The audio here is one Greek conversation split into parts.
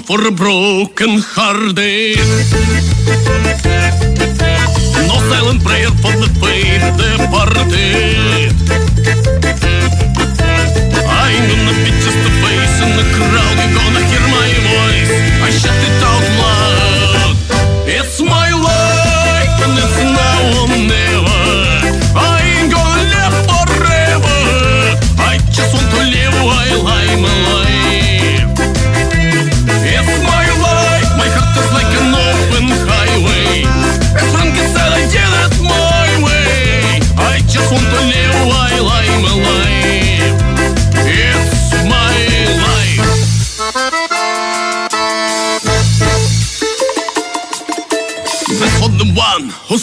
kwam verbroken garde. Nog een prayer van de tweede partij. I'm gonna bitches the face in the crowd, you gonna hear my voice. I shut it out.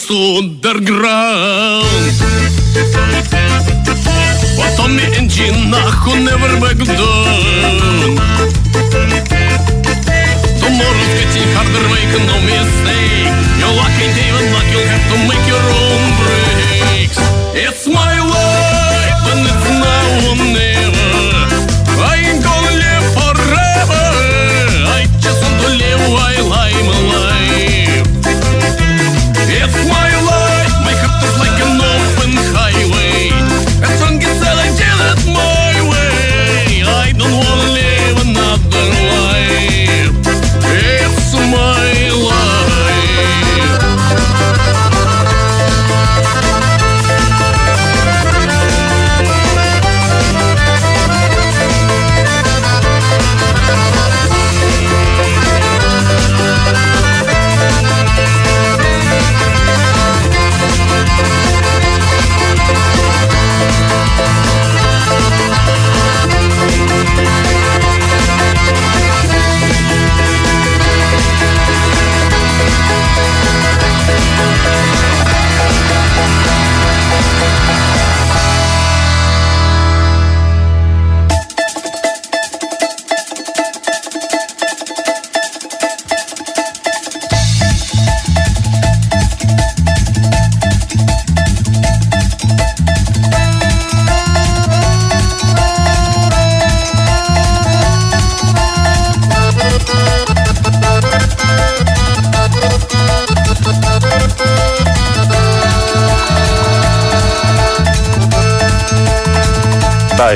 One who stood their ground. For Tommy and Gina who never back down. Tomorrow's getting harder, make no mistake. Your luck ain't even luck, you'll have to make your own breaks.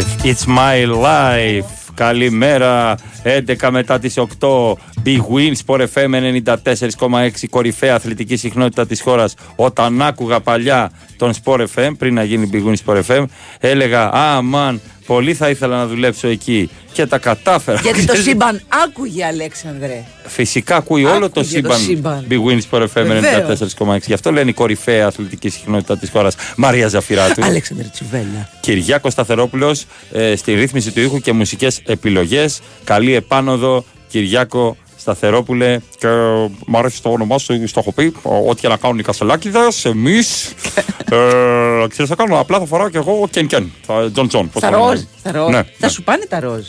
Life. It's my life. Καλημέρα. 11 μετά τις 8. Big Win, Sport FM 94,6. Κορυφαία αθλητική συχνότητα της χώρας. Όταν άκουγα παλιά τον Sport FM, πριν να γίνει Big Win Sport FM, έλεγα Α, man, πολύ θα ήθελα να δουλέψω εκεί. Και τα κατάφερα. Γιατί το σύμπαν άκουγε, Αλέξανδρε. Φυσικά ακούει όλο το Άκουγε το σύμπαν. σύμπαν. Big Win Sport FM Βεβαίως. 94,6. Γι' αυτό λένε η κορυφαία αθλητική συχνότητα της χώρας. Μαρία Ζαφυράτου. Αλέξανδρε Τσουβέλα. Κυριάκος Σταθερόπουλος ε, στη ρύθμιση του ήχου και μουσικές επιλογές. Καλή επάνοδο, Κυριάκο Σταθερόπουλε. Και ε, μ' αρέσει το όνομά σου, στο έχω πει. ο- Ό,τι και να κάνουν οι Κασελάκηδε, εμείς. ε, ξέρεις, θα κάνω απλά θα φοράω και εγώ Κεν Κεν. θα- Τζον Τζον. πώς Τα το λένε. ροζ. Τα ροζ. Ναι, Θα ναι. σου πάνε τα ροζ.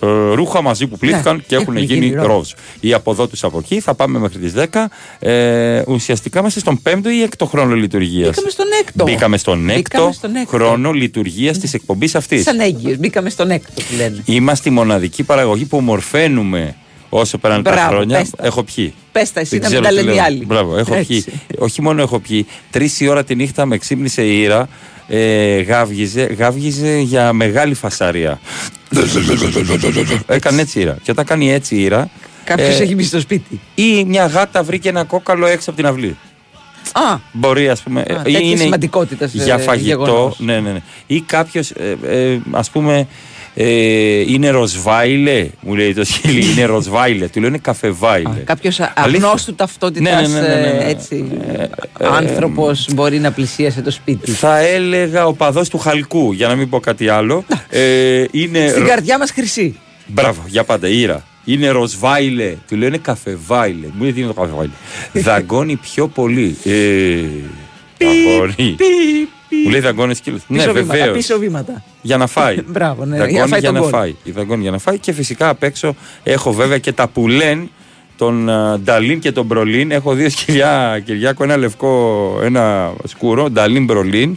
Ε, ρούχα μαζί που πλύθηκαν Ναι, και έχουν έχουν γίνει γίνει ροζ. ροζ. Ή από εδώ του από εκεί, θα πάμε μέχρι τις 10. Ε, ουσιαστικά είμαστε στον 5ο ή 6ο χρόνο λειτουργίας. Μπήκαμε στον έκτο. Μπήκαμε στον Μπήκαμε 6ο στον έκτο. χρόνο λειτουργίας της εκπομπής αυτής. Σαν έγκυος. Μπήκαμε στον έκτο που λένε. Είμαστε η μοναδική παραγωγή που μορφαίνουμε όσο περνάνε τα Μπράβο, χρόνια. πες τα. Έχω πιει. Πες τα εσύ, Δεν να μην ξέρω τα τι λένε οι λέω. άλλοι. Μπράβο, έχω Έτσι. πιει. Όχι μόνο έχω πιει. Τρεις η ώρα τη νύχτα με ξύπνησε η Ήρα. Ε, γάβγιζε, γάβγιζε για μεγάλη φασαρία. Έκανε έτσι η Ήρα. Και όταν κάνει έτσι η Ήρα. Κάποιος ε, έχει μπει στο σπίτι. Ή μια γάτα βρήκε ένα κόκαλο έξω από την αυλή. Α, Μπορεί, ας πούμε. ε, τέτοια σημαντικότητας, για ε, φαγητό. γεγονός. Ναι, ναι, ναι. Ή κάποιος, ε, ε, ας πούμε, ε, είναι ροσβάιλε. Μου λέει το σκύλι, είναι ροσβάιλε. Του λένε καφεβάιλε. κάποιος Αλήθεια. αγνώστου ταυτότητας Ναι, ναι, ναι, ναι, ναι. έτσι. ε, Άνθρωπος μπορεί να πλησίασε το σπίτι. Θα έλεγα ο παδός του Χαλκού, για να μην πω κάτι άλλο. Ε, είναι. Στην ρο- καρδιά μας χρυσή. Μπράβο, για πάντα, ήρα. Είναι ροσβάιλε. Του λένε καφεβάιλε. Μου λέει τι είναι το καφεβάιλε. Δαγκώνει πιο πολύ. Ε, δαγκώνει. Μου λέει δαγκώνεις σκύλο. Ναι, Πίσω βήματα. βεβαίως. Πίσω βήματα. Για να φάει. Μπράβο, ναι, Δαγκώνεις για να φάει για τον να γκολ. φάει. Η δαγκώνεις για να φάει. Και φυσικά απ' έξω έχω βέβαια και τα πουλέν τον α, Νταλίν και τον Μπρολίν. Έχω δύο σκυλιά, Κυριάκο, ένα λευκό, ένα σκούρο, Νταλίν Μπρολίν.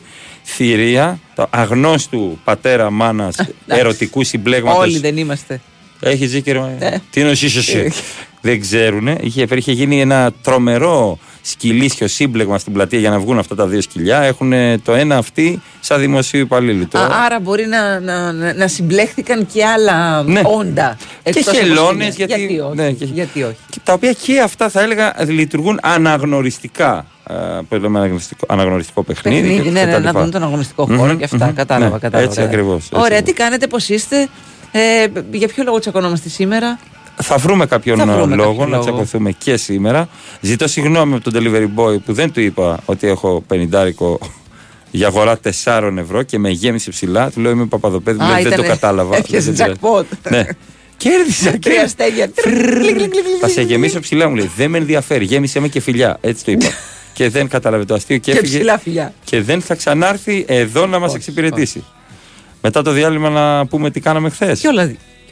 Θηρία, το αγνώστου πατέρα μάνας εντάξει. ερωτικού συμπλέγματος. Όλοι δεν είμαστε. Έχει ζήκερο. Ε. Τι είναι ο εσύ; Δεν ξέρουν. Είχε, είχε γίνει ένα τρομερό σκυλίσιο σύμπλεγμα στην πλατεία για να βγουν αυτά τα δύο σκυλιά. Έχουν το ένα αυτή σαν δημοσίου υπαλλήλου. Το... Α, άρα μπορεί να, να, να, να συμπλέχθηκαν και άλλα Ναι. όντα. Και εκτός από χελώνες, σκυλιά. γιατί- γιατί, όχι, ναι, και- γιατί όχι. Και τα οποία και αυτά θα έλεγα λειτουργούν αναγνωριστικά. Ε, Πώ λέμε αναγνωριστικό, αναγνωριστικό παιχνίδι. Παιχνίδι, και ναι, τα ναι, να λοιπά. δουν τον αγωνιστικό χώρο Μμμ, και αυτά. μμμ, Κατάλαβα, ναι, κατάλαβα. Έτσι κατάλαβα. ακριβώ. Ωραία, τι κάνετε, πώς είστε. Ε, για ποιο λόγο τσακωνόμαστε σήμερα; Θα βρούμε κάποιον Θα βρούμε λόγο κάποιο να λόγο. τσακωθούμε και σήμερα. Ζητώ συγγνώμη από τον delivery boy που δεν του είπα ότι έχω πενιντάρικο για αγορά 4 ευρώ και με γέμισε ψηλά. Του λέω είμαι Παπαδοπέδη, μου Α, λέει, δεν το ήτανε- κατάλαβα. έπιασε Δεν πειράζει. jackpot. Ναι. Κέρδισα, Τρία κέρδισα. αστέρια. Θα σε γεμίσω ψηλά, μου λέει. Δεν με ενδιαφέρει, γέμισε με και φιλιά. Έτσι το είπα. και δεν κατάλαβε το αστείο και Και έφυγε. ψηλά φιλιά. Και δεν θα ξανάρθει εδώ να μα Όχι, εξυπηρετήσει. Μετά το διάλειμμα να πούμε τι κάναμε χθε.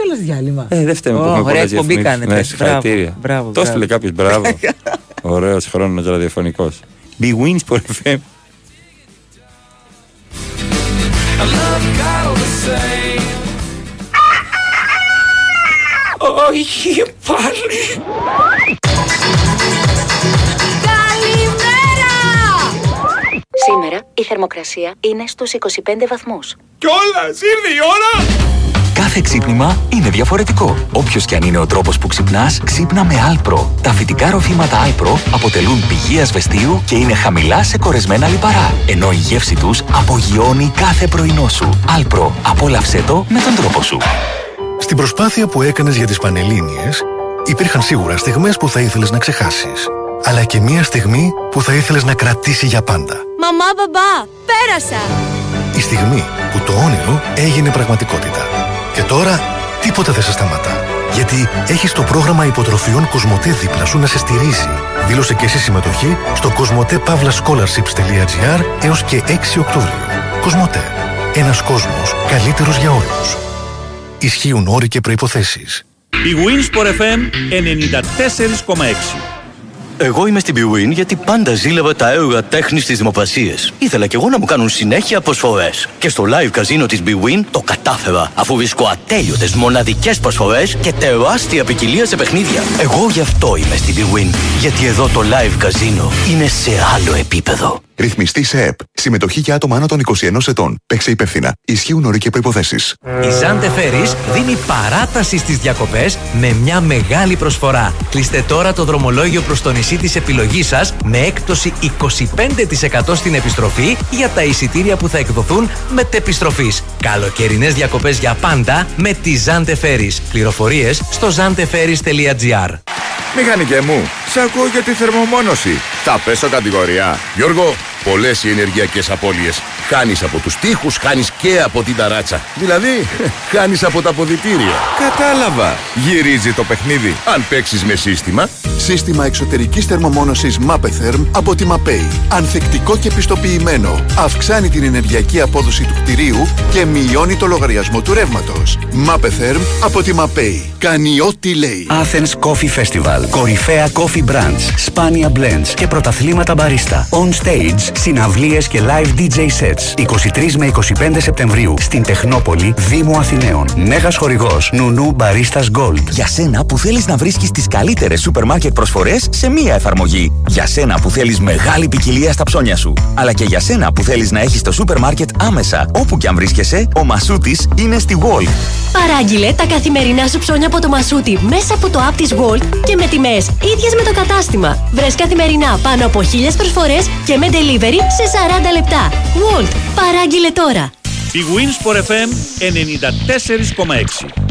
Κιόλα κιόλας διάλειμμα. Ε, δεν φταίμε που Ω, έχουμε ωραία πολλές εκπομπή διαφημίσεις. κάνετε. Ναι, συγχαρητήρια. Μπράβο, Το μπράβο. έστειλε κάποιος, μπράβο. Ωραίος χρόνος ραδιοφωνικός. Big Wins for FM. Όχι πάλι. Σήμερα η θερμοκρασία είναι στους 25 βαθμούς. Κιόλας, ήρθε η ώρα. Κάθε ξύπνημα είναι διαφορετικό. Όποιος και αν είναι ο τρόπος που ξυπνάς, ξύπνα με Alpro. Τα φυτικά ροφήματα Alpro αποτελούν πηγή ασβεστίου και είναι χαμηλά σε κορεσμένα λιπαρά. Ενώ η γεύση τους απογειώνει κάθε πρωινό σου. Alpro. Απόλαυσέ το με τον τρόπο σου. Στην προσπάθεια που έκανες για τις Πανελλήνιες, υπήρχαν σίγουρα στιγμές που θα ήθελες να ξεχάσεις. Αλλά και μία στιγμή που θα ήθελες να κρατήσει για πάντα. Μαμά, μπαμπά, πέρασα! Η στιγμή που το όνειρο έγινε πραγματικότητα. Και τώρα τίποτα δεν σε σταματά. Γιατί έχεις το πρόγραμμα υποτροφιών Κοσμοτέ δίπλα σου να σε στηρίζει. Δήλωσε και εσύ συμμετοχή στο κοσμοτέ-scholarships.gr έως και 6 Οκτώβριο. Κοσμοτέ. Ένας κόσμος καλύτερος για όλους. Ισχύουν όροι και προϋποθέσεις. Η Winsport FM 94,6. Εγώ είμαι στην Bwin γιατί πάντα ζήλευα τα έργα τέχνης στι δημοπρασίε. Ήθελα κι εγώ να μου κάνουν συνέχεια προσφορές. Και στο live καζίνο της Bwin το κατάφερα, αφού βρίσκω ατέλειωτες μοναδικές προσφορές και τεράστια ποικιλία σε παιχνίδια. Εγώ γι' αυτό είμαι στην Bwin. Γιατί εδώ το live καζίνο είναι σε άλλο επίπεδο. Ρυθμιστή σε ΕΠ. Συμμετοχή για άτομα άνω των 21 ετών. Παίξε υπεύθυνα. Ισχύουν όροι και προποθέσει. Η Ζάντε Φέρις δίνει παράταση στις διακοπές με μια μεγάλη προσφορά. Κλείστε τώρα το δρομολόγιο προς το νησί της επιλογής σας με έκπτωση 25% στην επιστροφή για τα εισιτήρια που θα εκδοθούν μετεπιστροφής. Καλοκαιρινές διακοπές για πάντα με τη Ζάντε Φέρις. Πληροφορίες στο zanteferis.gr Μηχανικέ μου, σε ακούω για τη θερμομόνωση. Θα πέσω κατηγορία. Γιώργο, πολλές οι ενεργειακές απώλειες. Χάνεις από τους τοίχου, χάνεις και από την ταράτσα. Δηλαδή, χάνεις από τα ποδητήρια. Κατάλαβα. Γυρίζει το παιχνίδι. Αν παίξεις με σύστημα. Σύστημα εξωτερικής θερμομόνωσης Mapetherm από τη Mapei. Ανθεκτικό και πιστοποιημένο. Αυξάνει την ενεργειακή απόδοση του κτηρίου και μειώνει το λογαριασμό του ρεύματος. Mapetherm από τη Mapei. Κάνει ό,τι λέει. Athens Coffee Festival. Κορυφαία coffee brands, σπάνια blends και πρωταθλήματα μπαρίστα. On stage, συναυλίες και live DJ sets. 23 με 25 Σεπτεμβρίου στην Τεχνόπολη, Δήμο Αθηναίων. Μέγας χορηγός Νουνού Baristas Gold. Για σένα που θέλεις να βρίσκεις τις καλύτερες σούπερ μάρκετ προσφορές σε μία εφαρμογή. Για σένα που θέλεις μεγάλη ποικιλία στα ψώνια σου. Αλλά και για σένα που θέλεις να έχεις το σούπερ μάρκετ άμεσα. Όπου και αν βρίσκεσαι, ο Μασούτης είναι στη Wall. Παράγγειλε τα καθημερινά σου ψώνια από το Μασούτι μέσα από το app της Gold και με τιμές ίδιες με το κατάστημα. Βρες καθημερινά πάνω από χίλιες προσφορές και με delivery σε 40 λεπτά. Gold. Παράγγειλε τώρα. Η Winsport FM 94,6.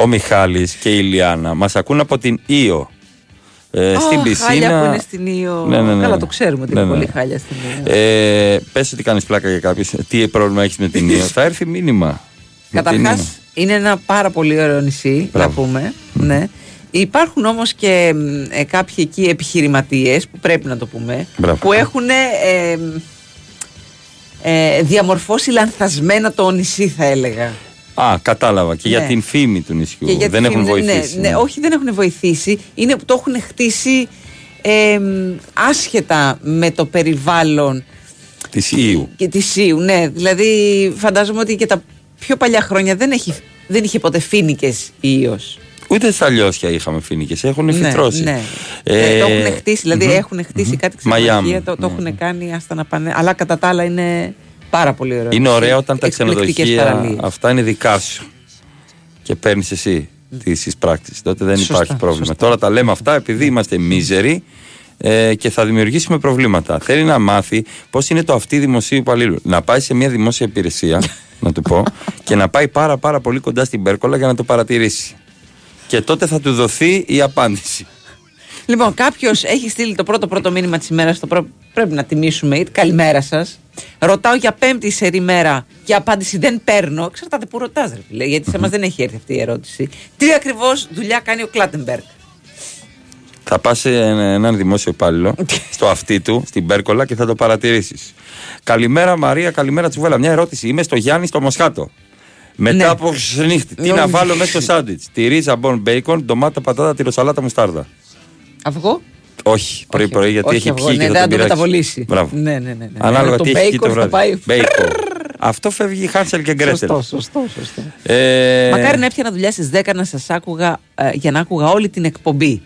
Ο Μιχάλης και η Ιλιάνα μας ακούν από την Ήο. Ε, στην Ω, πισίνα. Χάλια που είναι στην Ήο. Ναι, ναι, ναι. Καλά, το ξέρουμε ότι Ναι, είναι ναι. πολύ χάλια στην Ήο. Ε, πες ότι κάνεις πλάκα για κάποιους. Τι πρόβλημα έχεις με την Ήο. Θα έρθει μήνυμα. Με την Καταρχάς, Ήο. Είναι ένα πάρα πολύ ωραίο νησί, να πούμε. Ναι. Υπάρχουν όμως και μ, ε, κάποιοι εκεί επιχειρηματίες που πρέπει να το πούμε Μπράβο. που έχουν ε, μ, ε, διαμορφώσει λανθασμένα το νησί θα έλεγα. Α, κατάλαβα. Και για Ναι. την φήμη του νησιού. Και για τη δεν έχουν φήμη, ναι, βοηθήσει. Ναι, όχι δεν έχουν βοηθήσει. Είναι που το έχουν χτίσει ε, μ, άσχετα με το περιβάλλον Της Ιου. και της Σίου. Ναι, δηλαδή φαντάζομαι ότι και τα πιο παλιά χρόνια δεν, έχει, δεν είχε ποτέ φίνικες ίος. Ούτε στα λιώσια είχαμε φίνικες. Έχουν Ναι, φυτρώσει. ναι. Ε, Ε, το έχουν χτίσει, δηλαδή μμμ. έχουν χτίσει κάτι Μαϊάμι. ξενοδοχεία, το, το έχουν κάνει άστα να πάνε. Αλλά κατά τα άλλα είναι πάρα πολύ ωραίο. Είναι ωραία όταν τα Εκπληκτικές ξενοδοχεία παραλίες. αυτά είναι δικά σου και παίρνεις εσύ τις εισπράξεις. Τότε δεν Σωστά, υπάρχει πρόβλημα. σωστά. Τώρα τα λέμε αυτά επειδή είμαστε μίζεροι ε, και θα δημιουργήσουμε προβλήματα. Θέλει να μάθει πώς είναι το αυτή δημοσίου υπαλλήλου. Να πάει σε μια δημόσια υπηρεσία, να του πω, και να πάει πάρα πάρα πολύ κοντά στην Πέρκολα για να το παρατηρήσει. Και τότε θα του δοθεί η απάντηση. Λοιπόν, κάποιος έχει στείλει το πρώτο πρώτο μήνυμα της ημέρας. Το προ... Πρέπει να τιμήσουμε. Καλημέρα σας. Ρωτάω για πέμπτη σερή μέρα και απάντηση δεν παίρνω. Εξαρτάται που ρωτάς, ρε φίλε. Γιατί σε εμά δεν έχει έρθει αυτή η ερώτηση. Τι ακριβώς δουλειά κάνει ο Κλάτεμπεργκ. Θα πας σε έναν δημόσιο υπάλληλο, στο αυτί του, στην Πέρκολα και θα το παρατηρήσεις. Καλημέρα Μαρία, καλημέρα Τσουβέλα. Μια ερώτηση. Είμαι στο Γιάννη στο Μοσχάτο. Μετά Ναι. από νύχτη, τι να βάλω μέσα στο σάντουιτς; Τη ρίζα μπον μπέικον, ντομάτα, πατάτα, τυροσαλάτα, μουστάρδα. Αυγό; Όχι, πρωί-πρωί γιατί όχι έχει αυγό, πιει ναι, και θα δεν τον θα το πειράξει. μεταβολήσει. Μπράβο. Ναι, ναι, ναι, ναι. Ανάλογα Το τι έχει εκεί το bacon θα βράδυ. πάει. Bacon. Αυτό φεύγει Χάνσελ και Γκρέτελ. Σωστό, σωστό, σωστό. Ε, Μακάρι να έπιανα δουλειά στις 10 να σας άκουγα ε, για να άκουγα όλη την εκπομπή.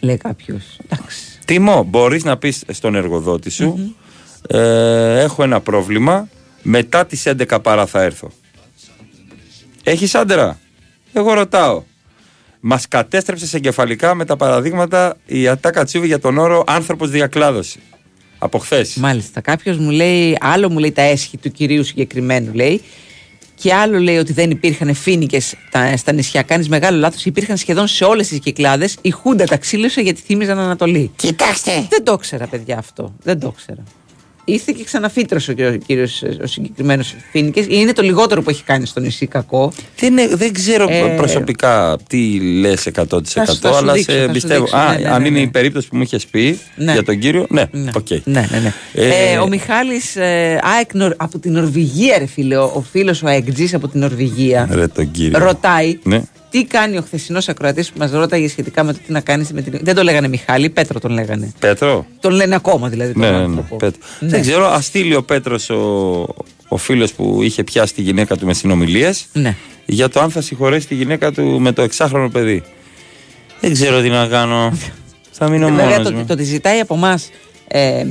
Λέει κάποιος. Εντάξει. Τίμο, μπορείς να πεις στον εργοδότη σου, ε, έχω ένα πρόβλημα, μετά τις 11 παρά θα έρθω. Έχεις άντερα. Εγώ ρωτάω. Μας κατέστρεψε εγκεφαλικά με τα παραδείγματα η Ατάκα Τσίβη για τον όρο άνθρωπος διακλάδωσης. Από χθες. Μάλιστα. Κάποιος μου λέει, άλλο μου λέει τα έσχη του κυρίου συγκεκριμένου λέει. Και άλλο λέει ότι δεν υπήρχαν φίνικες στα νησιά. Κάνεις μεγάλο λάθος. Υπήρχαν σχεδόν σε όλες τις κυκλάδες. Η Χούντα τα ξύλωσε γιατί θύμιζαν Ανατολή. Κοιτάξτε. Δεν το ξέρα, παιδιά, αυτό. Δεν το ξέρα. Ήρθε και ξαναφύτρωσε ο κύριος, ο συγκεκριμένος Φίνικες. Είναι το λιγότερο που έχει κάνει στο νησί κακό. Δεν, ε, δεν ξέρω Ε, προσωπικά τι λες 100% Θα σου- θα σου αλλά δείξω, θα σε σου πιστεύω. δείξω. Α, Ναι, ναι, αν ναι, είναι ναι. η περίπτωση που μου είχες πει Ναι. για τον κύριο, ναι, οκ. Ναι, ναι, ναι. Ε, Ε, ο Μιχάλης ε, ΑΕΚ Νορ- από την Νορβηγία, ρε φίλε, ο, ο φίλος ο αεκτζής από την Νορβηγία, Ρε τον κύριο. ρωτάει Ναι. Τι κάνει ο χθεσινός ακροατής που μας ρώταγε σχετικά με το τι να κάνει με την. Δεν το λέγανε Μιχάλη, Πέτρο τον λέγανε. Πέτρο; Τον λένε ακόμα δηλαδή. Τον Ναι, ναι, ναι, άνθρωπο. Πέτρο. Ναι. Δεν ξέρω, ας στείλει ο Πέτρος ο, ο φίλος που είχε πιάσει τη γυναίκα του με συνομιλίες Ναι. για το αν θα συγχωρέσει τη γυναίκα του με το εξάχρονο παιδί. Δεν ξέρω τι να κάνω. θα μείνω Βέβαια μόνος το, μου. το ότι ζητάει από εμά ε,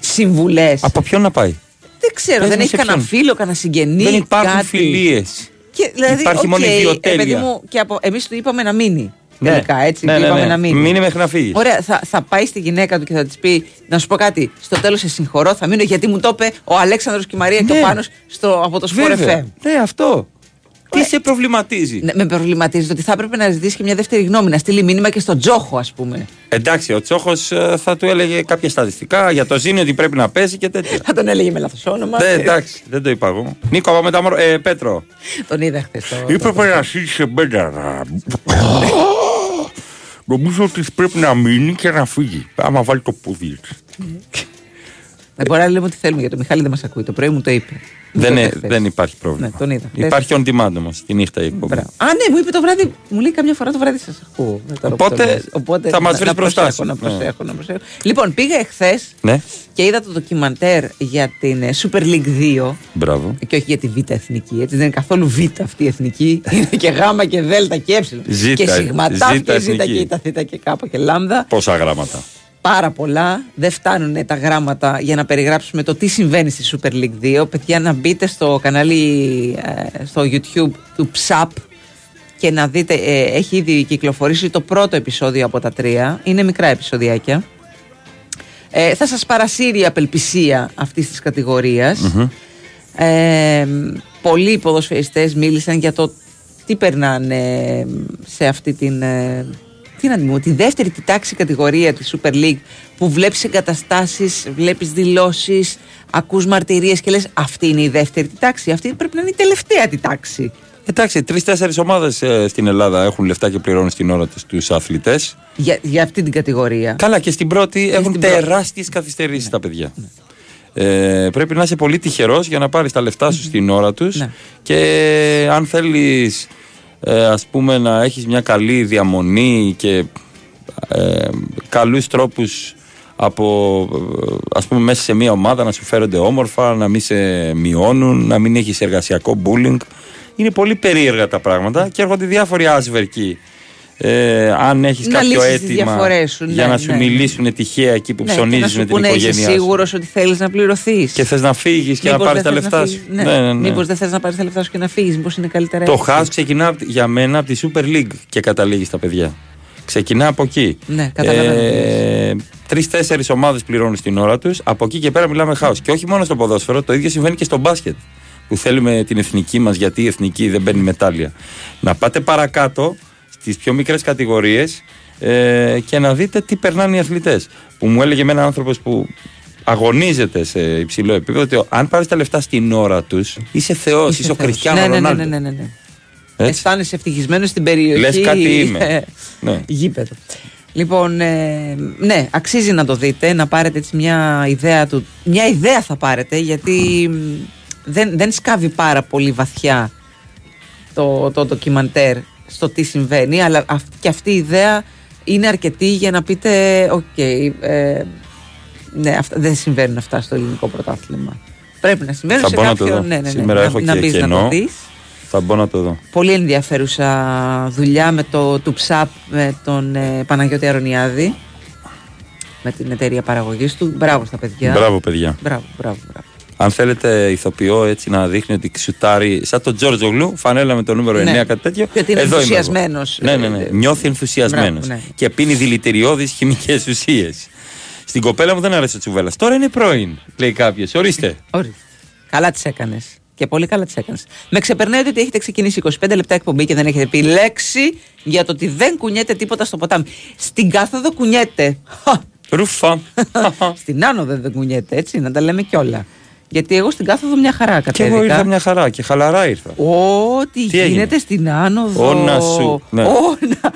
συμβουλές. Από ποιον να πάει; Δεν ξέρω, Πες δεν μου έχει σε κανένα ποιον. φίλο, κανένα συγγενή. Δεν υπάρχουν κάτι. φιλίες. Και, δηλαδή, Υπάρχει μόνο οκ, ιδιοτέλεια. ε, παιδί μου, και από, εμείς του είπαμε να μείνει. Ναι. Τελικά, έτσι. Ναι, του ναι, είπαμε ναι. να μείνει. Μείνει μέχρι να φύγεις. Ωραία, θα, θα πάει στη γυναίκα του και θα της πει: Να σου πω κάτι. Στο τέλος σε συγχωρώ, θα μείνω γιατί μου το είπε ο Αλέξανδρος και η Μαρία και ο Πάνος στο, από το Sport Βέβαια. FM. Ναι, αυτό. Τι σε προβληματίζει; Ναι, με προβληματίζει το ότι θα έπρεπε να ζητήσει και μια δεύτερη γνώμη, να στείλει μήνυμα και στον Τζόχο, ας πούμε. Εντάξει, ο Τσόχο θα του έλεγε κάποια στατιστικά για το ζήνιο ότι πρέπει να παίζει και τέτοια. Θα τον έλεγε με λάθος όνομα. Ναι, εντάξει, δεν το είπα εγώ. Νίκο, από μετά. μωρό- Ε, Πέτρο. Τον είδα χθες. Το... Είπε να στήσει σε μπένταρα. Νομίζω ότι πρέπει να μείνει και να φύγει. Άμα βάλει το πόδι της. Δεν μπορεί να λέμε ό,τι θέλουμε για το Μιχάλη, δεν μας ακούει. Το πρωί μου το είπε. Μου Δεν, το ε, είπε χθες. δεν υπάρχει πρόβλημα. Ναι, τον είδα. Υπάρχει on demand όμως τη νύχτα η εκπομπή. Α, ναι, μου είπε το βράδυ, μου λέει καμιά φορά το βράδυ σας ακούω. Ε, τώρα που Οπότε το λες. Οπότε θα μας να- βρεις να μπροστά προσέχω, σου. Να Ναι. προσέχω, να προσέχω. Λοιπόν, πήγα εχθές Ναι, και είδα το ντοκιμαντέρ για την ε, Super League 2 μπράβο. και όχι για τη Β' εθνική. Έτσι, δεν είναι καθόλου Β' αυτή η εθνική. είναι και Γ και Δ και Ε. Ζήτα, και Σιγματάφ ζήτα και Ζ εθνική. και Ήτα Θ και Κ και Λάμδα. Πόσα γράμματα. Πάρα πολλά. Δεν φτάνουν τα γράμματα για να περιγράψουμε το τι συμβαίνει στη Super League 2. Παιδιά, να μπείτε στο κανάλι ε, στο YouTube του PSAP και να δείτε. ε, έχει ήδη κυκλοφορήσει το πρώτο επεισόδιο από τα τρία. Είναι μικρά επεισοδιάκια. Ε, θα σας παρασύρει η απελπισία αυτής της κατηγοριας Ε, πολλοί ποδοσφαιριστές μίλησαν για το τι περνάνε σε αυτή την ε, τι να την πω, τη δεύτερη τη τάξη κατηγορία της Super League που βλέπεις εγκαταστάσεις, βλέπεις δηλώσεις, ακούς μαρτυρίες και λες αυτή είναι η δεύτερη τη τάξη, αυτή πρέπει να είναι η τελευταία τη τάξη Εντάξει, τρει-τέσσερι ομάδες στην Ελλάδα έχουν λεφτά και πληρώνουν στην ώρα του τους αθλητές. Για, για αυτή την κατηγορία. Καλά, και στην πρώτη έχουν στην πρώτη. τεράστιες καθυστερήσεις τα παιδιά. Ε, πρέπει να είσαι πολύ τυχερός για να πάρεις τα λεφτά σου στην ώρα τους. Ναι. Και αν θέλεις, ε, ας πούμε, να έχεις μια καλή διαμονή και ε, καλούς τρόπους από, ε, ας πούμε, μέσα σε μια ομάδα να σου φέρονται όμορφα, να μην σε μειώνουν, να μην έχεις εργασιακό bullying. Είναι πολύ περίεργα τα πράγματα και έρχονται διάφοροι άσβερκοι. Ε, αν έχεις Να κάποιο λύσεις τις αίτημα διαφορές σου, για ναι, να σου ναι. μιλήσουν τυχαία εκεί που Ναι, και να ψωνίζεις σου με την πούνε, οικογένειά είσαι σου σίγουρος ότι θέλεις να πληρωθείς; και θες να φύγεις και να Μήπως πάρεις τα δεν θες να λεφτά σου. φύγεις. Ναι. Μήπως δεν θες να πάρεις τα λεφτά σου και να φύγεις, μήπως είναι καλύτερα Το έτσι; χάος ξεκινά απ' τη- για μένα από τη Super League και καταλήγεις στα παιδιά. Ξεκινά από εκεί. Ναι, καταλαβαίνω. Ε, Τρει-τέσσερι ομάδες πληρώνουν στην ώρα τους. Από εκεί και πέρα μιλάμε χάος. Και όχι μόνο στο ποδόσφαιρο, το ίδιο συμβαίνει και στο μπάσκετ. Που θέλουμε την εθνική μας, γιατί η εθνική δεν παίρνει μετάλλια. Να πάτε παρακάτω στι πιο μικρές κατηγορίες ε, και να δείτε τι περνάνε οι αθλητές. Που μου έλεγε ένα άνθρωπος που αγωνίζεται σε υψηλό επίπεδο ότι αν πάρεις τα λεφτά στην ώρα τους, είσαι Θεός, είσαι, ο Θεός. Κριστιανό ναι, ναι, ναι, Ρονάλντο. ναι, ναι, ναι. Έτσι. Αισθάνεσαι ευτυχισμένος στην περιοχή. Λες κάτι είμαι. ε, Ναι. Γήπεδο. Λοιπόν, ε, ναι, αξίζει να το δείτε, να πάρετε έτσι μια ιδέα του. Μια ιδέα θα πάρετε, γιατί μ, δεν, δεν σκάβει πάρα πολύ βαθιά το, το ντοκιμαντέρ στο τι συμβαίνει, αλλά αυ- και αυτή η ιδέα είναι αρκετή για να πείτε, οκ, ε, ναι, αυτά, δεν συμβαίνουν αυτά στο ελληνικό πρωτάθλημα. Πρέπει να συμβαίνουν Θα σε μπω να το κάποιον, δω. ναι, ναι, ναι, Σήμερα να, έχω να και μπεις να το κενό. δεις. Θα μπω να το δω. Πολύ ενδιαφέρουσα δουλειά με το του ψαπ με τον ε, Παναγιώτη Αρωνιάδη με την εταιρεία παραγωγής του. Μπράβο στα παιδιά. Μπράβο, παιδιά. Μπράβο, μπράβο, μπράβο. Αν θέλετε ηθοποιό έτσι να δείχνει ότι ξουτάρει σαν τον Τζόρτζο Γλου, φανέλα με το νούμερο 9, Ναι. κάτι τέτοιο. Και ότι είναι εδώ είμαι εγώ. ενθουσιασμένος. Ναι, ναι, ναι. Ε, Νιώθει ενθουσιασμένος. Μπράβο, ναι. Και πίνει δηλητηριώδεις χημικές ουσίες. Στην κοπέλα μου δεν αρέσει ο τσουβέλας. Τώρα είναι πρώην, λέει κάποιος. Ορίστε. Ορίστε. Καλά τις έκανες. Και πολύ καλά τις έκανες. Με ξεπερνάτε ότι έχετε ξεκινήσει 25 λεπτά εκπομπή και δεν έχετε πει λέξη για το ότι δεν κουνιέται τίποτα στο ποτάμι. Στην κάθοδο κουνιέται. Ρουφά. Στην άνοδο δεν κουνιέται, έτσι, να τα λέμε κιόλα. Γιατί εγώ στην κάθοδο μια χαρά Και κατέβηκα. εγώ ήρθα μια χαρά και χαλαρά ήρθα. Ό,τι Τι έγινε; γίνεται στην άνοδο. Όνα σου, ναι. Όνα.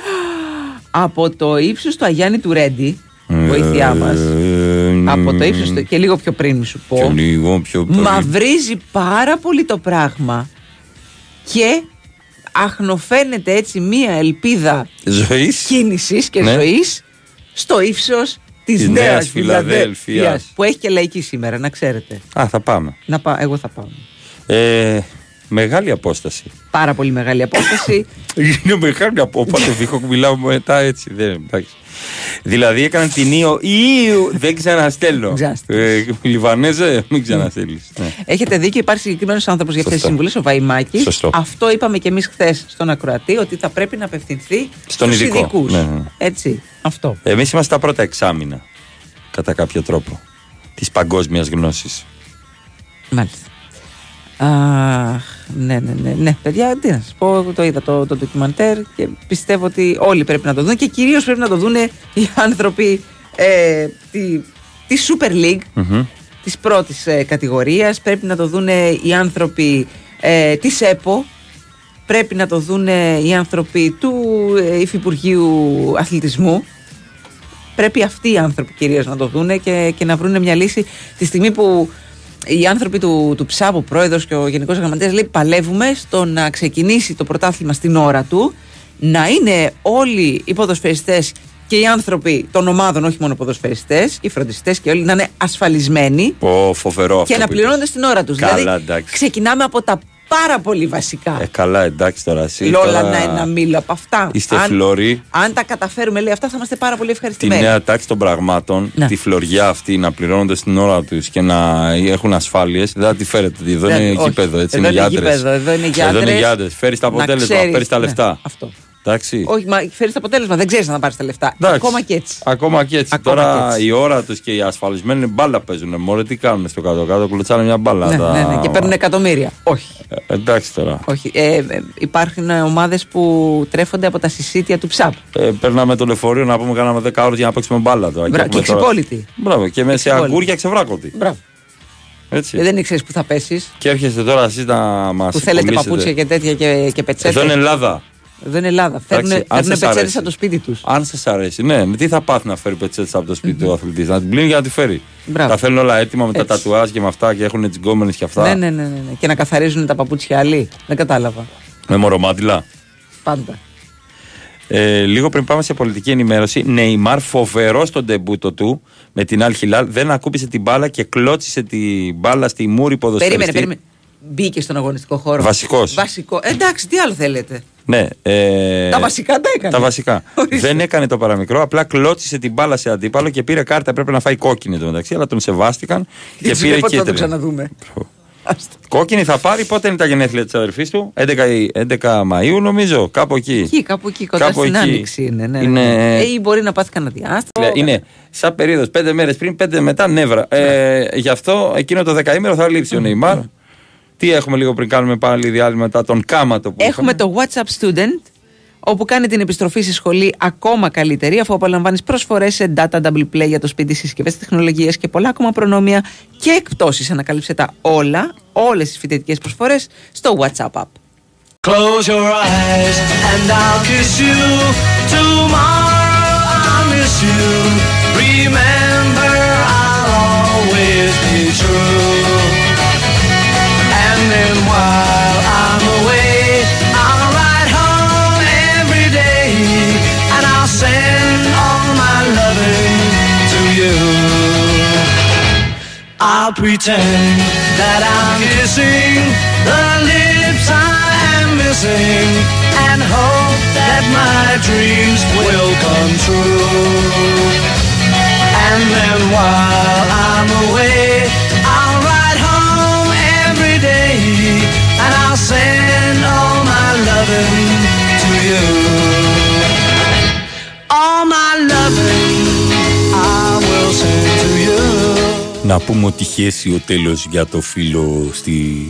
Από το ύψος του Αγιάννη του Ρέντι, βοήθειά μας. Από το ύψος του. και λίγο πιο πριν σου πω. Ε, Και λίγο πιο πολύ. Μαυρίζει πάρα πολύ το πράγμα και αχνοφαίνεται έτσι μία ελπίδα Ζωής. κίνησης και Ναι. ζωής στο ύψος της, Της νέας, Νέας Φιλαδέλφειας Φιλαδέλφειας. που έχει και λαϊκή σήμερα, να ξέρετε. Α, θα πάμε. Να πά, εγώ θα πάω. Ε, μεγάλη απόσταση. Πάρα πολύ μεγάλη απόσταση. Είναι μεγάλη απόσταση. Όποτε μιλάω μετά έτσι. Δεν, εντάξει. Δηλαδή έκαναν την Ήο. Ήου, δεν ξαναστέλνω. Ε, Λιβανέζε, μην ξαναστέλνεις. Ναι. Έχετε δίκιο, υπάρχει συγκεκριμένος άνθρωπος για αυτές τις Σωστά. συμβουλές, ο Βαϊμάκης. Σωστό. Αυτό είπαμε και εμείς χθες στον Ακροατή, ότι θα πρέπει να απευθυνθεί Στον στους ειδικό. ειδικούς. Ναι, ναι. Έτσι. Αυτό. Εμείς είμαστε τα πρώτα εξάμεινα. Κατά κάποιο τρόπο. Της παγκόσμιας γνώσης. Μάλιστα. Αχ, ναι, ναι, ναι, ναι. Παιδιά, τι να σας πω, εγώ το είδα το, το ντοκιμαντέρ και πιστεύω ότι όλοι πρέπει να το δουν και κυρίως πρέπει να το δουν οι άνθρωποι ε, τη, τη Super League, της πρώτης ε, κατηγορίας. Πρέπει να το δουν οι άνθρωποι ε, της ΕΠΟ. Πρέπει να το δουν οι άνθρωποι του ε, Υφυπουργείου Αθλητισμού. Πρέπει αυτοί οι άνθρωποι κυρίως να το δούνε και, και να βρουν μια λύση τη στιγμή που οι άνθρωποι του, του ΨΑΠ, ο πρόεδρος και ο γενικός γραμματέας λέει παλεύουμε στο να ξεκινήσει το πρωτάθλημα στην ώρα του, να είναι όλοι οι ποδοσφαιριστές και οι άνθρωποι των ομάδων, όχι μόνο ποδοσφαιριστές, οι φροντιστές και όλοι να είναι ασφαλισμένοι Πω, φοβερό αυτό. και να που πληρώνονται στην ώρα τους. Καλά, δηλαδή, εντάξει. ξεκινάμε από τα πάρα πολύ βασικά. είπες. Ε, καλά, εντάξει τώρα. Εσύ, Λόλα τώρα να ένα μήλο από αυτά. Είστε αν, φλόροι. αν τα καταφέρουμε, λέει αυτά, θα είμαστε πάρα πολύ Τη ευχαριστημένοι. νέα τάξη των πραγμάτων, Ναι. τη φλωριά αυτή να πληρώνονται στην ώρα τους και να έχουν ασφάλειες, δεν θα τη φέρετε. Εδώ Δεν- είναι όχι. γήπεδο, έτσι Εδώ είναι είναι για άντρες. γήπεδο, εδώ είναι για Εδώ είναι άντρες. για άντρες. Φέρεις τα Να αποτέλεσμα, ξέρεις, παίρνει τα ναι, λεφτά. αυτό. Εντάξει. Όχι, μα φέρεις το αποτέλεσμα. Δεν ξέρεις να πάρεις τα λεφτά. Εντάξει. Ακόμα και έτσι. Ακόμα και έτσι. Ακόμα Τώρα και έτσι. η ώρα τους και οι ασφαλισμένοι μπάλα παίζουν. Μωρέ, τι κάνουν στο κάτω-κάτω, κλωτσάνε μια μπάλα. Ναι, τα- ναι, ναι, και παίρνουν εκατομμύρια. Όχι. Ε, εντάξει τώρα. όχι. Ε, ε, υπάρχουν ομάδες που τρέφονται από τα συσίτια του ψαπ. Ε, περνάμε το λεωφορείο να πούμε κάναμε 10 ώρες για να παίξουμε μπάλα τώρα. Μπρα- έχουμε και τώρα- ξυπόλυτη. Μπράβο, και με σε ξυπόλυτη. αγκούρια ξεβράκωτη. Μπράβο. Έτσι. Ε, δεν ήξερες που θα πέσεις. Και έρχεστε τώρα εσείς να μας. Που θέλετε παπούτσια και τέτοια και, και πετσέτες. Εδώ είναι Ελλάδα. Εδώ είναι Ελλάδα. Φέρνουν, Εντάξει, αν φέρνουν σας πετσέτες αρέσει. από το σπίτι τους. Αν σα αρέσει, ναι, τι θα πάθει να φέρει πετσέτες από το σπίτι του αθλητής; Να την πλύνει για να τη φέρει. Μπράβο. Τα θέλουν όλα έτοιμα με τα Έτσι. τατουάζ και με αυτά και έχουν τι γκόμενε και αυτά. Ναι, ναι, ναι, ναι, ναι. Και να καθαρίζουν τα παπούτσια άλλοι. Δεν κατάλαβα. Με μορομάντιλα. Πάντα. Ε, λίγο πριν πάμε σε πολιτική ενημέρωση, Νεϊμάρ φοβερό στον τεμπούτο του με την Αλ Χιλάλ. Δεν ακούπησε την μπάλα και κλώτσισε την μπάλα στη μούρη ποδοσφαιριστή. Περίμενε, περίμενε. Μπήκε στον αγωνιστικό χώρο. Βασικός. Βασικό. Ε, εντάξει, τι άλλο θέλετε. Ναι, ε, Τα βασικά τα έκανε. Τα βασικά. Ορίστε. Δεν έκανε το παραμικρό, απλά κλώτσισε την μπάλα σε αντίπαλο και πήρε κάρτα. Πρέπει να φάει κόκκινη το μεταξύ, αλλά τον σεβάστηκαν και Δεν πήρε ξέρω πότε θα το κίτρινη. ξαναδούμε. Κόκκινη θα πάρει, πότε είναι τα γενέθλια της αδερφής του, 11, η- 11 Μαου νομίζω, κάπου εκεί. Εκεί, κάπου εκεί, κοντά Κάπου στην εκεί. άνοιξη είναι. Ναι, ναι, Είναι- ναι. Ε, ή μπορεί να πάθει κανένα διάστημα. Είναι σαν περίοδος, πέντε μέρες πριν, πέντε μετά νεύρα. Ε, γι' αυτό εκείνο το δεκαήμερο θα λείψει ο Νεϊμάρ. Τι έχουμε λίγο πριν κάνουμε πάλι διάλειμμα μετά τον κάματο που Έχουμε το WhatsApp Student, όπου κάνει την επιστροφή στη σχολή ακόμα καλύτερη, αφού απολαμβάνεις προσφορές σε data double play για το σπίτι, συσκευές τεχνολογίας και πολλά ακόμα προνόμια και εκπτώσεις. Ανακάλυψε τα όλα, όλες τις φοιτητικές προσφορές στο WhatsApp app. Close your eyes and I'll kiss you. Tomorrow I'll miss you. Remember, I'll always be true. I'll pretend that I'm kissing the lips I am missing and hope that my dreams will come true. And then while I'm away, I'll ride home every day and I'll send all my loving to you. All my loving I will send to you. Να πούμε ότι χέσει ο τέλος για το φίλο στη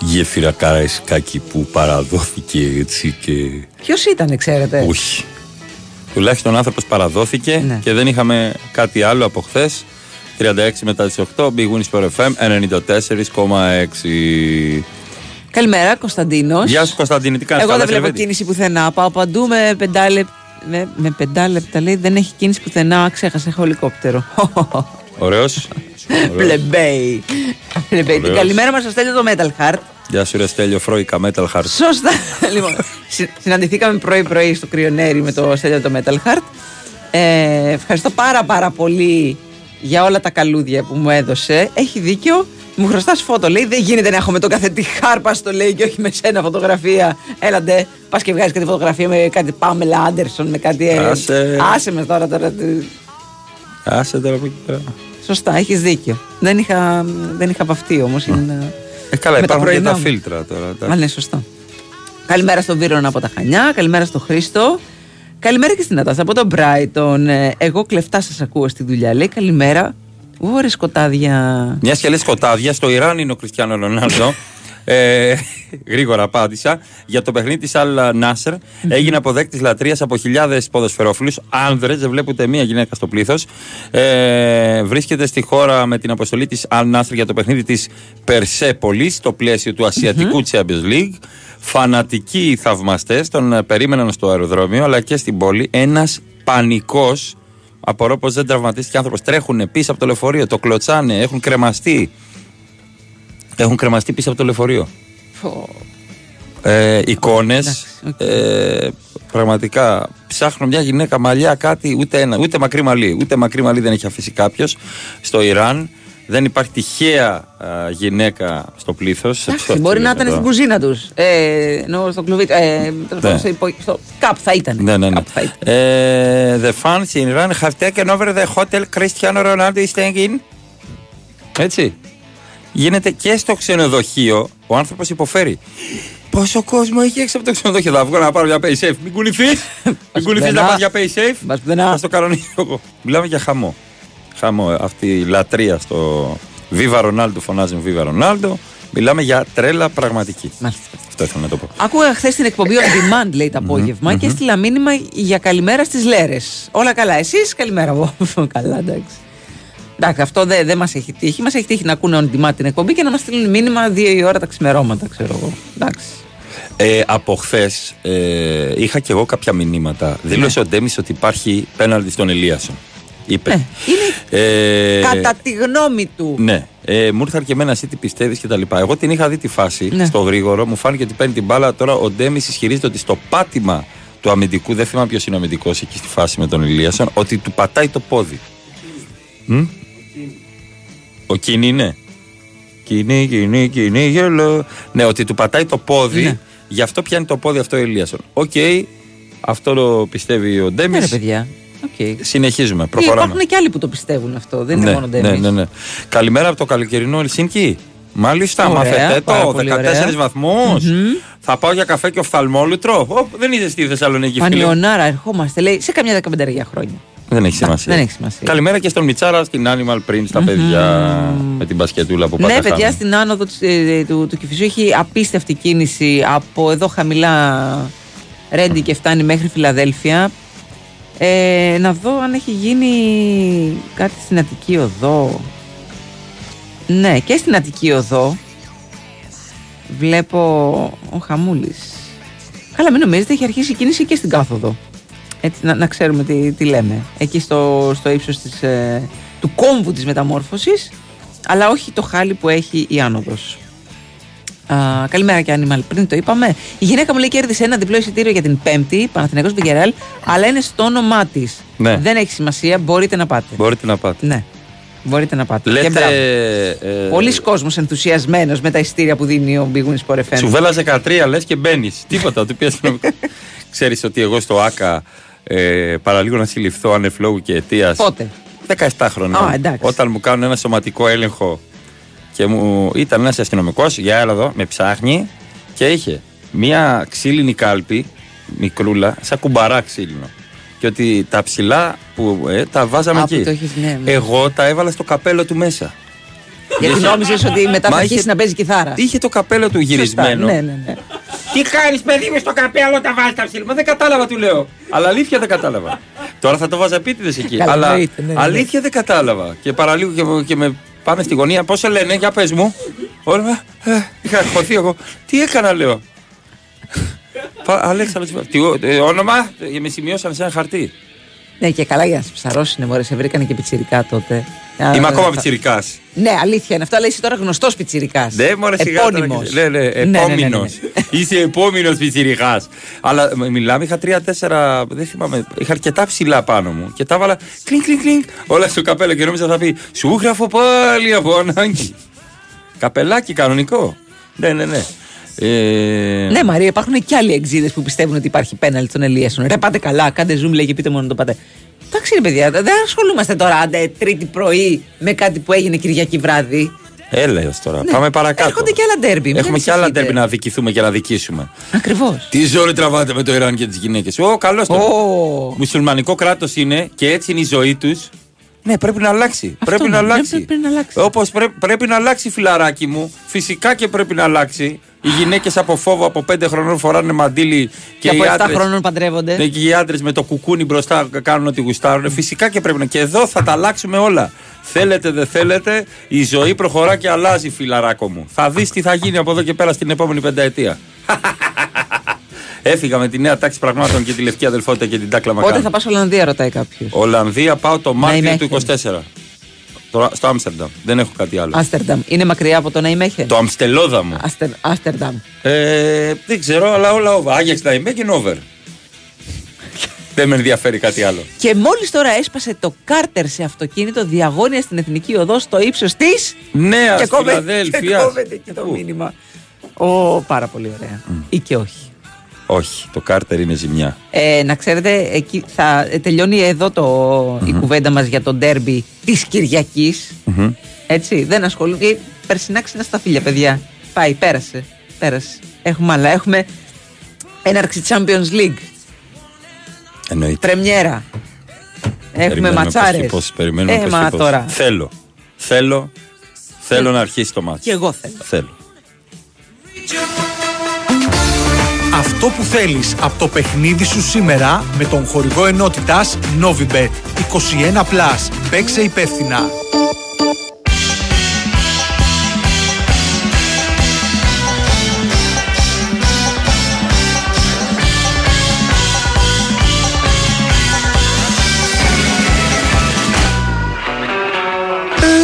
γέφυρα Καραϊσκάκη που παραδόθηκε έτσι και Ποιος ήταν, ξέρετε; όχι. Τουλάχιστον ο άνθρωπος παραδόθηκε Ναι. και δεν είχαμε κάτι άλλο από χθες. 36 μετά τις 8, Big Wins for FM 94,6. Καλημέρα, Κωνσταντίνος. Γεια σου Κωνσταντίνη, τι κάνεις Εγώ καλά, δεν βλέπω Σερβέτη; κίνηση πουθενά. Πάω παντού με πεντάλεπτα. Με, με πεντάλεπτα λέει δεν έχει κίνηση πουθενά. Ξέχασα, έχω ελικόπτερο. Ωραίος. Ωραίος. Πλεμπέι. Πλεμπέι. Την Ωραίος. καλημέρα μας στο στέλνει το Metal Heart. Γεια σου ρε Στέλιο Φρόικα Metal Heart. Σωστά. λοιπόν, συ- συναντηθήκαμε πρωί-πρωί στο κρυονέρι με το Στέλιο το Metal Heart. Ε, ευχαριστώ πάρα πάρα πολύ για όλα τα καλούδια που μου έδωσε. Έχει δίκιο. Μου χρωστάς φώτο. Λέει: Δεν γίνεται να έχουμε τον καθετή χάρπα στο λέει και όχι με σένα φωτογραφία. Έλαντε, πας και βγάζεις κάτι φωτογραφία με κάτι Πάμελα Άντερσον, με κάτι. ε, Άσε. Άσε με τώρα. τώρα τι- Άσε τώρα από εκεί πέρα. Σωστά, έχεις δίκιο. Δεν είχα, δεν είχα βαφτεί όμως. Ε, καλά, Με τα υπάρχουν και πρωινά τα μου. φίλτρα τώρα. εντάξει. Α, ναι, σωστό. Καλημέρα στον Βίρονα από τα Χανιά. Καλημέρα στον Χρήστο. Καλημέρα και στην Νατάσα από τον Brighton. Ε, Εγώ κλεφτά σας ακούω στη δουλειά. Λέει καλημέρα. Ωρε σκοτάδια. Μιας και λες σκοτάδια, στο Ιράν είναι ο Κριστιανό Ρονάλντο. ε, γρήγορα απάντησα. Για το παιχνίδι της Αλ Νάσερ έγινε αποδέκτης λατρείας από χιλιάδες ποδοσφαιρόφιλους. Άνδρες, δεν βλέπω ούτε μία γυναίκα στο πλήθος. Ε, βρίσκεται στη χώρα με την αποστολή της Αλ Νάσερ για το παιχνίδι της Περσέπολης στο πλαίσιο του ασιατικου Champions League. Φανατικοί θαυμαστές τον ε, περίμεναν στο αεροδρόμιο αλλά και στην πόλη. Ένας πανικός Απορώ πως δεν τραυματίστηκε άνθρωπος. Τρέχουν πίσω από το λεωφορείο, το κλωτσάνε, έχουν κρεμαστεί. Έχουν κρεμαστεί πίσω από το λεωφορείο. Φω. Ε, Εικόνες. Ε, πραγματικά ψάχνω μια γυναίκα μαλλιά, κάτι, ούτε ένα, ούτε μακρύ μαλλί. Ούτε μακρύ μαλλί δεν έχει αφήσει κάποιος στο Ιράν. Δεν υπάρχει τυχαία α, γυναίκα στο πλήθος. Μπορεί να ήταν στην κουζίνα τους. Ε, ενώ στο κλουβί. Ε, τέλος πάντων, στο υπο- στο- κάπου θα ήταν. Ναι, ναι, ναι. Ε, the fans in Iran have taken over the hotel Cristiano Ronaldo is staying in. Έτσι. Γίνεται και στο ξενοδοχείο. Ο άνθρωπος υποφέρει. Πόσο κόσμο έχει έξω από το ξενοδοχείο. Θα βγω να πάρω μια pay safe. Μην κουνηθείς. Μην κουνηθείς να πας για pay safe. Θα το κανονίσω εγώ. Μιλάμε για χαμό. Χαμό. Αυτή η λατρεία στο Viva Ronaldo φωνάζουν Viva Ronaldo. Μιλάμε για τρέλα πραγματική. Αυτό ήθελα να το πω. Άκουγα χθες την εκπομπή On Demand, λέει το απόγευμα, και έστειλα μήνυμα για καλημέρα στις Λέρες. Όλα καλά. Εσείς; Καλημέρα. Εγώ. καλά, εντάξει. Εντάξει, αυτό δεν δεν μας έχει τύχει. Μας έχει τύχει να ακούνε on demand την εκπομπή και να μας στείλουν μήνυμα δύο η ώρα τα ξημερώματα, ξέρω εγώ. Εντάξει. Ε, από χθες ε, είχα και εγώ κάποια μηνύματα. Δήλωσε ο Ντέμις ότι υπάρχει πέναλτι στον Ελίασον. Είπε. Ε, Κατά τη γνώμη του. Ναι. Ε, μου ήρθαν και εμένα εσύ τι πιστεύεις και τα λοιπά. Εγώ την είχα δει τη φάση Ναι. στο γρήγορο, μου φάνηκε ότι παίρνει την μπάλα. Τώρα ο Ντέμις ισχυρίζεται ότι στο πάτημα του αμυντικού, δεν θυμάμαι ποιος είναι ο αμυντικός εκεί στη φάση με τον Ηλίασον, ότι του πατάει το πόδι. Μμ; Ο Κίνη είναι. Κίνη, κίνη, κίνη, γελό. Ναι, ότι του πατάει το πόδι, Ναι. γι' αυτό πιάνει το πόδι αυτό ο Ηλίασον. Οκ, αυτό το πιστεύει ο Ντέμις. Ναι, ρε παιδιά. Okay. Συνεχίζουμε, προχωράμε. Υπάρχουν και άλλοι που το πιστεύουν αυτό. Δεν είναι ναι, μόνο ναι, Ντέμις. ναι, ναι. Καλημέρα από το καλοκαιρινό Ελσίνκι. Μάλιστα, Ωραία, μαθετε πάρα το. πολύ 14 ωραία. βαθμούς. Θα πάω για καφέ και οφθαλμόλουτρο. Ω, δεν είσαι στη Θεσσαλονίκη, φίλε. Πανιωνάρα, ερχόμαστε, λέει, σε καμιά δεκαπενταριά χρόνια. Δεν έχει σημασία. δεν έχει σημασία. Καλημέρα και στον Μιτσάρα, στην Animal Print, στα παιδιά με την μπασκετούλα που πάντα Ναι, παιδιά, χάνουν. στην άνοδο της, ε, του, του Κηφισού έχει απίστευτη κίνηση από εδώ χαμηλά Ρέντι και φτάνει μέχρι Φιλαδέλφια. Ε, να δω αν έχει γίνει κάτι στην Αττική Οδό. Ναι, και στην Αττική Οδό βλέπω ο Χαμούλης. Καλά, μην νομίζετε, έχει αρχίσει η κίνηση και στην κάθοδο. Έτσι, να, να ξέρουμε τι, τι λέμε. Εκεί στο, στο ύψος της, ε, του κόμβου της μεταμόρφωσης, αλλά όχι το χάλι που έχει η άνοδος. Α, καλημέρα και Animal, πριν το είπαμε. Η γυναίκα μου λέει κέρδισε ένα διπλό εισιτήριο για την Πέμπτη, Παναθηναϊκός Βιγεράλ, αλλά είναι στο όνομά της. Ναι. Δεν έχει σημασία, μπορείτε να πάτε. Μπορείτε να πάτε. Ναι. Μπορείτε να πάτε. Και Λέτε. μπράβο. ε, Πολλοί κόσμος ενθουσιασμένος με τα ειστήρια που δίνει ο Big Win Sport FM. Σου βέλα 13, λες και μπαίνεις. Τίποτα. Του πεις Ξέρεις ότι εγώ στο ΑΚΑ ε, παραλίγο να συλληφθώ ανεφλόγου και αιτίας. Πότε; 17 χρόνια. Α, εντάξει. Όταν μου κάνουν ένα σωματικό έλεγχο και μου ήταν ένας αστυνομικός, για έλα εδώ, με ψάχνει και είχε μία ξύλινη κάλπη, μικρούλα, σαν κουμπαρά ξύλινο. Και ότι τα ψηλά που ε, τα βάζαμε Α, εκεί. που το έχεις, ναι, ναι. Εγώ τα έβαλα στο καπέλο του μέσα. Γιατί νόμιζες ότι μετά Μα θα είχε- αρχίσει να παίζει κιθάρας. Είχε το καπέλο του γυρισμένο. Ναι, ναι, ναι. Τι κάνεις, παιδί μου, στο καπέλο τα βάζεις τα ψήλα. Μα δεν κατάλαβα, του λέω. Αλλά αλήθεια δεν κατάλαβα. Τώρα θα το βάζα επίτηδες εκεί. Καλά, αλλά εννοείται, ναι, ναι. αλήθεια δεν κατάλαβα. Και παραλίγο και, με- και με πάνε στη γωνία. Πώς σε λένε, για πες μου. Όλα. Ε, είχα χωθεί εγώ. Τι έκανα, λέω. Πα- Αλέξανδρος, τι ο- ε, όνομα, ε, με σημειώσαν σε ένα χαρτί. Ναι, και καλά για να σε ψαρώσουν, μωρέ, σε βρήκανε και πιτσιρικά τότε. Α, Είμαι ε, ακόμα θα- πιτσιρικάς. Ναι, αλήθεια είναι αυτό, αλλά είσαι τώρα γνωστός πιτσιρικάς. Ναι, μωρέ σιγά. τώρα Επώνυμος. και- Ναι, ναι, ναι, ναι, επόμενο. ναι. Είσαι επόμενο πιτσιρικάς. Αλλά μ- μιλάμε, είχα τρία-τέσσερα. Δεν θυμάμαι. Είχα αρκετά ψηλά πάνω μου. Και τα έβαλα κλινκ, κλινκ, κλινκ. Όλα στο καπέλο και νόμιζα θα πει Σου γράφω πάλι από ανάγκη. Καπελάκι κανονικό. Ναι, ναι, ναι. Ε, Ναι, Μαρία, υπάρχουν και άλλοι εξήδε που πιστεύουν ότι υπάρχει πέναλ στον Ελίασον. Ρε, πάτε καλά, κάντε zoom, λέει και πείτε μόνο να το πάτε. Εντάξει, ρε παιδιά, δεν ασχολούμαστε τώρα άντε, τρίτη πρωί με κάτι που έγινε Κυριακή βράδυ. Έλεος τώρα. Ναι. Πάμε παρακάτω. Έρχονται και άλλα ντέρμπι. μην Έχουμε και άλλα ανησυχείτε. ντέρμπι να δικηθούμε και να δικήσουμε. Ακριβώς. Τι ζόρι τραβάτε με το Ιράν και τις γυναίκες. Ω, καλώς το. Μουσουλμανικό κράτος είναι και έτσι είναι η ζωή τους. Ναι, πρέπει να αλλάξει. πρέπει ναι, να ναι, αλλάξει. πρέπει να αλλάξει. Όπως πρέπει να αλλάξει, φιλαράκι μου. Φυσικά και πρέπει να αλλάξει. Οι γυναίκες από φόβο από 5 χρονών φοράνε μαντίλι Και, και, οι από 7 άντρες- χρόνων παντρεύονται. ναι, και οι άντρες με το κουκούνι μπροστά κάνουν ό,τι γουστάρουν. Φυσικά και πρέπει να. Και εδώ θα τα αλλάξουμε όλα. Θέλετε, δεν θέλετε, η ζωή προχωρά και αλλάζει, φιλαράκο μου. Θα δεις τι θα γίνει από εδώ και πέρα στην επόμενη πενταετία. Έφυγα με τη νέα τάξη πραγμάτων και τη λευκή αδελφότητα και την τάκλα Πότε μακάρι. θα πας Ολλανδία, ρωτάει κάποιος. Ολλανδία πάω το Μάρτιο είμαι του 24. Τώρα στο Άμστερνταμ. Δεν έχω κάτι άλλο. Άστερνταμ. Είναι μακριά από το να είμαι Το Αμστελόδα μου. Άστερνταμ. Ε, δεν ξέρω, αλλά όλα over. Άγιαξ να είμαι και over. δεν με ενδιαφέρει κάτι άλλο. Και μόλις τώρα έσπασε το κάρτερ σε αυτοκίνητο διαγώνια στην Εθνική Οδό στο ύψος της. Νέας και κόβε- Φιλαδέλφειας. Και κόβεται και το μήνυμα. Ω, πάρα πολύ ωραία. Ή και όχι. Όχι, το κάρτερ είναι ζημιά. Ε, να ξέρετε, εκεί θα ε, τελειώνει εδώ το, η κουβέντα μας για το ντέρμπι της Κυριακής. Μμμ. Έτσι, δεν ασχολούν. Ε, περσινά ξύνα στα φίλια, παιδιά. Πάει, πέρασε. Πέρασε. Έχουμε άλλα. Έχουμε έναρξη Champions League. Εννοείται. Πρεμιέρα. Έχουμε Περιμένουμε ματσάρες. πώς και πώς, περιμένουμε Ε, πώς μα και πώς. τώρα. Θέλω. Θέλω. Θέλω να αρχίσει το μάτι. Και εγώ θέλω. Θέλω. Αυτό αυτό που θέλεις από το παιχνίδι σου σήμερα με τον χορηγό ενότητας Novibet 21+. Παίξε υπεύθυνα.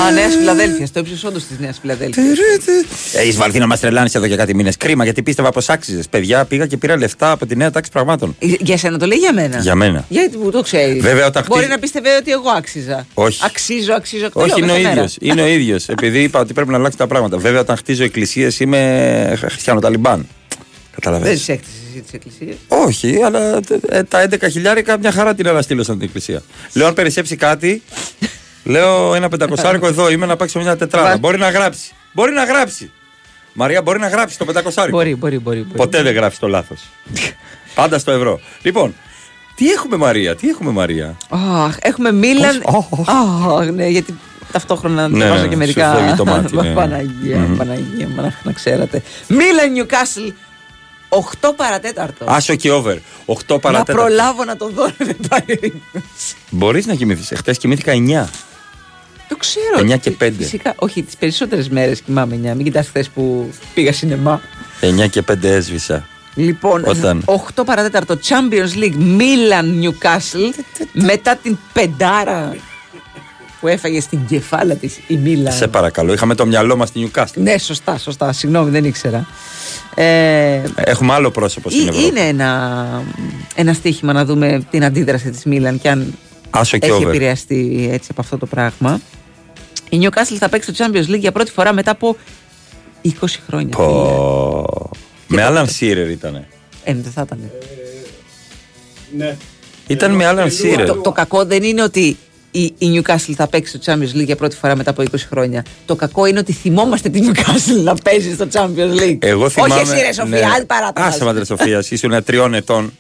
Α, Νέα Φιλαδέλφια, στο ύψος όντως της Νέας Φιλαδέλφιας. Έχει βαλθεί να μας τρελάνεις εδώ για κάτι μήνες. Κρίμα γιατί πίστευα πως άξιζες. Παιδιά, πήγα και πήρα λεφτά από τη νέα τάξη πραγμάτων. Ε, Για σένα το λέει για μένα; Για μένα. Γιατί που το ξέρεις. Βέβαια, όταν Μπορεί χτίζει- να πίστευε ότι εγώ άξιζα. Όχι. Αξίζω, αξίζω. το Όχι, λέω είναι ο κάθε μέρα. ίδιος. Είναι ο ίδιος. Επειδή είπα ότι πρέπει να αλλάξει τα πράγματα. Βέβαια, όταν χτίζω εκκλησίες είμαι χριστιανοταλιμπάν. Δεν Καταλαβαίνεις. τι έκτισε εσύ τις εκκλησίες; Όχι, αλλά ε, τα 11 χιλιάρικα μια χαρά την αναστήλωσαν την εκκλησία. Λέω, αν περισσέψει κάτι, λέω ένα πεντακοσάρικο εδώ είμαι να παίξω μια τετράδα. Βα- Μπορεί να γράψει. Μπορεί να γράψει. Μαρία, μπορεί να γράψει το πεντακοσάρικο. Μπορεί, μπορεί, μπορεί. μπορεί. Ποτέ δεν γράφεις το λάθος. Πάντα στο ευρώ. Λοιπόν, τι έχουμε Μαρία, τι έχουμε Μαρία; Αχ, έχουμε Μίλαν. Αχ, ναι, γιατί ταυτόχρονα Ναι, διαβάζω ναι, και σου μερικά. φεύγει το μάτι, ναι. Παναγία, Μμμ. Παναγία, να, να ξέρατε. Μίλαν Νιουκάσλ 8 παρατέταρτο. Άσο και over. 8 να παρατέταρτο. προλάβω να το δω, δεν πάει. Μπορείς να κοιμηθείς. Χθε κοιμήθηκα 9. Το ξέρω. 9 και 5. Φυσικά, όχι, τις περισσότερες μέρες κοιμάμαι 9. Μην κοιτάς χθες που πήγα σινεμά. 9 και 5 έσβησα. Λοιπόν, Όταν; 8 παρατέταρτο Champions League Milan Newcastle μετά την πεντάρα που έφαγε στην κεφάλα της η Μίλαν. Σε παρακαλώ, είχαμε το μυαλό μας στην Newcastle. Ναι, σωστά, σωστά. Συγγνώμη, δεν ήξερα. Ε, Έχουμε άλλο πρόσωπο στην ε, Ευρώπη. είναι ένα, ένα στοίχημα να δούμε την αντίδραση της Μίλαν και αν Άσο και έχει over. επηρεαστεί έτσι από αυτό το πράγμα. Η Newcastle θα παίξει το Champions League για πρώτη φορά μετά από 20 χρόνια. Πω. Με Άλαν Σίρερ ήτανε. Ε, δεν θα ήταν. Ναι. Ήταν με Άλαν Σίρερ. Το, το κακό δεν είναι ότι η, η Newcastle θα παίξει το Champions League για πρώτη φορά μετά από 20 χρόνια. Το κακό είναι ότι θυμόμαστε τη Newcastle να παίζει στο Champions League. Εγώ θυμάμαι. Όχι εσύ, ρε Σοφία, άλλη παράταση. Άσε μαντρε Σοφία, ήσουν τριών ετών.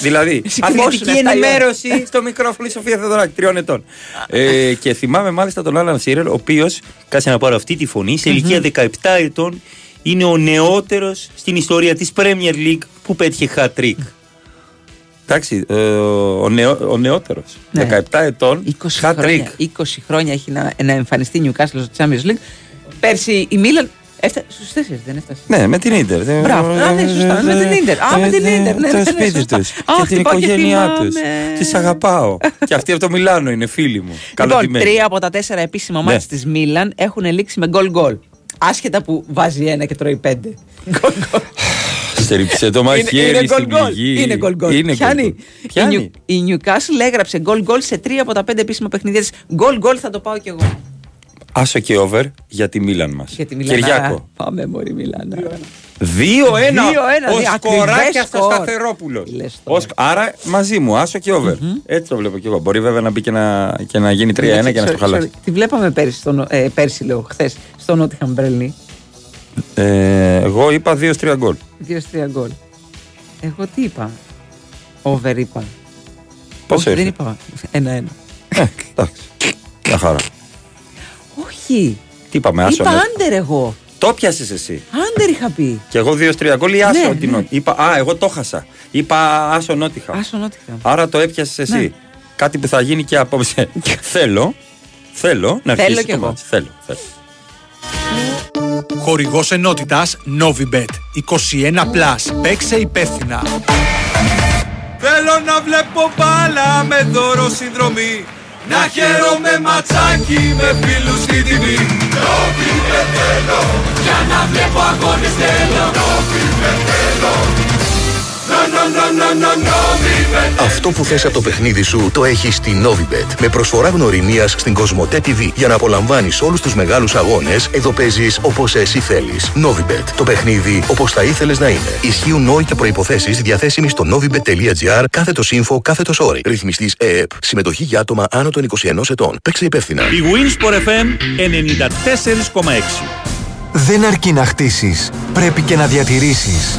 δηλαδή, Εσύ κοιμόσουν αθλητική εφτά η ώρα. ενημέρωση στο μικρόφωνο η Σοφία Θεοδωράκη, τριών ετών. ε, και θυμάμαι μάλιστα τον Άλαν Σίρελ, ο οποίος, κάτσε να πάρω αυτή τη φωνή, σε ηλικία 17 ετών είναι ο νεότερος στην ιστορία της Premier League που πέτυχε hat-trick. Εντάξει, ε, ο, νεό, ο νεότερος. Ναι. 17 ετών, 20 hat-trick. χρόνια, 20 χρόνια έχει να, να εμφανιστεί η Newcastle στο Champions League. Πέρσι η Μίλαν έφτασε στους 4, δεν έφτασε. Ναι, με την Ίντερ. Μπράβο. Α, ναι, σωστά. Με την Ίντερ. Α, με την Ίντερ. Ναι, Το ναι, ναι, σπίτι σωστά. τους. Α, Και την χτυπάω και οικογένειά θυμάμαι. τους. Τις αγαπάω. Και αυτοί από το Μιλάνο είναι φίλοι μου. Λοιπόν, Καλοτιμένοι. τρία από τα τέσσερα επίσημα Ναι. μάτια της Μίλαν έχουν λήξει με γκολ γκολ. Άσχετα που βάζει ένα και τρώει πέντε. Στρίψε το μαχαίρι στην πληγή. Είναι γκολ γκολ. Είναι Πιάνει. γκολ γκολ. Πιάνει. Η, Νιου- η Newcastle έγραψε γκολ γκολ σε τρία από τα πέντε επίσημα παιχνίδια της. Γκολ γκολ θα το πάω κι εγώ. Άσο και over για τη Μίλαν μας. Για τη Μιλάνα. Κυριάκο. Πάμε, Μωρή Μιλάνα. 2-1. 2-1, Ο δι- Σκοράκια ακριβές στο σκορ. Σταθερόπουλο. Άρα μαζί μου, άσο και over. Έτσι το βλέπω κι εγώ. Μπορεί βέβαια να μπει και να, και να γίνει 3-1 και να στο Sorry, χαλάσει. sorry. Τη βλέπαμε πέρσι, στο, ε, πέρσι λέω, χθες στο Νότιχαμ Μπρελνί. Ε, εγώ είπα 2-3 γκολ. 2-3 γκολ. Εγώ τι είπα; Over είπα. Πόσο Όχι, δεν ήρθε; είπα. Ένα-ένα. Εντάξει. Μια χαρά. Όχι. Τι είπαμε, άσο. Είπα ναι. άντερ εγώ. Το πιάσες εσύ. Άντερ είχα πει. Και εγώ 2-3 γκολ ή άσο Ναι, ότι ναι. νο- Είπα, α, εγώ το χάσα. Είπα άσο νότιχα. Άσο Νότιχαμ. Άρα το έπιασες εσύ. Ναι. Κάτι που θα γίνει και απόψε. θέλω, θέλω να Θέλω αρχίσει κι το εγώ. μάτς. Θέλω, θέλω. Χορηγός ενότητας Novibet. 21+. Παίξε υπεύθυνα. Θέλω να βλέπω μπάλα με δώρο συνδρομή. Να χαίρομαι ματσάκι με φίλους στη τιμή. Νόβι με θέλω. Για να βλέπω αγώνες θέλω. Νόβι με θέλω Αυτό που θες από το παιχνίδι σου το έχεις στη Novibet. Με προσφορά γνωριμίας στην Κοσμοτέ TV για να απολαμβάνεις όλους τους μεγάλους αγώνες, εδώ παίζεις όπως εσύ θέλεις. Novibet. Το παιχνίδι όπως θα ήθελες να είναι. Ισχύουν όροι και προϋποθέσεις διαθέσιμοι στο novibet.gr κάθετος info κάθετος όρι. Ρυθμιστής ΕΕΠ. Συμμετοχή για άτομα άνω των 21 ετών. Παίξε υπεύθυνα. Η Winsport FM 94,6. Δεν αρκεί να χτίσεις, πρέπει και να διατηρήσεις.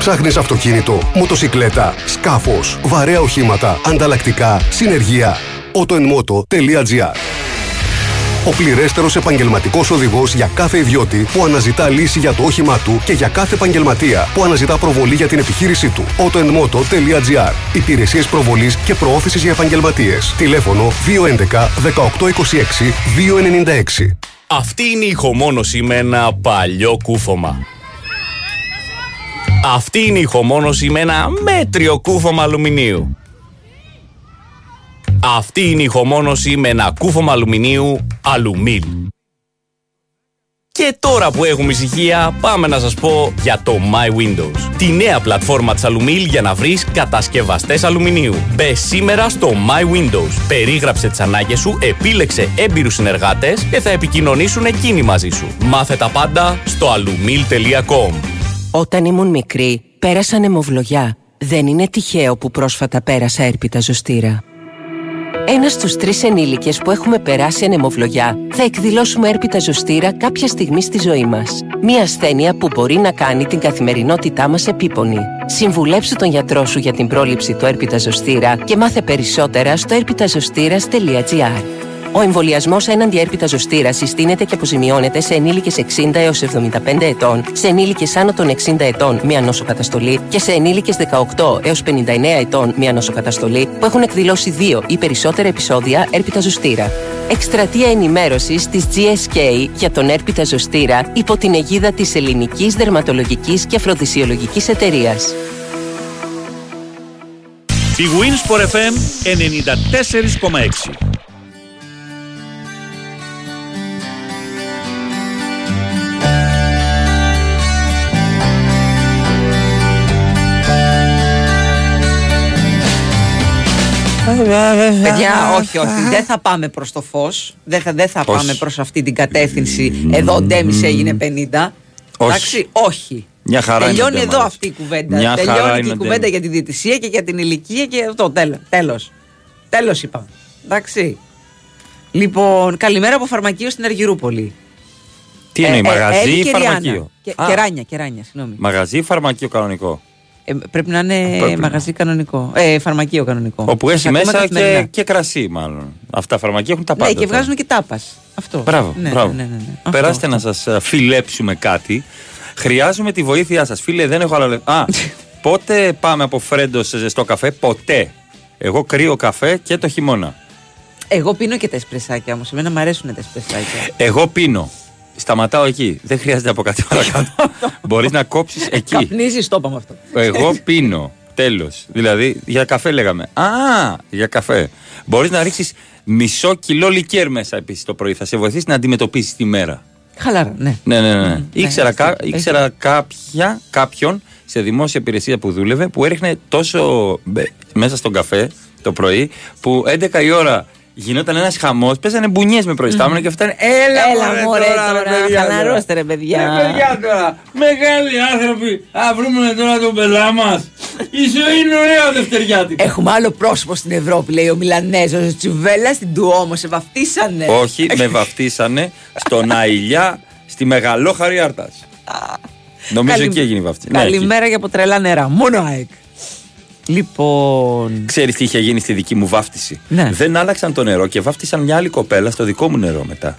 Ψάχνεις αυτοκίνητο, μοτοσικλέτα, σκάφος, βαρέα οχήματα, ανταλλακτικά, συνεργεία. autoenmoto.gr ο πληρέστερος επαγγελματικός οδηγός για κάθε ιδιώτη που αναζητά λύση για το όχημά του και για κάθε επαγγελματία που αναζητά προβολή για την επιχείρησή του. autoenmoto.gr Υπηρεσίες προβολής και προώθησης για επαγγελματίες. Τηλέφωνο 211 1826 296. Αυτή είναι η ηχομόνωση με ένα παλιό κούφωμα. Αυτή είναι η ηχομόνωση με ένα μέτριο κούφωμα αλουμινίου. Αυτή είναι η ηχομόνωση με ένα κούφωμα αλουμινίου αλουμίλ. Και τώρα που έχουμε ησυχία, πάμε να σας πω για το My Windows. Τη νέα πλατφόρμα της Alumil για να βρεις κατασκευαστές αλουμινίου. Μπε σήμερα στο My Windows. Περίγραψε τις ανάγκες σου, επίλεξε έμπειρους συνεργάτες και θα επικοινωνήσουν εκείνοι μαζί σου. Μάθε τα πάντα στο alumil.com. Όταν ήμουν μικρή, πέρασα νεμοβλογιά. Δεν είναι τυχαίο που πρόσφατα πέρασα έρπιτα ζωστήρα. Ένας στους τρεις ενήλικες που έχουμε περάσει ανεμοβλογιά θα εκδηλώσουμε έρπιτα ζωστήρα κάποια στιγμή στη ζωή μας. Μία ασθένεια που μπορεί να κάνει την καθημερινότητά μας επίπονη. Συμβουλέψου τον γιατρό σου για την πρόληψη του έρπιτα ζωστήρα και μάθε περισσότερα στο έρπιταζωστήρας.gr. Ο εμβολιασμός έναντι έρπιτα ζωστήρας συστήνεται και αποζημιώνεται σε ενήλικες 60 έως 75 ετών, σε ενήλικες άνω των 60 ετών μία νόσοκαταστολή και σε ενήλικες 18 έως 59 ετών μία νόσοκαταστολή που έχουν εκδηλώσει δύο ή περισσότερα επεισόδια έρπιτα ζωστήρα. Εκστρατεία ενημέρωσης της GSK για τον έρπιτα ζωστήρα υπό την αιγίδα της Ελληνικής Δερματολογικής και Αφροδισιολογικής Εταιρείας. Η Winsport FM 94,6 Παιδιά, όχι, όχι. Δεν θα πάμε προς το φως. Δεν θα, δεν θα Όχι. πάμε προς αυτή την κατεύθυνση. Εδώ ο Ντέμι έγινε 50. Όχι. Εντάξει, όχι. Μια χαρά είναι Τελειώνει ο εδώ Ντέμαρας. αυτή η κουβέντα. Μια χαρά Τελειώνει είναι και η ο κουβέντα Ντέμι. για τη διαιτησία και για την ηλικία και αυτό. Τέλο. Τέλος είπαμε. Εντάξει. Λοιπόν, καλημέρα από φαρμακείο στην Αργυρούπολη. Τι εννοεί, Ε, ε, μαγαζί Έλλη ή και Ριάννα. φαρμακείο. Και, Α. κεράνια, κεράνια, συγγνώμη. Μαγαζί ή φαρμακείο κανονικό; Ε, πρέπει να είναι Πρέπει να. μαγαζί κανονικό. Ε, φαρμακείο κανονικό. Όπου έχει Ακούμε μέσα καθημερινά. και, και κρασί, μάλλον. Αυτά τα φαρμακεία έχουν τα πάντα. Ναι, και τώρα. βγάζουν και τάπας. Αυτό. Μπράβο, Ναι, μπράβο. ναι, ναι, ναι, ναι. Αυτό, Περάστε αυτό. να σας φιλέψουμε κάτι. Χρειάζομαι τη βοήθειά σας. Φίλε, δεν έχω άλλα λεφτά. Α, πότε πάμε από φρέντο σε ζεστό καφέ, ποτέ. Εγώ κρύο καφέ και το χειμώνα. Εγώ πίνω και τα εσπρεσάκια όμως. Εμένα μου αρέσουν τα εσπρεσάκια. Εγώ πίνω. Σταματάω εκεί. Δεν χρειάζεται από κάτι παρακάτω. Μπορείς να κόψεις εκεί. Καπνίζεις, το είπαμε αυτό. Εγώ πίνω. Τέλος. Δηλαδή, για καφέ λέγαμε. Α, για καφέ. Μπορείς να ρίξεις μισό κιλό λικέρ μέσα επίσης το πρωί. Θα σε βοηθήσει να αντιμετωπίσεις τη μέρα. Χαλάρα, ναι. Ναι, ναι, ναι. ήξερα έχει κα- δίκιο, έχει ήξερα κάποια, κάποιον σε δημόσια υπηρεσία που δούλευε που έριχνε τόσο μπε- μέσα στον καφέ το πρωί που 11 η ώρα γινόταν ένας χαμός, παίζανε μπουνιές με προϊστάμενο και φτάνε. Έλα, Έλα, μωρέ, τώρα, ρε, παιδιά, χαλαρώστε, ρε, παιδιά. Ρε, παιδιά τώρα, μεγάλοι άνθρωποι, α βρούμε τώρα τον πελά μας. Η ζωή είναι ωραία δευτεριάτικα. Έχουμε άλλο πρόσωπο στην Ευρώπη, λέει ο Μιλανέζος. Ο Τσουβέλλας στην Τουόμο, σε βαφτίσανε. Όχι, με βαφτίσανε στον Αηλιά στη Μεγαλόχαρη Άρτας. Νομίζω Καλη- εκεί έγινε η βαφτίση. Ναι, εκεί. Καλημέρα για από τρελά νερά. Μόνο ΑΕΚ. Λοιπόν. Ξέρεις τι είχε γίνει στη δική μου βάφτιση; Ναι. Δεν άλλαξαν το νερό και βάφτισαν μια άλλη κοπέλα στο δικό μου νερό μετά.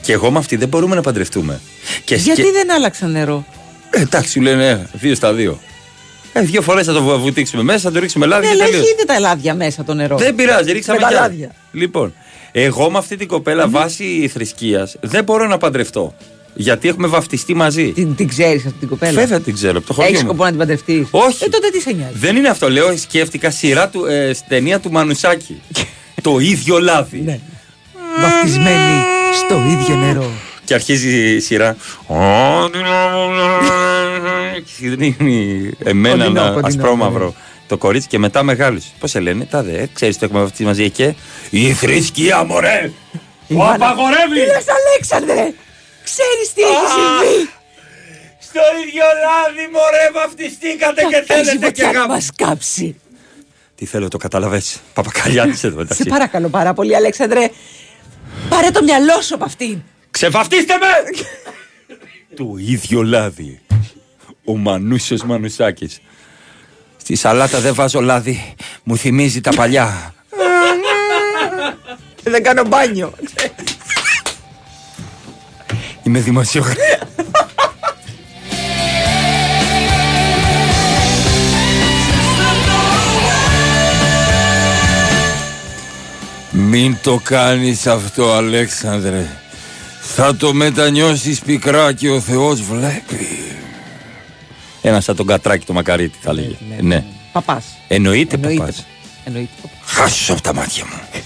Και εγώ με αυτή δεν μπορούμε να παντρευτούμε. Και Γιατί σκε- δεν άλλαξαν νερό; Ε, εντάξει, σου λένε ε, δύο στα δύο. Ε, δύο φορές θα το βου- βουτήξουμε μέσα, θα το ρίξουμε λάδι Ναι, και αλλά τελείως. έχει ήδη τα λάδια μέσα το νερό. Δεν πειράζει, ρίξαμε Με τα κι άλλα. λάδια. Λοιπόν, εγώ με αυτή την κοπέλα βάσει θρησκείας δεν μπορώ να παντρευτώ. Γιατί έχουμε βαφτιστεί μαζί. Την, την ξέρεις αυτή την κοπέλα; Βέβαια την ξέρω, από το χωριό Έχεις μου. σκοπό να την παντρευτείς; Όχι. Ε, τότε τι σε νοιάζει; Δεν είναι αυτό, λέω. Σκέφτηκα σειρά του, ε, στην ταινία του Μανουσάκη. το ίδιο λάδι. Ναι. Βαφτισμένη στο ίδιο νερό. Και αρχίζει η σειρά. Ό,τι να- Και δίνει εμένα Κοντινό, ένα κοντινό, ασπρόμαυρο. Το κορίτσι και μετά μεγάλου. Πώς σε λένε, τα δε, ξέρεις το έχουμε βαφτίσει μαζί και. Η θρησκεία, μωρέ! Το απαγορεύει! Τι λες Αλέξανδρε! Ξέρεις τι έχεις Α! συμβεί! Στο ίδιο λάδι, μωρέ, βαφτιστήκατε και Θα παίζει θέλετε και φωτιά να γάμο. μας κάψει. Τι θέλω, το καταλαβες. Παπακαλιάτης εδώ Σε μεταξύ. παρακαλώ πάρα πολύ Αλέξανδρε. Πάρε το μυαλό σου από αυτήν. Ξεβαφτίστε με! το ίδιο λάδι. Ο Μανούσιος Μανουσάκης. Στη σαλάτα δεν βάζω λάδι. Μου θυμίζει τα παλιά. Δεν κάνω μπάνιο. Είμαι δημοσιογράφος. Μην το κάνεις αυτό Αλέξανδρε Θα το μετανιώσεις πικρά και ο Θεός βλέπει Ένα σαν τον Κατράκη το Μακαρίτη θα λέγε Ναι, Παπάς. Εννοείται, Εννοείται. παπάς Εννοείται. Χάσου από τα μάτια μου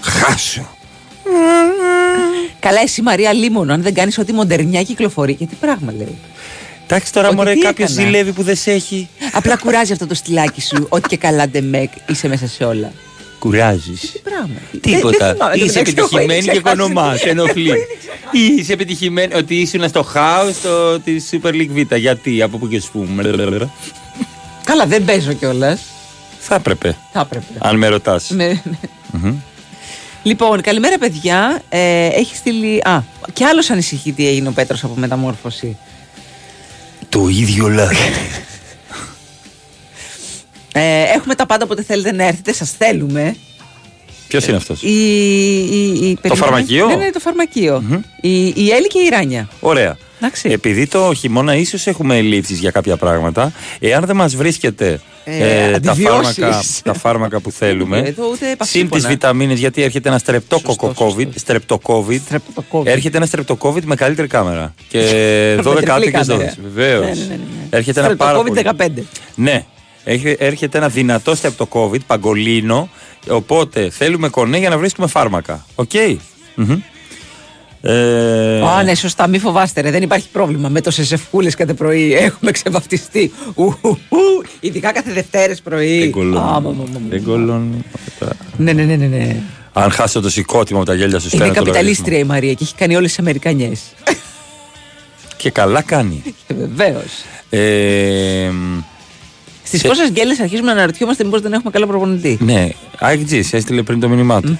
Χάσου Καλά, εσύ Μαρία Λίμωνο, αν δεν κάνεις ό,τι μοντερνιά κυκλοφορεί. Και τι πράγμα λέει. Εντάξει τώρα Ότι μωρέ τι κάποιος έκανα; ζηλεύει που δεν σε έχει Απλά κουράζει αυτό το στυλάκι σου. Ό,τι και καλά ντεμεκ είσαι μέσα σε όλα. Κουράζεις Τι πράγμα. Τίποτα. Δεν- δεν θυμάμαι, το Είσαι μεταξύ, έχω επιτυχημένη ήδη και ξεχάσει. κονομάς. Σε ενοχλεί. Είσαι επιτυχημένη ότι ήσουν στο χάος της Super League Β. Γιατί, από πού και σου πούμε. Καλά, δεν παίζω κιόλας. Θα έπρεπε. Θα έπρεπε. Αν με ρωτάς. Ναι, ναι. Λοιπόν, καλημέρα παιδιά. Ε, έχει στείλει. Α, κι άλλος ανησυχεί τι έγινε ο Πέτρος από μεταμόρφωση. Το ίδιο λάδι. Ε, έχουμε τα πάντα όποτε θέλετε να έρθετε, σας θέλουμε. Ποιος είναι αυτός; Η, η, η, περίμενε. φαρμακείο; Ναι, ναι, το φαρμακείο. Η, η Έλλη και η Ράνια. Ωραία. Εντάξει. Επειδή το χειμώνα ίσως έχουμε ελλείψεις για κάποια πράγματα, εάν δεν μας βρίσκεται Ε, τα, αντιβιώσεις. φάρμακα, τα φάρμακα που θέλουμε, Εδώ ούτε συν παυσίπονα. τις βιταμίνες, γιατί έρχεται ένα στρεπτόκοκο COVID, στρεπτοκόβιτ, έρχεται ένα στρεπτοκόβιτ με καλύτερη κάμερα. Και 12 τριπλή άτομο και κάμερα. Βεβαίως. Ναι, ναι, ναι, ναι. Έρχεται ένα πάρα πολύ. COVID-15. Ναι. Έχει- Έρχεται ένα δυνατό στρεπτοκόβιτ, παγκολίνο. Οπότε θέλουμε κονέ για να βρίσκουμε φάρμακα. Οκ. Μμμ. Ε, Α, ναι, σωστά, μη φοβάστε, ρε, δεν υπάρχει πρόβλημα. Με τόσε ευκούλε κάθε πρωί έχουμε ξεβαφτιστεί. Ου, ου, ου, Ειδικά κάθε Δευτέρες πρωί. Δεν Α, μα, μα, κολώνει. μα, μα. Δεν κολώνει. Ναι, ναι, ναι, ναι. ναι. Αν χάσω το σηκώτημα από τα γέλια σου, Είναι στέλνω το καπιταλίστρια η Μαρία και έχει κάνει όλες τις Αμερικανιές. λογαριασμό. Και καλά κάνει. Βεβαίως. Ε, Στις σε- πόσες γκέλες αρχίζουμε να αναρωτιόμαστε μήπως δεν έχουμε καλό προπονητή; Ναι, IGG έστειλε πριν το μήνυμά του.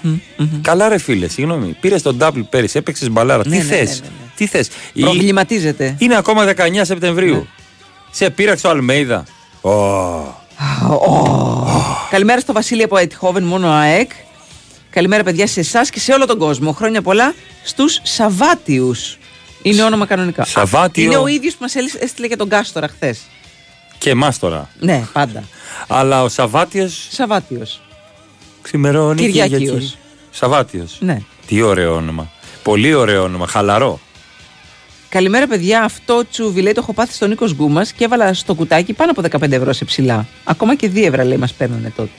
Καλά, ρε φίλε, συγγνώμη. Πήρες τον double πέρυσι, έπαιξες μπαλάρα. Ναι, Τι ναι, θες, ναι, ναι, τι θες; Προβληματίζεται. Είναι ακόμα 19 Σεπτεμβρίου. Ναι. Σε πείραξε ο Αλμέιδα. Ω. Καλημέρα στο Βασίλη από Ετχόβεν, μόνο ΑΕΚ. Καλημέρα, παιδιά, σε εσάς και σε όλο τον κόσμο. Χρόνια πολλά στους Σαββάτιους. Είναι όνομα κανονικά. Σαββάτιο. Είναι ο ίδιος που μας έστειλε και τον Κάστορα χθες. Και εμάς τώρα. Ναι, πάντα. Αλλά ο Σαββάτιο Σαββάτιος. ξημερώνει. Κυριακίος. Κυριακή. Σαββάτιος. Ναι. Τι ωραίο όνομα. Πολύ ωραίο όνομα. Χαλαρό. Καλημέρα, παιδιά. Αυτό τσούβι λέει το έχω πάθει στον Νίκος Γκούμας και έβαλα στο κουτάκι πάνω από 15 ευρώ σε ψηλά. Ακόμα και 2 ευρώ λέει μας παίρνανε τότε.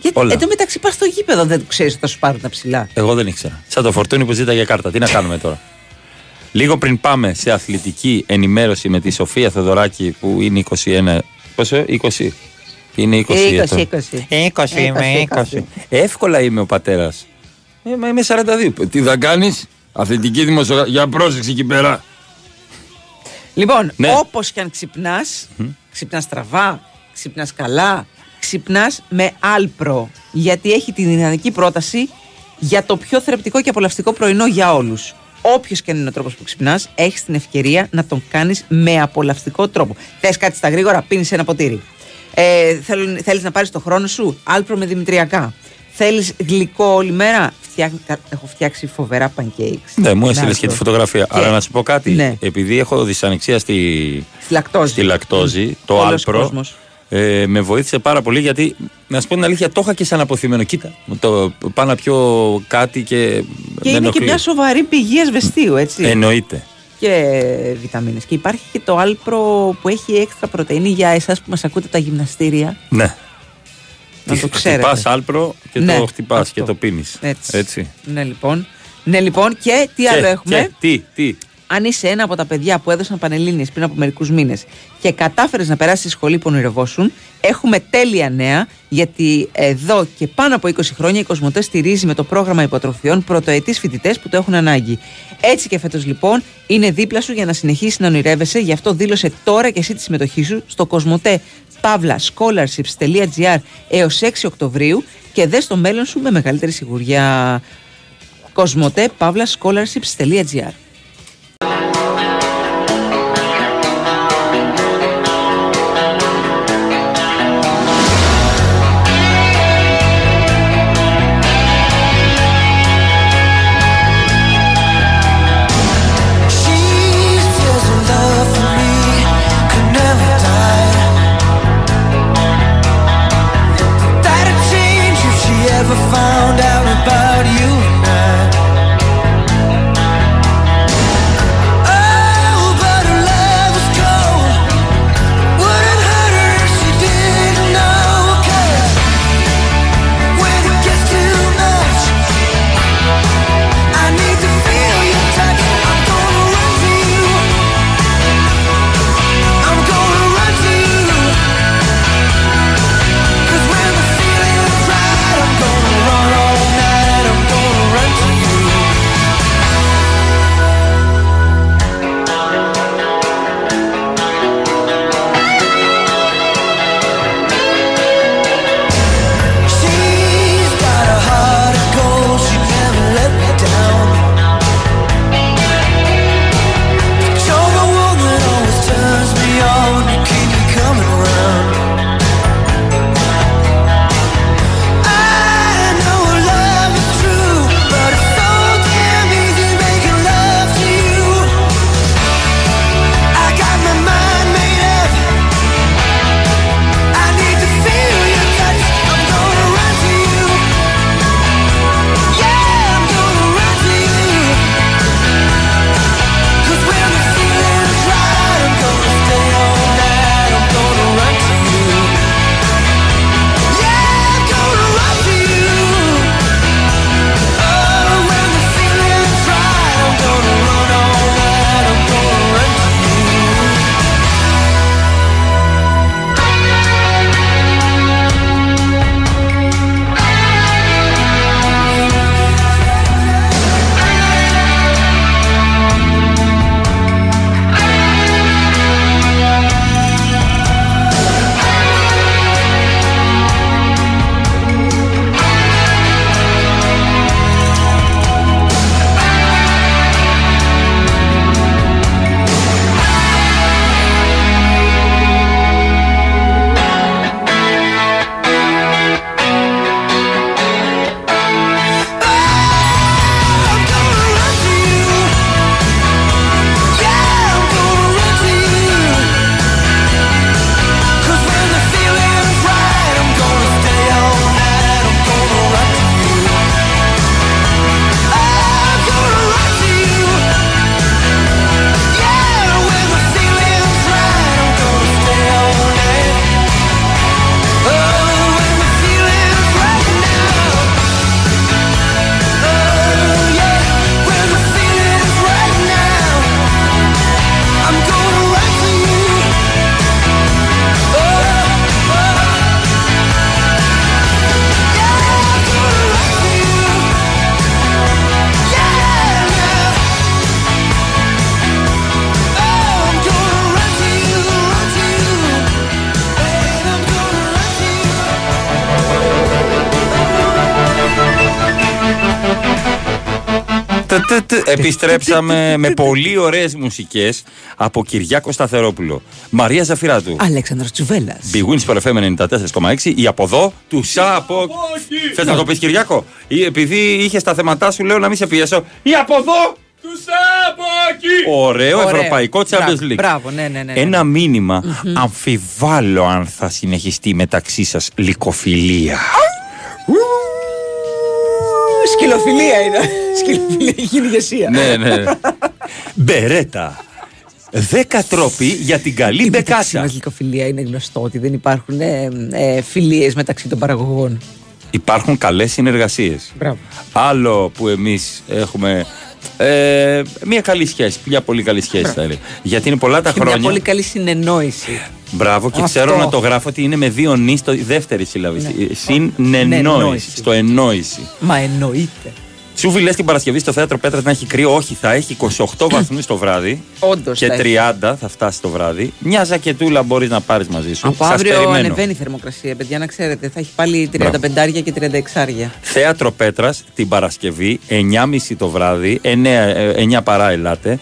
Γιατί Όλα. εν τω μεταξύ πας στο γήπεδο, δεν ξέρεις ότι θα σου πάρουν τα ψηλά. Εγώ δεν ήξερα. Σαν το φορτούνι που ζήταγε κάρτα. Τι να κάνουμε τώρα. Λίγο πριν πάμε σε αθλητική ενημέρωση με τη Σοφία Θεοδωράκη που είναι 21. Πόσο, 20. Είναι 20. 20, ετών. 20. 20 είμαι, 20. Εύκολα είμαι ο πατέρας. Ε, μα είμαι 42. Τι θα κάνεις, αθλητική δημοσιογραφία. Για πρόσεξε εκεί πέρα. Λοιπόν, Ναι. όπως και αν ξυπνάς, ξυπνάς στραβά, ξυπνάς καλά, ξυπνάς με άλπρο. Γιατί έχει την ιδανική πρόταση για το πιο θρεπτικό και απολαυστικό πρωινό για όλους. Όποιος και αν είναι ο τρόπος που ξυπνάς, έχεις την ευκαιρία να τον κάνεις με απολαυστικό τρόπο. Θες κάτι στα γρήγορα, πίνεις ένα ποτήρι. Ε, Θέλεις να πάρεις το χρόνο σου, άλπρο με δημητριακά. Θέλεις γλυκό όλη μέρα, Φτιάχνει- έχω φτιάξει φοβερά pancakes. Ναι, μου Με έστειλε και άλπρο. τη φωτογραφία. Και- Αλλά να σου πω κάτι. Ναι. Επειδή έχω δυσανεξία στη, Στη λακτόζη. στη λακτόζη, το Όλος άλπρο. κόσμος. Ε, με βοήθησε πάρα πολύ γιατί, να σου πω την αλήθεια, το είχα και σαν αποθυμένο. Κοίτα, μου το πάω να πιω κάτι και. Και με είναι και ενοχλεί. μια σοβαρή πηγή ασβεστίου, έτσι. Εννοείται. Και βιταμίνες. Και υπάρχει και το άλπρο που έχει έξτρα πρωτεΐνη για εσάς που μας ακούτε από τα γυμναστήρια. Ναι. Να το ξέρετε. Χτυπάς άλπρο και Ναι, το χτυπά αυτό. και το πίνεις. Έτσι. Έτσι. Ναι, λοιπόν. Ναι, λοιπόν. Και τι Και- άλλο έχουμε; και τι, τι. Αν είσαι ένα από τα παιδιά που έδωσαν πανελλήνιες πριν από μερικούς μήνες και κατάφερες να περάσεις τη σχολή που ονειρευόσουν, έχουμε τέλεια νέα γιατί εδώ και πάνω από 20 χρόνια η Κοσμοτέ στηρίζει με το πρόγραμμα υποτροφιών πρωτοετής φοιτητές που το έχουν ανάγκη. Έτσι και φέτος λοιπόν είναι δίπλα σου για να συνεχίσεις να ονειρεύεσαι, γι' αυτό δήλωσε τώρα και εσύ τη συμμετοχή σου στο Κοσμοτέ Παύλα scholarships.gr έως 6 Οκτωβρίου και δες το μέλλον σου με μεγαλύτερη σιγουριά. Κοσμοτέ Παύλα scholarships.gr Επιστρέψαμε με πολύ ωραίες μουσικές από Κυριάκο Σταθερόπουλο. Μαρία Ζαφυράτου. Αλέξανδρος Τσουβέλλας Big Wins for FM 94,6. Η από εδώ του Σάπο. Θες να το πεις Κυριάκο; Ή επειδή είχε τα θέματά σου, λέω να μην σε πιέσω. Η από εδώ του Σάπο. Ωραίο, Ωραίο. ευρωπαϊκό Μπράβο, Champions League. μπράβο, ναι, ναι, ναι, ναι. Ένα μήνυμα. Αμφιβάλλω αν θα συνεχιστεί μεταξύ σας λικοφιλία. Σκυλοφιλία είναι. Σκυλοφιλία έχει γίνει ηγεσία. ναι, ναι. Μπερέτα. Δέκα τρόποι για την καλή Μεταξύ μπεκάσα. μας λυκοφιλία είναι γνωστό ότι δεν υπάρχουν ε, ε, φιλίες μεταξύ των παραγωγών. Υπάρχουν καλές συνεργασίες. Μπράβο. Άλλο που εμείς έχουμε Ε, μια καλή σχέση. Μια πολύ καλή σχέση θα έλεγα. Γιατί είναι πολλά τα Και μια χρόνια. πολύ καλή συνεννόηση. Μπράβο, και Αυτό. ξέρω να το γράφω ότι είναι με δύο νη στο δεύτερη σύλλαβη. Συν νενόηση. Νενόηση. Στο εννόηση. Μα εννοείται. Τσούφι λες την Παρασκευή στο θέατρο Πέτρας να έχει κρύο; Όχι, θα έχει 28 βαθμούς το βράδυ. Όντως Και θα έχει. 30 θα φτάσει το βράδυ. Μια ζακετούλα μπορείς να πάρεις μαζί σου. Από Σας αύριο περιμένω. ανεβαίνει η θερμοκρασία, παιδιά, να ξέρετε. Θα έχει πάλι 35 και 36. Θέατρο Πέτρας την Παρασκευή, 9.30 το βράδυ, 9, ε, 9 παρά ελάτε.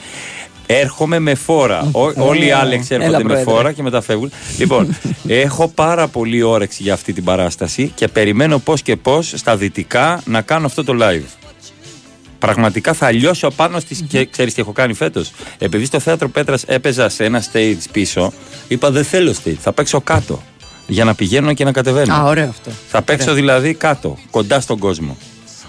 Έρχομαι με φόρα. Ό- όλοι οι άλλοι έρχονται Έλα, με Πρόεδρε. φόρα και μετά φεύγουν. λοιπόν, έχω πάρα πολύ όρεξη για αυτή την παράσταση και περιμένω πώς και πώς στα δυτικά να κάνω αυτό το live. Πραγματικά θα λιώσω πάνω στις. Και ξέρεις τι έχω κάνει φέτος. Επειδή στο θέατρο Πέτρας έπαιζα σε ένα stage πίσω, είπα δεν θέλω stage, θα παίξω κάτω. Για να πηγαίνω και να κατεβαίνω. Α, ωραίο αυτό. Θα παίξω Ωραίο. δηλαδή κάτω, κοντά στον κόσμο.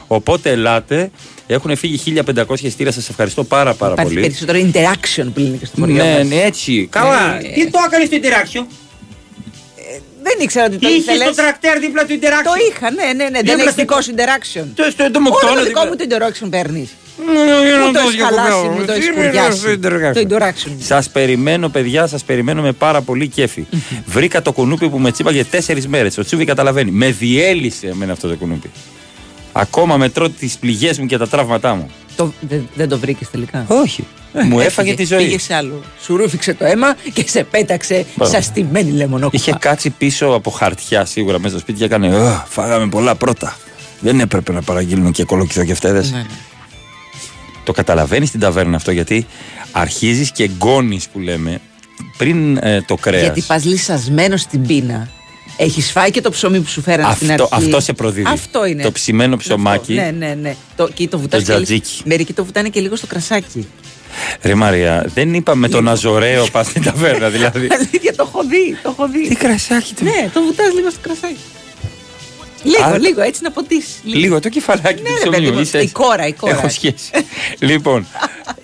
Οπότε ελάτε. Έχουν φύγει 1500 ειστήρια. Σας ευχαριστώ πάρα πάρα Υπάρχει πολύ. περισσότερο interaction που λένε και στο χωριό Ναι, μας. ναι, έτσι. Καλά. Ε, Τι το έκανε στο interaction; Δεν ήξερα ότι το Είχε ήθελες. το τρακτέρ δίπλα του interaction. Το είχα, ναι, ναι, ναι. Δεν Δίπλα έχεις στο- δικό σου interaction. Το, στο, το Όλο μοκτόνο το δικό δίπλα. μου το interaction παίρνεις. είναι Μου το αυτό έχεις για χαλάσει, κοπέλα. μου το έχεις Τι είναι σκουριάσει. αυτό το interaction; Το interaction. Σας περιμένω, παιδιά, σας περιμένω με πάρα πολύ κέφι. Βρήκα το κουνούπι που με τσίπαγε τέσσερις μέρες. Ο Τσούβι καταλαβαίνει. Με διέλυσε εμένα αυτό το κουνούπι. Ακόμα μετρώ τις πληγές μου και τα τραύματά μου. Το, δεν, δεν το βρήκες τελικά; Όχι. μου έφαγε τη ζωή. Πήγες σε άλλο. Σου ρούφηξε το αίμα και σε πέταξε Μπράβο. σαν στημένη λεμονόκουπα. Είχε κάτσει πίσω από χαρτιά σίγουρα μέσα στο σπίτι και έκανε «Α, Φάγαμε πολλά πρώτα. Δεν έπρεπε να παραγγείλουμε και κολοκυθοκευτέδε. Ναι, ναι. Το καταλαβαίνεις στην ταβέρνα αυτό γιατί αρχίζεις και γκώνεις που λέμε πριν ε, το κρέας. Γιατί πας λυσασμένο στην πείνα. Έχει φάει και το ψωμί που σου φέραν στην Αυτό, αρχή. αυτό σε προδίδει. Αυτό είναι. Το ψημένο ψωμάκι. Ναι, ναι, ναι. Το, και το βουτάς Το και λίγο- τζατζίκι. Μερικοί το βουτάνε και λίγο στο κρασάκι. Ρε Μαρία, δεν είπα με τον Αζωραίο πας στην ταβέρνα δηλαδή. Αλήθεια, το έχω δει. Το έχω δει. Τι κρασάκι του. Ναι, το βουτάς λίγο στο κρασάκι. Λίγο, Α, λίγο, έτσι να ποτίσει. Λίγο το κεφαλάκι Ναι, του ρε, παιδί ψωμιού. μου, Είσαι η έτσι. κόρα, η κόρα. Έχω σχέση. λοιπόν,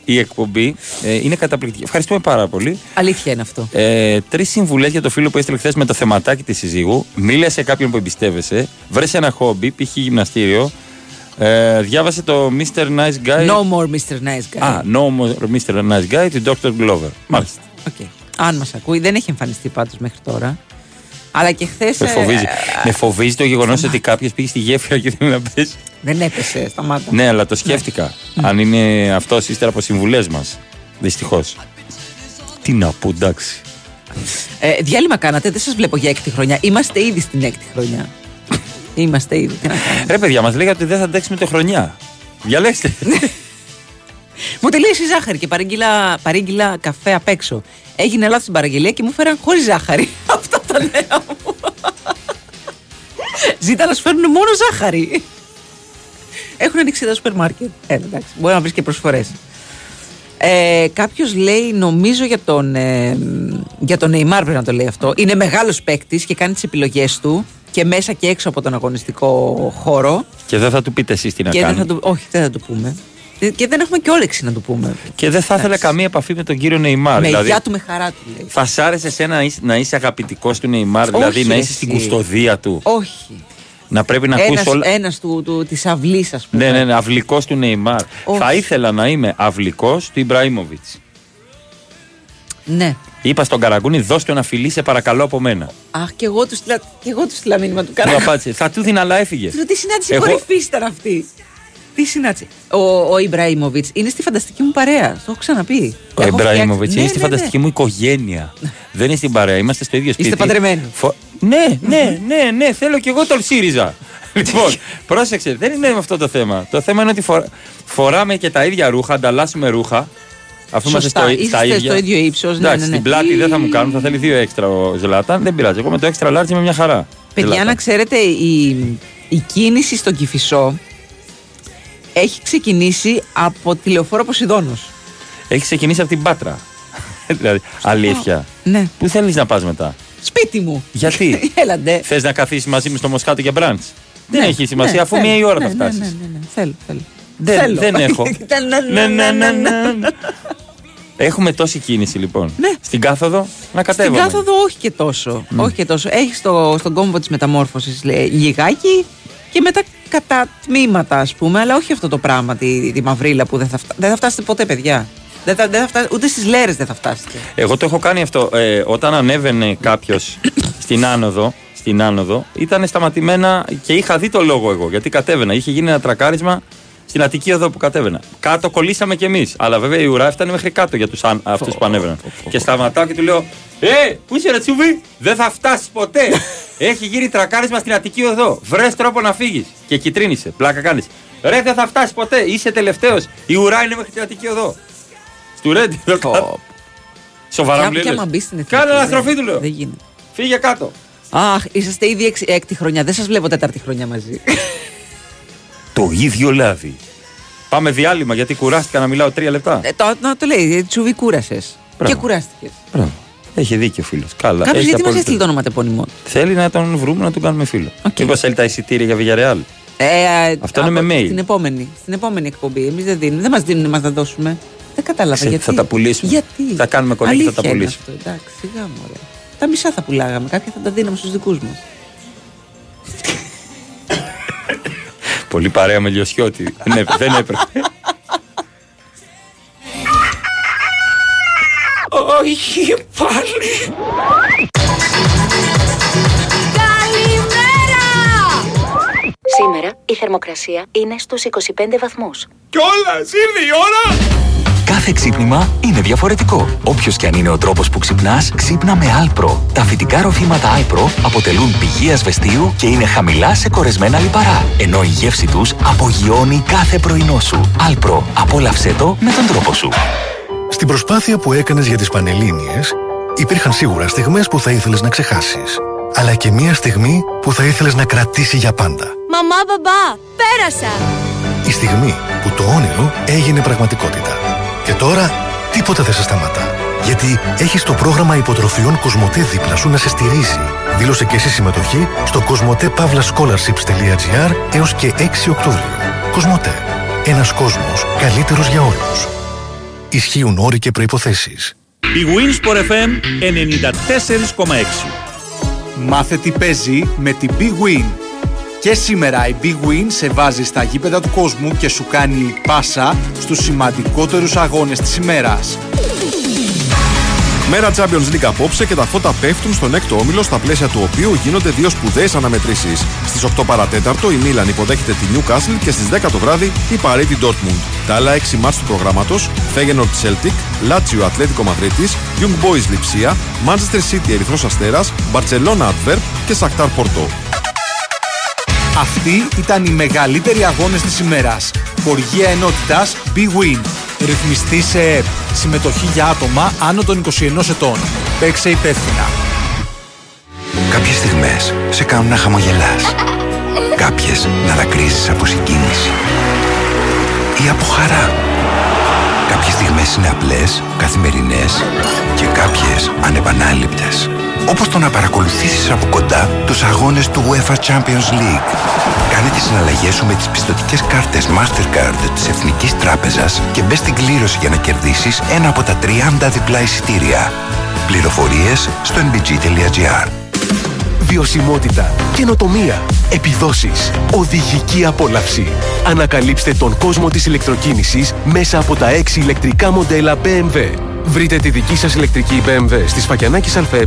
η εκπομπή ε, είναι καταπληκτική. Ευχαριστούμε πάρα πολύ. Αλήθεια είναι αυτό. Ε, Τρεις συμβουλές για το φίλο που έστειλε χθες με το θεματάκι της συζύγου. Μίλε σε κάποιον που εμπιστεύεσαι. Βρες ένα χόμπι, π.χ. γυμναστήριο. Ε, διάβασε το Mr. Nice Guy. No more Mr. Nice Guy. Α, No More Mr. Nice Guy του Dr. Glover. Μάλιστα. Οκ. Αν μας ακούει, δεν έχει εμφανιστεί πάντως μέχρι τώρα. Αλλά και χθες. Με φοβίζει, με φοβίζει το γεγονός ότι κάποιος πήγε στη γέφυρα και θέλει να πέσει. δεν έπεσε, σταμάτα. Ναι, αλλά το σκέφτηκα. Αν είναι αυτός ύστερα από συμβουλές μας. Δυστυχώς. Τι να πω, εντάξει. Ε, διάλειμμα κάνατε, δεν σας βλέπω για έκτη χρονιά. Είμαστε ήδη στην έκτη χρονιά. Είμαστε ήδη. Τι να κάνουμε. Ρε παιδιά, μας λέγατε ότι δεν θα αντέξουμε το χρονιά. Διαλέξτε. Μου τελείωσε η ζάχαρη και παρήγγειλα, παρήγγειλα καφέ απ' έξω. Έγινε λάθος στην παραγγελία και μου φέραν χωρίς ζάχαρη. Αυτά τα νέα μου. Ζήτα να σου φέρουν μόνο ζάχαρη. Έχουν ανοίξει τα σούπερ μάρκετ. Ε, εντάξει, μπορεί να βρεις και προσφορές. Ε, Κάποιος λέει, νομίζω για τον, ε, για τον Neymar πρέπει να το λέει αυτό. Είναι μεγάλος παίκτης και κάνει τις επιλογές του και μέσα και έξω από τον αγωνιστικό χώρο. και δεν θα του πείτε εσείς τι να και κάνει. δεν θα του, όχι, δεν θα το πούμε. Ε, Και δεν έχουμε και όρεξη να το πούμε. Και δεν θα ήθελα καμία επαφή με τον κύριο Νεϊμάρ. με δηλαδή, γεια του, με χαρά του λέει. θα σ' άρεσε εσένα να είσαι, να είσαι αγαπητικός του Νεϊμάρ, δηλαδή Όχι, να ρε, είσαι στην εσύ. κουστοδία του. Όχι. Να πρέπει να Ένας, ακούσει όλα. ένας του, του, της αυλής ας πούμε. Ναι, ναι, ναι, αυλικός του Νεϊμάρ. Όχι. Θα ήθελα να είμαι αυλικός του Ιμπραήμοβιτς. Ναι. Είπα στον Καραγκούνι, δώσ' του ένα φιλί, σε παρακαλώ από μένα. Αχ, και εγώ του στείλα, και εγώ του στείλα μήνυμα του Του Καραγκούνη. απάντησε, θα του δίνα, αλλά έφυγε. Του λέω, Τι συνάντηση Εγώ- κορυφή ήταν αυτή. Τι συνάντηση. Ο, ο Ιμπραήμοβιτς είναι στη φανταστική μου παρέα. Το έχω ξαναπεί. Ο Έχω Ιμπραήμοβιτς φτιάξει- είναι Ναι, στη ναι, φανταστική μου οικογένεια. Δεν είναι στην παρέα, είμαστε στο ίδιο σπίτι. παντρεμένοι. Φο- Ναι, ναι, ναι, ναι, θέλω κι εγώ τον ΣΥΡΙΖΑ. λοιπόν, πρόσεξε, δεν είναι αυτό το θέμα. Το θέμα είναι ότι φορά- φοράμε και τα ίδια ρούχα, ανταλλάσσουμε ρούχα. Αφού είμαστε Σωστά, στο, είσαστε στα ίδια. στο ίδιο ύψος, ναι, Εντάξει, ναι, ναι. στην πλάτη δεν θα μου κάνουν, θα θέλει δύο έξτρα ο Ζλάταν. Δεν πειράζει. Εγώ με το έξτρα large είμαι μια χαρά. Παιδιά, Ζλάταν. να ξέρετε, η, η κίνηση στον Κηφισό έχει ξεκινήσει από τη λεωφόρο Ποσειδώνος. Έχει ξεκινήσει από την Πάτρα. δηλαδή, αλήθεια. Ναι. Πού θέλεις να πας μετά; Σπίτι μου. Γιατί; Έλαντε. Θες να καθίσεις μαζί μου στο Μοσχάτο για μπραντς; δεν Ναι, έχει σημασία, ναι, αφού θέλω. μία η ώρα Ναι, θα ναι, φτάσεις. Ναι, ναι, ναι, θέλω, θέλω. Δεν, Θέλω. δεν έχω. Ναι, ναι, ναι, ναι. Έχουμε τόση κίνηση λοιπόν. Ναι. Στην κάθοδο να Στην κατέβουμε. κάθοδο όχι και τόσο. Όχι και τόσο. Έχεις στο, στον κόμβο της μεταμόρφωσης λιγάκι και μετά κατά τμήματα, ας πούμε, αλλά όχι αυτό το πράγμα, τη, τη μαυρίλα που δεν θα, φτά... δεν θα φτάσετε ποτέ, παιδιά. Δεν θα, δεν θα φτά... Ούτε στις λέρες δεν θα φτάσετε. Εγώ το έχω κάνει αυτό. Ε, όταν ανέβαινε κάποιος στην άνοδο, στην άνοδο, ήταν σταματημένα και είχα δει το λόγο εγώ. Γιατί κατέβαινα. Είχε γίνει ένα τρακάρισμα στην Αττική οδό που κατέβαινα. Κάτω κολλήσαμε κι εμείς. Αλλά βέβαια η ουρά έφτανε μέχρι κάτω για τους, αν- αυτούς που ανέβαιναν. Και σταματάω και του λέω: Ε, πού είσαι ρε Τσούβι, δεν θα φτάσεις ποτέ. Έχει γίνει τρακάρισμα στην Αττική οδό. Βρες τρόπο να φύγεις. Και κυτρίνησε. Πλάκα κάνεις. Ρε, δεν θα φτάσεις ποτέ. Είσαι τελευταίος. Η ουρά είναι μέχρι την Αττική οδό. Στου ρέντι εδώ κάτω. Σοβαρά Και μου λέει. άμα λες. μπεις στην εθνική. Κάνε δεν- αναστροφή του λέω. Δεν γίνεται. Φύγε κάτω. Αχ, είσαστε ήδη εξ, έκτη χρονιά. Δεν σας βλέπω τέταρτη χρονιά μαζί. Το ίδιο λάδι. Πάμε διάλειμμα γιατί κουράστηκα να μιλάω τρία λεπτά. Ε, το, να το λέει, τσουβί κούρασες. Μπράβο. Και κουράστηκες. Μπράβο. Έχει δίκιο φίλος. Καλά. Κάποιος έχει γιατί μας απόλυτο έστειλε το ονοματεπώνυμό του. Θέλει να τον βρούμε να τον κάνουμε φίλο. Okay. Μήπως θέλει τα εισιτήρια για Villarreal; Ε, Αυτό είναι από- με mail. Στην επόμενη, στην επόμενη εκπομπή. Εμείς δεν δίνουμε. Δεν μας δίνουν εμά να δώσουμε. Δεν κατάλαβα Ξέρετε, γιατί. θα τα πουλήσουμε. Γιατί; Θα κάνουμε κονέκι και θα τα Αλήθεια είναι πουλήσουμε. Αυτό, εντάξει, σιγά μου, ωραία. Τα μισά θα πουλάγαμε. Κάποια θα τα δίναμε στους δικούς μας. Πολύ παρέα με λιωσιώτη. δεν, έπρεπε, Όχι πάλι. Σήμερα η θερμοκρασία είναι στους 25 βαθμούς. Κιόλας ήρθε η ώρα. Κάθε ξύπνημα είναι διαφορετικό. Όποιος και αν είναι ο τρόπος που ξυπνάς, ξύπνα με Alpro. Τα φυτικά ροφήματα Alpro αποτελούν πηγή ασβεστίου και είναι χαμηλά σε κορεσμένα λιπαρά. Ενώ η γεύση τους απογειώνει κάθε πρωινό σου. Alpro. Απόλαυσέ το με τον τρόπο σου. Στην προσπάθεια που έκανες για τις Πανελλήνιες, υπήρχαν σίγουρα στιγμές που θα ήθελες να ξεχάσεις. Αλλά και μία στιγμή που θα ήθελες να κρατήσει για πάντα. Μαμά, μπαμπά, πέρασα! Η στιγμή που το όνειρο έγινε πραγματικότητα. Και τώρα τίποτα δεν σε σταματά. Γιατί έχεις το πρόγραμμα υποτροφιών Κοσμοτέ δίπλα σου να σε στηρίζει. Δήλωσε και εσύ συμμετοχή στο κοσμοτέ-scholarships.gr έως και 6 Οκτωβρίου. Κοσμοτέ. Ένας κόσμος καλύτερος για όλους. Ισχύουν όροι και προϋποθέσεις. Η Winsport FM 94,6. Μάθε τι παίζει με την Big Win. Και σήμερα η Big Win σε βάζει στα γήπεδα του κόσμου και σου κάνει πάσα στους σημαντικότερους αγώνες της ημέρας. Μέρα Champions League απόψε και τα φώτα πέφτουν στον έκτο όμιλο στα πλαίσια του οποίου γίνονται δύο σπουδαίες αναμετρήσεις. Στις 8 παρατέταρτο η Μίλαν υποδέχεται τη Newcastle και στις 10 το βράδυ η Παρίτη Dortmund. Τα άλλα 6 μάτς του προγράμματος Feyenoord Celtic, Lazio Ατλέτικο Μαδρίτη, Young Boys Λιψία, Manchester City Ερυθρός Αστέρας, Barcelona Adverb και Shakhtar Porto. Αυτοί ήταν οι μεγαλύτεροι αγώνες της ημέρας. Χοργία ενότητας Big Win. Ρυθμιστή σε ΕΠ. Συμμετοχή για άτομα άνω των 21 ετών. Παίξε υπεύθυνα. Κάποιες στιγμές σε κάνουν να χαμογελάς. Κάποιες να δακρύζεις από συγκίνηση. Ή από χαρά. Κάποιες στιγμές είναι απλές, καθημερινές και κάποιες ανεπανάληπτες. Όπως το να παρακολουθήσεις από κοντά τους αγώνες του UEFA Champions League. Κάνε τις συναλλαγές σου με τις πιστοτικές κάρτες Mastercard της Εθνικής Τράπεζας και μπες στην κλήρωση για να κερδίσεις ένα από τα 30 διπλά εισιτήρια. Πληροφορίες στο nbg.gr Βιωσιμότητα, καινοτομία, επιδόσεις, οδηγική απόλαυση. Ανακαλύψτε τον κόσμο της ηλεκτροκίνησης μέσα από τα 6 ηλεκτρικά μοντέλα BMW. Βρείτε τη δική σας ηλεκτρική BMW στις Φακιανάκης ΑΕ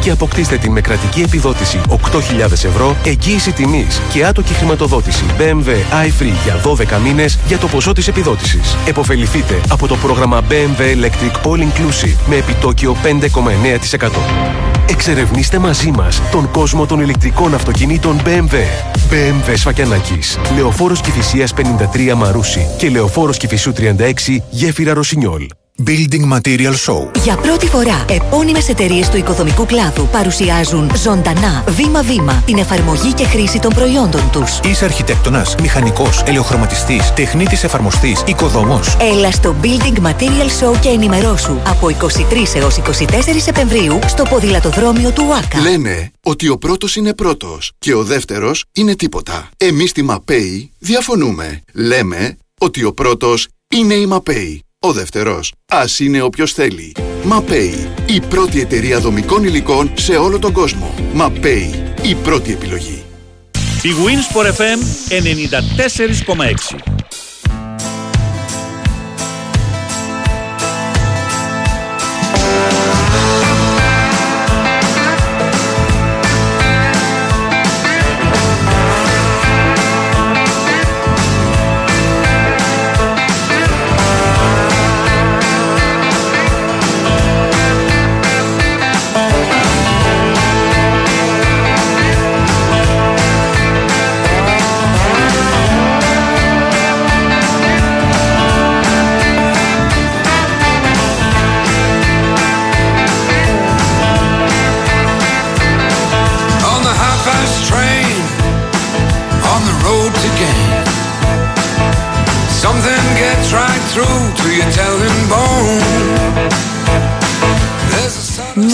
και αποκτήστε την με κρατική επιδότηση 8.000 ευρώ, εγγύηση τιμής και άτοκη χρηματοδότηση BMW iFree για 12 μήνες για το ποσό της επιδότησης. Εποφεληθείτε από το πρόγραμμα BMW Electric All Inclusive με επιτόκιο 5,9%. Εξερευνήστε μαζί μας τον κόσμο των ηλεκτρικών αυτοκινήτων BMW. BMW Σφακιανάκης. Λεωφόρος Κηφισίας 53 Μαρούσι και Λεωφόρος Κηφισού 36 Γέφυρα Ρωσινιόλ. Building Material Show. Για πρώτη φορά, επώνυμες εταιρείες του οικοδομικού κλάδου παρουσιάζουν ζωντανά, βήμα-βήμα, την εφαρμογή και χρήση των προϊόντων τους. Είσαι αρχιτέκτονας, μηχανικός, ελαιοχρωματιστής, τεχνίτης εφαρμοστής, οικοδόμος. Έλα στο Building Material Show και ενημερώσου από 23 έως 24 Σεπτεμβρίου στο ποδηλατοδρόμιο του ΟΑΚΑ. Λένε ότι ο πρώτος είναι πρώτος και ο δεύτερος είναι τίποτα. Εμείς στη ΜΑΠΕΗ διαφωνούμε. Λέμε ότι ο πρώτος είναι η ΜΑΠΕΗ. Ο δεύτερος, ας είναι όποιος θέλει. ΜΑΠΕΗ, η πρώτη εταιρεία δομικών υλικών σε όλο τον κόσμο. ΜΑΠΕΗ, η πρώτη επιλογή. Η Winsport FM 94,6.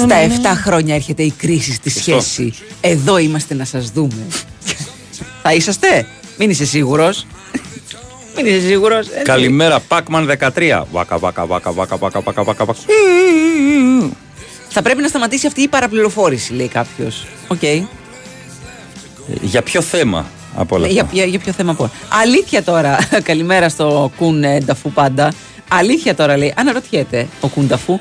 Στα 7 χρόνια έρχεται η κρίση στη σχέση. Εδώ είμαστε να σας δούμε. Θα είσαστε; Μην είσαι σίγουρος. Μην είσαι σίγουρος. έτσι. Καλημέρα, Pacman 13. Βάκα, βάκα, βάκα, βάκα, βάκα, βάκα, βάκα, βάκα. Θα πρέπει να σταματήσει αυτή η παραπληροφόρηση, λέει κάποιος. Οκ. Για ποιο θέμα από όλα Για, αυτά; για, για ποιο θέμα πω. Αλήθεια τώρα. Καλημέρα στο Κουν ε, Νταφού πάντα. Αλήθεια τώρα λέει. Αναρωτιέται ο Κουν Νταφού.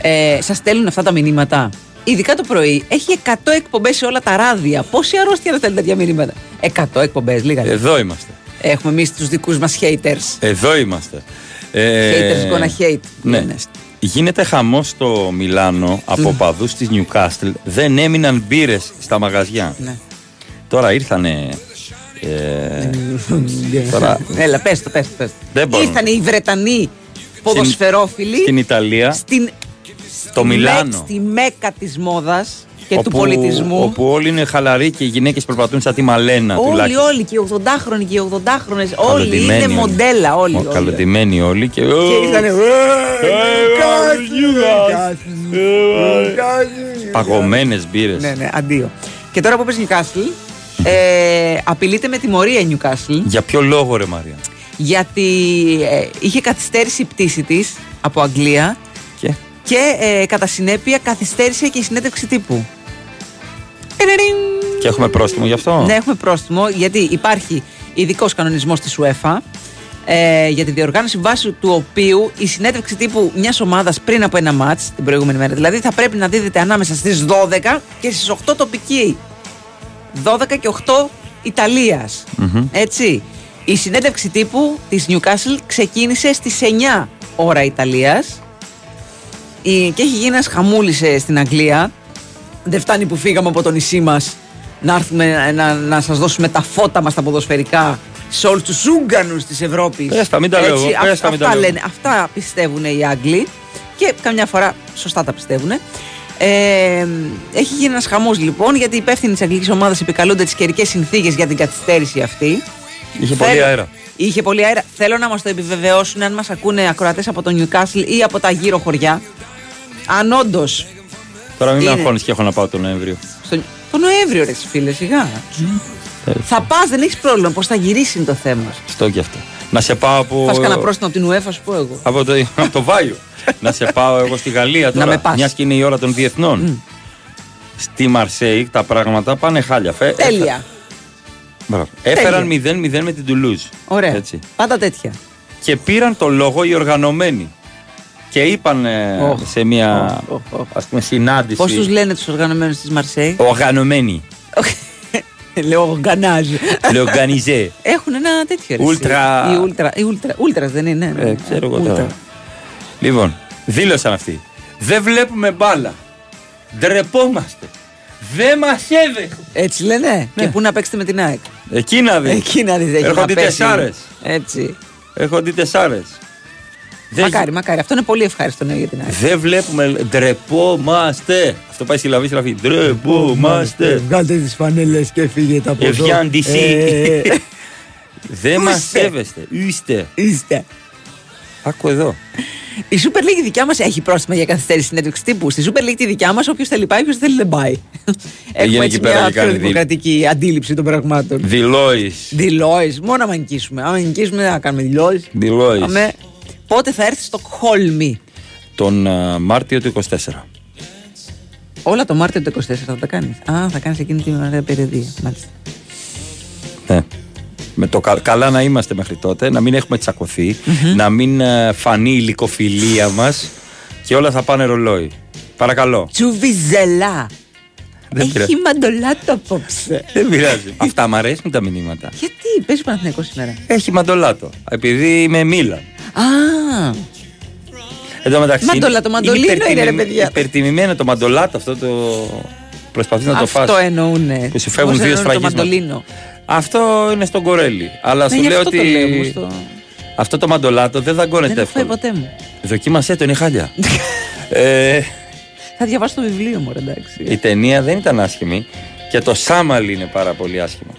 Ε, Σας στέλνουν αυτά τα μηνύματα. Ειδικά το πρωί έχει 100 εκπομπές σε όλα τα ράδια. Πόση αρρώστια να στέλνουν τέτοια μηνύματα; 100 εκπομπές, λίγα. είναι. Εδώ είμαστε. Έχουμε εμείς τους δικούς μας haters. Εδώ είμαστε. Ε, Haters gonna hate. Ναι. Γίνεται χαμός στο Μιλάνο από Μμ. παδούς της Newcastle. Δεν έμειναν μπύρες στα μαγαζιά. Ναι. Τώρα ήρθανε. Ε, τώρα Έλα, πες το, πες το. Πες. το. Δεν μπορώ. Ήρθαν οι Βρετανοί ποδοσφαιρόφιλοι στην Ιταλία, στην, στο στη Μιλάνο. Στη μέκα της μόδας και του όπου- πολιτισμού. Όπου όλοι είναι χαλαροί και οι γυναίκε περπατούν σαν τη μαλένα Όλοι, τουλάχιστον. όλοι, και οι 80χρονοι και οι 80χρονες, όλοι Καλοντημένοι είναι μοντέλα, όλοι. Ω, όλοι. Καλοντημένοι όλοι και. Και ήρθανε, Παγωμένε μπύρε. Ναι, ναι, αντίο. Και τώρα που πες Newcastle, ε, απειλείται με τιμωρία η Newcastle Για ποιο λόγο, ρε Μαρία. γιατί ε, είχε καθυστέρηση η πτήση της από Αγγλία Και, και ε, κατά συνέπεια καθυστέρησε και η συνέντευξη τύπου. Τερεριν. και έχουμε πρόστιμο γι' αυτό; Ναι, έχουμε πρόστιμο γιατί υπάρχει ειδικός κανονισμός της UEFA ε, για τη διοργάνωση βάσει του οποίου η συνέντευξη τύπου μιας ομάδας πριν από ένα μάτς την προηγούμενη μέρα δηλαδή θα πρέπει να δίδεται ανάμεσα στις 12 και στις 8 τοπική. 12 και 8 Ιταλίας. Μμμ. Έτσι. Η συνέντευξη τύπου της Newcastle ξεκίνησε στις 9 ώρα Ιταλίας Η- και έχει γίνει ένας χαμούλης ε, στην Αγγλία. Δεν φτάνει που φύγαμε από το νησί μας να έρθουμε να, να σας δώσουμε τα φώτα μας τα ποδοσφαιρικά σε όλους τους Ούγκανους της Ευρώπης. Πες τα, μην τα λέω εγώ. Έτσι, Πες αυ- τα, μην τα αυτά, λέω. λένε, αυτά πιστεύουν οι Άγγλοι και καμιά φορά σωστά τα πιστεύουν. Ε, έχει γίνει ένας χαμός λοιπόν γιατί οι υπεύθυνοι τη αγγλικής ομάδας επικαλούνται τις καιρικές συνθήκες για την καθυστέρηση αυτή. Είχε πολύ Θέλω- αέρα. Είχε πολύ αέρα. Θέλω να μας το επιβεβαιώσουν αν μας ακούνε ακροατές από το Newcastle ή από τα γύρω χωριά. Αν όντως. Τώρα μην με Είναι. αγχώνεις και έχω να πάω τον Νοέμβριο. Στο... Το Νοέμβριο, ρε φίλε, σιγά. θα πας, δεν έχεις πρόβλημα. Πώς θα γυρίσεις είναι το θέμα. Στο και αυτό. Να σε πάω από. Θα σκάνα πρόστιμο από την UEFA, σου πω εγώ. Από το, από το Βάιο. να σε πάω εγώ στη Γαλλία τώρα. με πας. Μιας και είναι η ώρα των διεθνών. Στη Μαρσέη τα πράγματα πάνε χάλια. Φε- Τέλεια. Μπράβο. Έφεραν 0-0 με την Τουλούζ. Ωραία. Έτσι. Πάντα τέτοια. Και πήραν το λόγο οι οργανωμένοι. Και είπαν ε, Οχ, σε μια οχ, οχ. ας πούμε συνάντηση. Πώς τους λένε τους οργανωμένους της Μαρσέη; Οργανωμένοι. Λέω οργανάζ. Le organisé. Έχουν ένα τέτοιο. ρε, Ούλτρα- εσύ. Η ούλτρα. Η ούλτρα. Ούλτρας δεν είναι. ναι, ναι. Ε, ξέρω εγώ Ούλτρα. τώρα. Λοιπόν, δήλωσαν αυτοί. Δεν βλέπουμε μπάλα. Ντρεπόμαστε. Δεν μα σέβεται. Έτσι λένε. Και πού να παίξετε με την ΑΕΚ. Εκεί να δεις. Εκεί να δεις, έχει Έρχονται να οι πέσει. τεσσάρες. Έτσι. Έρχονται οι τεσσάρε. Μακάρι, μακάρι. Αυτό είναι πολύ ευχάριστο νέο για την ΑΕΚ. Δεν βλέπουμε. Ντρεπόμαστε. Αυτό πάει στη λαβή, στη λαβή. Ντρεπόμαστε. Βγάλτε τις φανέλες και φύγετε από εδώ. Ευγιάν Ε, Δεν μας Ούστε. σέβεστε. Είστε. Είστε. Άκου εδώ. Η Super League δικιά μας έχει πρόστιμα για καθυστέρηση συνέντευξη τύπου. Στη Super League τη δικιά μας, όποιος θέλει πάει, όποιος θέλει δεν πάει. Έχουμε εκεί έτσι πέρα μια και κάνει πιο δι- δημοκρατική αντίληψη των πραγμάτων. Δηλώεις. Δηλώσει, μόνο άμα νικήσουμε. Άμα νικήσουμε, δεν θα κάνουμε δηλώσει. Δηλώεις. Πότε θα έρθει στο Χόλμη. Τον α, Μάρτιο του 24. Όλα το Μάρτιο του 24 θα τα κάνεις. Α, θα κάνεις εκείνη την ωραία περιοδία. Μάλιστα. Ναι. Με το κα- καλά να είμαστε μέχρι τότε, να μην έχουμε τσακωθεί, να μην ε, φανεί η λικοφιλία μας και όλα θα πάνε ρολόι. Παρακαλώ. Τσουβιζελά. Δεν πειράζει. Έχει μαντολάτο απόψε. Δεν πειράζει. Αυτά μου αρέσουν τα μηνύματα. Γιατί; Παίζει Παναθηναϊκός σήμερα. Έχει μαντολάτο. Επειδή είμαι Μίλαν. Α, Εν τω μεταξύ. Μαντολάτο, μαντολίνο είναι, ρε υπερτιμη- παιδιά. Υπερτιμημένο το μαντολάτο αυτό το. Προσπαθείς να το φας. αυτό εννοούνε. Που σου φεύγουν Πώς δύο εννοούν το σφραγίσματα. μαντολίνο. Αυτό είναι στον κορέλι. Αλλά Ναι, σου γι' λέω αυτό το ότι. λέω, όμως το- Αυτό το μαντολάτο δεν δαγκώνεται Δεν έχω φάει εύκολα. ποτέ μου. Δοκίμασέ το, είναι χάλια. ε, Θα διαβάσω το βιβλίο μου, ρε, εντάξει. η ταινία δεν ήταν άσχημη και το Σάμαλ είναι πάρα πολύ άσχημο.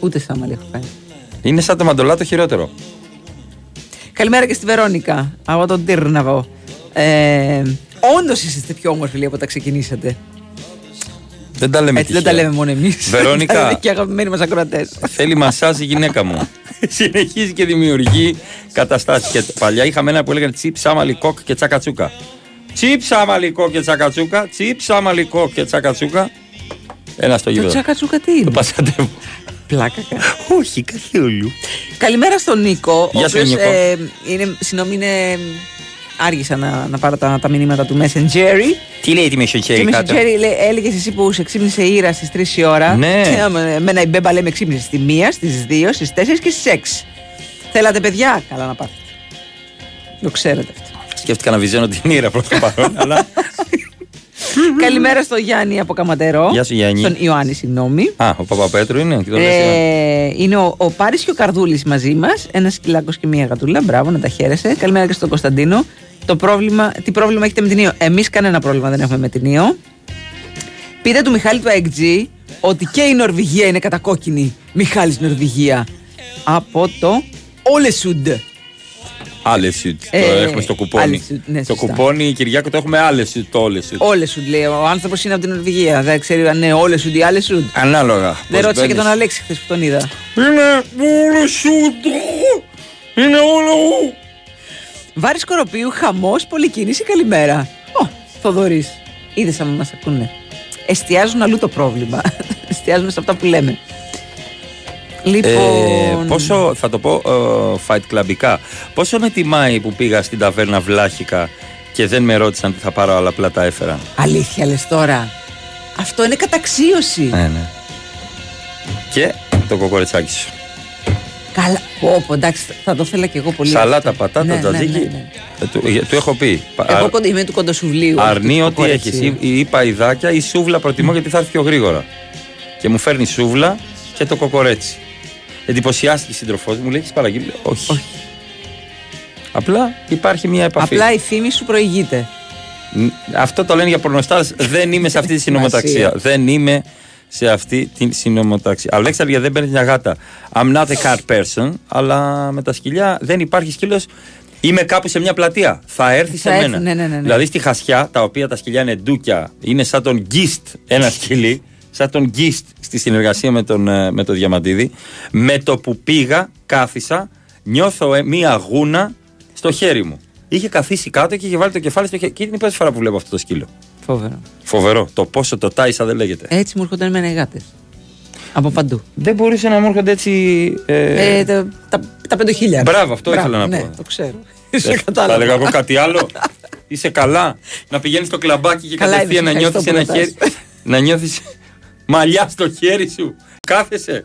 Ούτε σάμαλι έχω φάει. Είναι σαν το μαντολάτο χειρότερο. Καλημέρα και στη Βερόνικα από τον Τύρναβο. Ε, Όντως είστε πιο όμορφοι λέει, από όταν ξεκινήσατε. Δεν τα λέμε Έτσι δεν τυχαία. τα λέμε μόνο εμείς. Βερόνικα. και αγαπημένοι μας ακροατές. Θέλει μασάζ η γυναίκα μου. Συνεχίζει και δημιουργεί καταστάσεις. Και παλιά είχαμε ένα που έλεγαν τσίπ, σάμαλι, κοκ και τσακατσούκα. Τσίπ, σάμαλι, κοκ και τσακατσούκα. Τσίπ, σάμαλι, κοκ και τσακατσούκα. Ένα στο Το γήπεδο. τσακατσούκα τι είναι; Το πασαντεύω. Πλάκα κάνει. Όχι, καθόλου. Καλημέρα στον Νίκο. Γεια ο σου, οποίος, Νίκο. ε, είναι, συγγνώμη, είναι. Άργησα να, να πάρω τα, τα μηνύματα του Messenger. Τι λέει τη Και Μεσοχέρι με κάτω. έλεγες εσύ που σε ξύπνησε η Ήρα στις 3 η ώρα. Ναι. Και άμα- Εμένα η Μπέμπα λέει με ξύπνησε στη 1, στις 2, στις 4 και στις 6. Θέλατε παιδιά, καλά να πάθετε. Το ξέρετε αυτό. Σκέφτηκα να βυζένω την ήρα προς το παρόν, αλλά. Καλημέρα στο Γιάννη από Καματερό. Γεια σου, Γιάννη. Στον Ιωάννη, συγγνώμη. Α, ο Παπαπέτρου είναι. Και τον λες, ε. Ε, είναι ο, ο Πάρης και ο Καρδούλης μαζί μας Ένας σκυλάκος και μία γατούλα. Μπράβο, να τα χαίρεσαι. Καλημέρα και στον Κωνσταντίνο. Το πρόβλημα, τι πρόβλημα έχετε με την Ήο. Εμείς κανένα πρόβλημα δεν έχουμε με την Ήο. Πείτε του Μιχάλη του AXG ότι και η Νορβηγία είναι κατακόκκινη. Μιχάλης Νορβηγία. Από το Όλεσουντ. Άλλε σουτ. Το Ε, έχουμε στο κουπόνι. άλλες σουτ, ναι, το σωστά. κουπόνι Κυριάκο το έχουμε άλλε σουτ. Το όλες σουτ. Όλεσουντ λέει. Ο άνθρωπος είναι από την Νορβηγία. Δεν ξέρει αν είναι Όλεσουντ ή Άλεσουντ. Ανάλογα. Δεν Πώς ρώτησα και μπαίνεις. τον Αλέξη χθες που τον είδα. Είναι όλε σουτ. Είναι όλο. Βάρης Σκοροπίου, χαμός, πολυκίνηση, καλημέρα. Ω, Θοδωρής. Είδες αν μας ακούνε. Εστιάζουν αλλού το πρόβλημα. Εστιάζουν σε αυτά που λέμε. Λοιπόν. Ε, πόσο, θα το πω ε, fight clubικά, πόσο με τιμάει που πήγα στην ταβέρνα Βλάχικα και δεν με ρώτησαν τι θα πάρω, αλλά απλά τα έφερα. Αλήθεια λες τώρα. Αυτό είναι καταξίωση. Ναι, ναι. Και το κοκορετσάκι σου. Καλά. Πω, πω, εντάξει, θα το ήθελα και εγώ πολύ. Σαλάτα, αυτό. πατάτα, Ναι, ναι, τζατζίκι. ναι, ναι. Ε, του, ε, του έχω πει. Πα- Εγώ αρ- κοντά- είμαι του κοντοσουβλίου. όχι Αρνεί του ό,τι κοκορετσίου. έχεις. Ή, ή παϊδάκια ή σούβλα προτιμώ γιατί θα έρθει πιο γρήγορα. Και μου φέρνει σούβλα και το κοκορέτσι. Εντυπωσιάστηκε η σύντροφός μου, λέει: Έχεις παραγγείλει; Λέω, Όχι. Απλά υπάρχει μια επαφή. Απλά η φήμη σου προηγείται. Ν- Αυτό το λένε για πορνοστάρες. Δεν είμαι σε αυτή τη συνομοταξία. Σημασία. Δεν είμαι σε αυτή τη συνομοταξία. Αλέξανδρια δεν παίρνεις μια γάτα. I'm not a cat person, αλλά με τα σκυλιά δεν υπάρχει σκύλος. Είμαι κάπου σε μια πλατεία. Θα έρθει Θα σε έρθει, μένα. ναι, ναι, ναι, ναι. Δηλαδή στη χασιά, τα οποία τα σκυλιά είναι ντούκια, είναι σαν τον γκίστ ένα σκυλί, σαν τον γκίστ στη συνεργασία με τον, ε, με τον Διαμαντίδη. Με το που πήγα, κάθισα, νιώθω ε, μία γούνα στο χέρι μου. Είχε καθίσει κάτω και είχε βάλει το κεφάλι στο χέρι. Και είναι η πρώτη φορά που βλέπω αυτό το σκύλο. Φόβερο. Φοβερό. Το πόσο το τάισα δεν λέγεται. Έτσι μου έρχονταν εμένα οι γάτες. Από παντού. Δεν μπορούσε να μου έρχονται έτσι. Ε... Ε, τα, τα, τα πεντοχίλια. Μπράβο, αυτό ήθελα να ναι, πω. το ξέρω. Ε, Σε Θα κατάλαβα. έλεγα εγώ κάτι άλλο. Είσαι καλά. Να πηγαίνεις στο κλαμπάκι και Καλά κατευθείαν να είδες, νιώθεις ευχαριστώ ένα που χέρι. να νιώθεις μαλλιά στο χέρι σου. Κάθεσαι.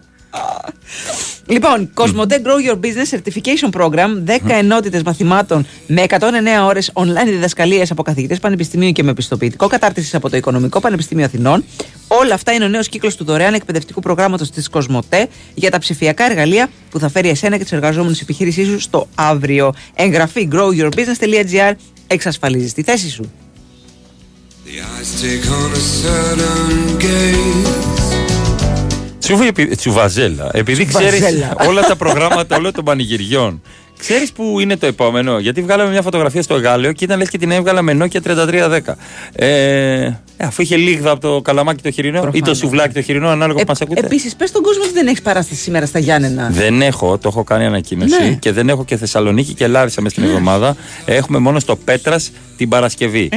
Λοιπόν, Cosmote Grow Your Business Certification Program, 10 ενότητες μαθημάτων με 109 ώρες online διδασκαλίε από καθηγητές πανεπιστημίου και με πιστοποιητικό κατάρτισης από το Οικονομικό Πανεπιστήμιο Αθηνών. Όλα αυτά είναι ο νέος κύκλος του δωρεάν εκπαιδευτικού προγράμματος της Cosmote για τα ψηφιακά εργαλεία που θα φέρει εσένα και του εργαζόμενου επιχείρησής σου στο αύριο. Εγγραφή growyourbusiness.gr εξασφαλίζεις τη θέση σου. Τσουβαζέλα. Επειδή ξέρεις Τσουβαζέλα. όλα τα προγράμματα όλων των πανηγυριών. Ξέρεις που είναι το επόμενο; Γιατί βγάλαμε μια φωτογραφία στο Γάλλιο και ήταν λες και την έβγαλα με Nokia 3310. Ε, Ε, αφού είχε λίγδα από το καλαμάκι το χοιρινό ή το Προφανώς. σουβλάκι το χοιρινό, ανάλογα που μα ακούτε. Επίσης, πες στον κόσμο ότι δεν έχει παράσταση σήμερα στα Γιάννενα. Δεν έχω, το έχω κάνει ανακοίνωση Ναι. και δεν έχω και Θεσσαλονίκη και Λάρισα μέσα στην εβδομάδα. Έχουμε μόνο στο Πέτρας την Παρασκευή.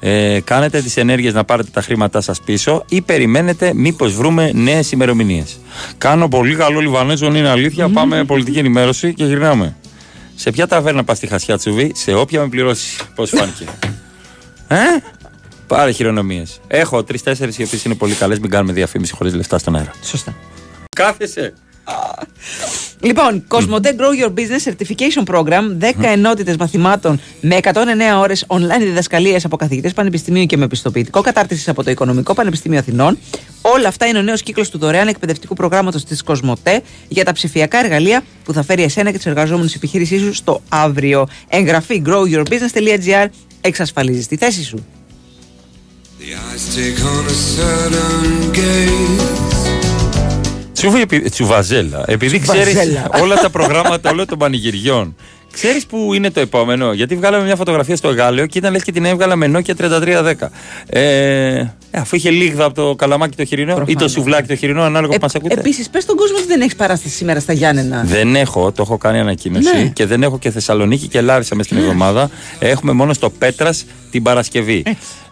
Ε, κάνετε τις ενέργειες να πάρετε τα χρήματά σας πίσω ή περιμένετε μήπως βρούμε νέες ημερομηνίες. Κάνω πολύ καλό Λιβανέζο, είναι αλήθεια. Πάμε πολιτική ενημέρωση και γυρνάμε. Σε ποια ταβέρνα πας στη Χασιά Τσουβί, σε όποια με πληρώσεις. Πώς φάνηκε. ε; Πάρε χειρονομίες. Έχω τρει-τέσσερι οι οποίες είναι πολύ καλές. Μην κάνουμε διαφήμιση χωρίς λεφτά στον αέρα. Σωστά. Κάθεσαι. Λοιπόν, Cosmote Grow Your Business Certification Program, 10 ενότητες μαθημάτων με 109 ώρες online διδασκαλίε από καθηγητές πανεπιστημίου και με πιστοποιητικό κατάρτισης από το Οικονομικό Πανεπιστήμιο Αθηνών. Όλα αυτά είναι ο νέος κύκλος του δωρεάν εκπαιδευτικού προγράμματος της Cosmote για τα ψηφιακά εργαλεία που θα φέρει εσένα και του εργαζόμενου τη επιχείρησής σου στο αύριο. Εγγραφή growyourbusiness.gr εξασφαλίζεις τη θέση σου. Τσουβαζέλα. Επειδή Τσουβαζέλα. ξέρεις όλα τα προγράμματα όλων των πανηγυριών, ξέρεις που είναι το επόμενο; Γιατί βγάλαμε μια φωτογραφία στο Γάλλιο και ήταν λες και την έβγαλα με Nokia 3310. Ε, ε, αφού είχε λίγδα από το καλαμάκι το χοιρινό ή το σουβλάκι το χοιρινό, ανάλογα που μας ακούτε. Επίσης, πες στον κόσμο ότι δεν έχεις παράσταση σήμερα στα Γιάννενα. Δεν έχω, το έχω κάνει ανακοίνωση Ναι. και δεν έχω και Θεσσαλονίκη και Λάρισα μέσα στην εβδομάδα. Έχουμε μόνο στο Πέτρας την Παρασκευή.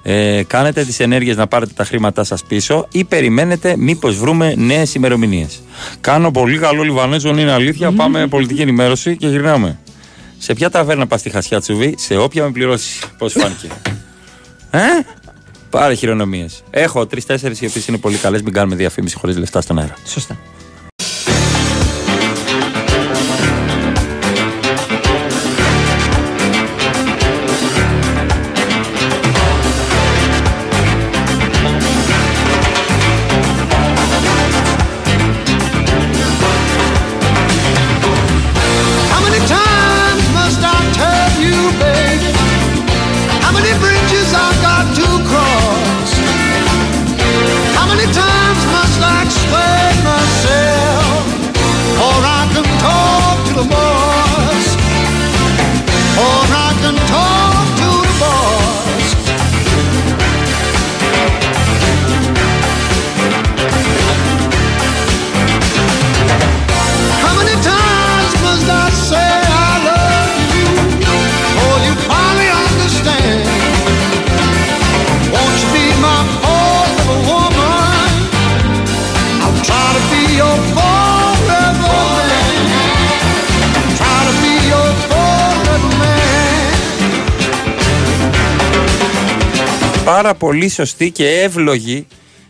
Ε, κάνετε τις ενέργειες να πάρετε τα χρήματά σας πίσω ή περιμένετε μήπως βρούμε νέες ημερομηνίες. Κάνω πολύ καλό Λιβανέζο, είναι αλήθεια. Πάμε πολιτική ενημέρωση και γυρνάμε. Σε ποια ταβέρνα πας στη Χασιά Τσουβί, σε όποια με πληρώσεις. Πώς φάνηκε. ε; Πάρε χειρονομίες. Έχω τρει-τέσσερι οι οποίες είναι πολύ καλές. Μην κάνουμε διαφήμιση χωρίς λεφτά στον αέρα. Σωστά. Πολύ σωστή και εύλογη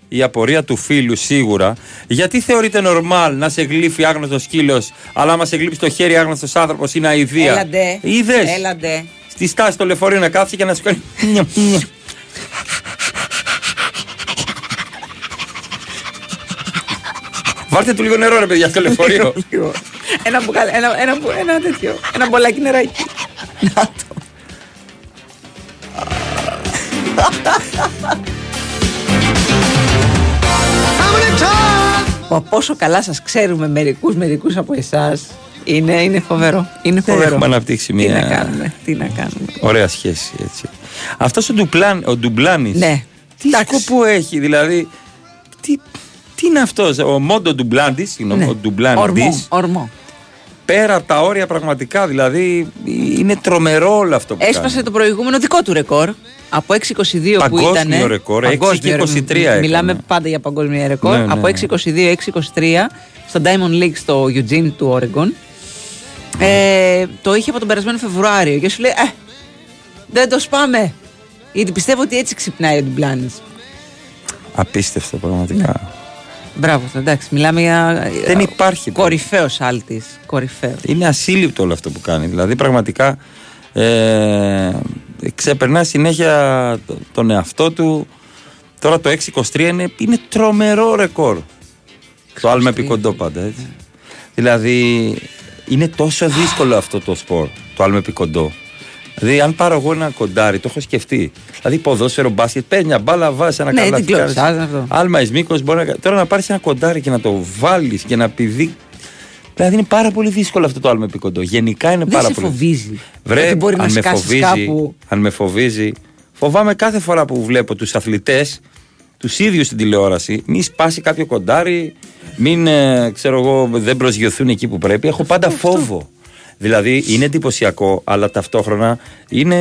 η απορία του φίλου σίγουρα. Γιατί θεωρείται normal να σε γλύφει άγνωστος σκύλος, αλλά άμα σε γλύψει το χέρι άγνωστος άνθρωπος είναι αηδία; Έλαντε. Είδες; Έλαντε. Στη στάση στο λεωφορείο να κάθεται και να σου κάνει. νιο, νιο. Βάλτε του λίγο νερό, ρε παιδιά, στο λεωφορείο. Ένα, μπουκάλι, ένα, ένα, μπου- ένα τέτοιο. Ένα μπολάκι νεράκι. Να το. Πω, πόσο καλά σας ξέρουμε μερικούς μερικούς από εσάς είναι, είναι φοβερό. Είναι Δεν φοβερό. έχουμε αναπτύξει Τι να μια κάνουμε, τι να κάνουμε. ωραία σχέση έτσι. Αυτός ο, Ντουπλάν, ο Ντουμπλάνης, Ναι. τι σκοπό έχει, δηλαδή. Τι, τι είναι αυτός, ο Μόντο Ντουμπλάντης, συγγνώμη, Ναι. ο Ντουμπλάντη. Ορμό, ορμό. Πέρα από τα όρια πραγματικά, δηλαδή είναι τρομερό όλο αυτό που Έσπασε κάνει. το προηγούμενο δικό του ρεκόρ από 6-22 που Παγκόσμιο ήταν. ρεκόρ, 6 και 23 έκανε. Μιλάμε πάντα για παγκόσμιο ρεκόρ. Ναι, ναι, από ναι. 6-22-6-23 στο Diamond League στο Eugene του Oregon. Ε, το είχε από τον περασμένο Φεβρουάριο και σου λέει Ε, δεν το σπάμε. Γιατί πιστεύω ότι έτσι ξυπνάει ο Ντουμπλάνη. Απίστευτο πραγματικά. Μπράβο, του, εντάξει, μιλάμε για. Δεν υπάρχει. Κορυφαίος άλτης. Κορυφαίος. Είναι ασύλληπτο όλο αυτό που κάνει. Δηλαδή πραγματικά ε, ξεπερνά συνέχεια το- τον εαυτό του. Τώρα το 6-23 είναι, είναι τρομερό ρεκόρ. Το άλμα επί κοντό πάντα έτσι. Δηλαδή είναι τόσο δύσκολο αυτό το σπορ, το άλμα επί κοντό. Δηλαδή, αν πάρω εγώ ένα κοντάρι, το έχω σκεφτεί. Δηλαδή, ποδόσφαιρο, μπάσκετ, παίρνει μια μπάλα, βάζεις ένα Ναι, καλάθι. την κλωτσάς, κάνεις αυτό. Άλμα εις μήκος, μπορεί να... Τώρα να πάρεις ένα κοντάρι και να το βάλεις και να πηδεί. Δηλαδή, είναι πάρα πολύ δύσκολο αυτό το άλμα επί κοντό. Γενικά είναι Δεν πάρα σε πολύ. φοβίζει. Βρε, ότι μπορεί να αν, με σκάσεις φοβίζει, κάπου; αν με φοβίζει, Φοβάμαι κάθε φορά που βλέπω τους αθλητές, τους ίδιους στην τηλεόραση, μην σπάσει κάποιο κοντάρι, μην ε, ξέρω εγώ, δεν προσγειωθούν εκεί που πρέπει. Έχω πάντα φόβο. Δηλαδή είναι εντυπωσιακό, αλλά ταυτόχρονα είναι.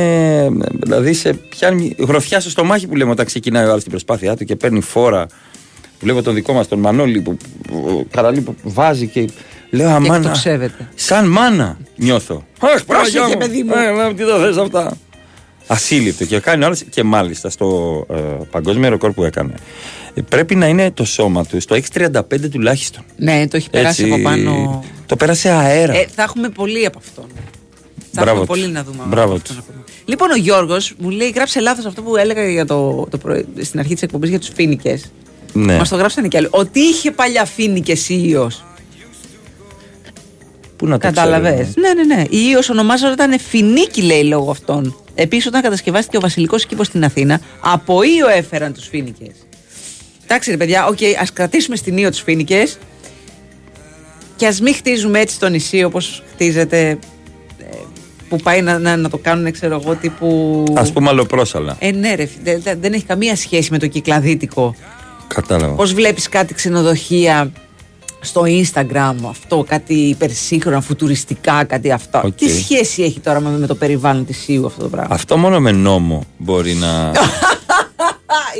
Δηλαδή σε πιάνει γροθιά στο στομάχι που λέμε όταν ξεκινάει ο άλλος την προσπάθειά του και παίρνει φόρα. Βλέπω τον δικό μας τον Μανώλη που, που, Καραλή που βάζει και λέω αμάνα. εκτοξεύεται. Σαν μάνα νιώθω. Αχ, Πρόσεχε, Παναγιά μου. παιδί μου. Ε, ε, τι το θες αυτά. Ασύλληπτο και κάνει άλλος και μάλιστα στο ε, παγκόσμιο ρεκόρ που έκανε. Ε, Πρέπει να είναι το σώμα του στο 635 τουλάχιστον. Ναι, το έχει περάσει Έτσι, από πάνω. Το πέρασε αέρα. Ε, θα έχουμε πολύ από αυτόν. Θα Μπράβο έχουμε τους. πολύ να δούμε. από Μπράβο αυτόν τους. ακόμα. Λοιπόν, ο Γιώργος μου λέει: Γράψε λάθος αυτό που έλεγα για το, το πρωί- στην αρχή της εκπομπής για τους φοίνικες. Ναι. Μας το γράψανε κι άλλοι. Ότι είχε παλιά φοίνικες η Ίος. Πού να το Κατάλαβες. ξέρουμε. Ναι, ναι, ναι. Η Ίος ονομάζονταν Φοινίκη, λέει λόγω αυτών. Επίσης, όταν κατασκευάστηκε ο βασιλικός κήπος στην Αθήνα, από Ίο έφεραν τους φοίνικες. Εντάξει, ρε παιδιά, οκ, ας κρατήσουμε στην Ίο τους φοίνικες και ας μην χτίζουμε έτσι το νησί όπως χτίζεται. ε, Που πάει να, να, να το κάνουν, ξέρω εγώ, τύπου. Α πούμε αλλοπρόσαλα. Ε, ναι, ρε, φι- δε- δε- δεν έχει καμία σχέση με το κυκλαδίτικο. Κατάλαβα. Πώς βλέπεις κάτι ξενοδοχεία στο Instagram, αυτό, κάτι υπερσύγχρονα, φουτουριστικά, κάτι αυτά. Οκ. Τι σχέση έχει τώρα με, με το περιβάλλον της Ίου αυτό το πράγμα; Αυτό μόνο με νόμο μπορεί να.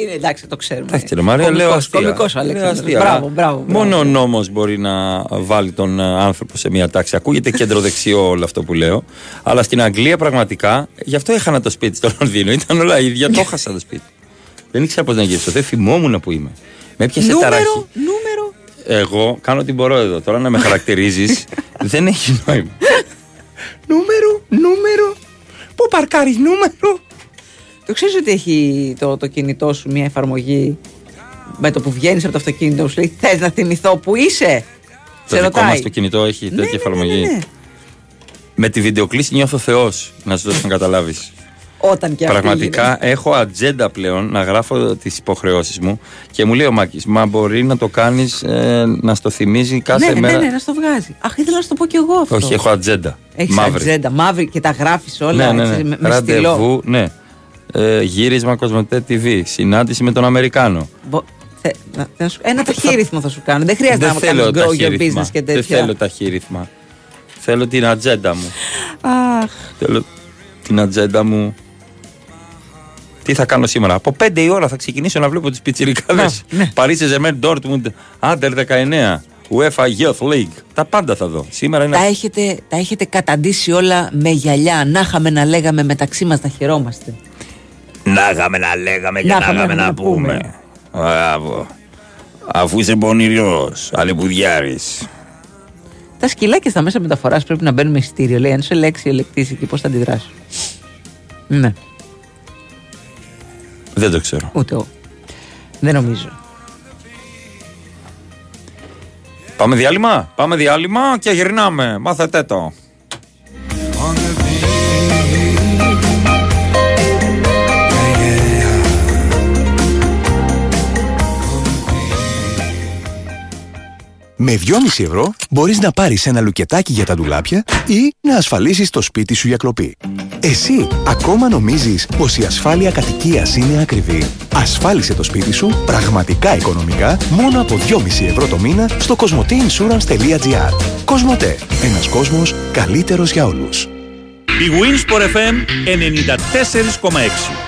Είναι εντάξει, το ξέρουμε. Εντάξει, ρε Μαρία, λέω αστεία. Κομικός ο Λέω Αλέξανδρος. αστεία. Μπράβο, μπράβο. μπράβο. Μόνο ο νόμος μπορεί να βάλει τον ε, άνθρωπο σε μια τάξη. Ακούγεται κεντροδεξιό όλο αυτό που λέω. Αλλά στην Αγγλία πραγματικά, γι' αυτό έχανα το σπίτι στο Λονδίνο. Ήταν όλα ίδια, το έχασα το σπίτι. Δεν ήξερα πώς να γυρίσω. Δεν θυμόμουν που είμαι. Με έπιασε Νούμερο, ταραχή. νούμερο. Εγώ κάνω ό,τι μπορώ εδώ. Τώρα να με χαρακτηρίζεις δεν έχει νόημα. νούμερο, νούμερο. Πού παρκάρεις νούμερο; Το ξέρεις ότι έχει το, το κινητό σου μια εφαρμογή με το που βγαίνεις από το αυτοκίνητο σου λέει Θες να θυμηθώ που είσαι; Το Σε δικό μας ρωτάει. το κινητό έχει τέτοια ναι, εφαρμογή. ναι, ναι. Με τη βιντεοκλήση νιώθω Θεός, να σου δώσω να καταλάβεις. Όταν και αυτή Πραγματικά γίνεται. έχω ατζέντα πλέον να γράφω τις υποχρεώσεις μου και μου λέει ο Μάκης, μα μπορεί να το κάνεις να στο θυμίζει κάθε ναι, μέρα. ναι, ναι, να στο βγάζει. Αχ, ήθελα να σου το πω κι εγώ αυτό. Όχι, έχω ατζέντα. Έχεις Μαύρη. ατζέντα, μαύρη και τα γράφεις όλα ναι, ναι, έτσι, ναι. με, με στυλό. Ραντεβού, ναι. Ε, γύρισμα Κοσμοτέ TV. Συνάντηση με τον Αμερικάνο. Μπο- θε- να- να σου- Ένα ταχύρυθμο θα σου κάνω. Δεν χρειάζεται Δεν να θέλω κάνεις grow your ταχύρυθμα. business και Δεν τέτοια. θέλω ταχύρυθμα. Θέλω την ατζέντα μου. Αχ, Θέλω την ατζέντα μου. Τι θα κάνω σήμερα; Από 5 η ώρα θα ξεκινήσω να βλέπω τις πιτσιρικάδες. ναι. Παρίσι Ζεμέν Ντόρτμουντ, Άντερ 19, UEFA Youth League. Τα πάντα θα δω. Σήμερα είναι. τα, έχετε, τα έχετε καταντήσει όλα με γυαλιά. Να είχαμε να λέγαμε μεταξύ μας να χαιρόμαστε. Να είχαμε να λέγαμε και Να να είχαμε είχαμε να να πούμε. πούμε. Μπράβο. Αφού είσαι πονηριό, αλεπουδιάρη. Τα σκυλάκια στα μέσα μεταφοράς πρέπει να μπαίνουν με ειστήριο. Λέει, αν σου λέξει ελεκτής εκεί, πώς θα αντιδράσεις; Ναι, Δεν το ξέρω. ούτε εγώ. Δεν νομίζω. Πάμε διάλειμμα. Πάμε διάλειμμα και γυρνάμε. Μάθετε το. Με 2,5 ευρώ μπορείς να πάρεις ένα λουκετάκι για τα ντουλάπια ή να ασφαλίσεις το σπίτι σου για κλοπή. Εσύ ακόμα νομίζεις πως η ασφάλεια κατοικίας είναι ακριβή. Ασφάλισε το σπίτι σου πραγματικά οικονομικά μόνο από 2,5 ευρώ το μήνα στο cosmoteinsurance.gr Κοσμοτέ. Ένας κόσμος καλύτερος για όλους. Η Winsport FM 94,6.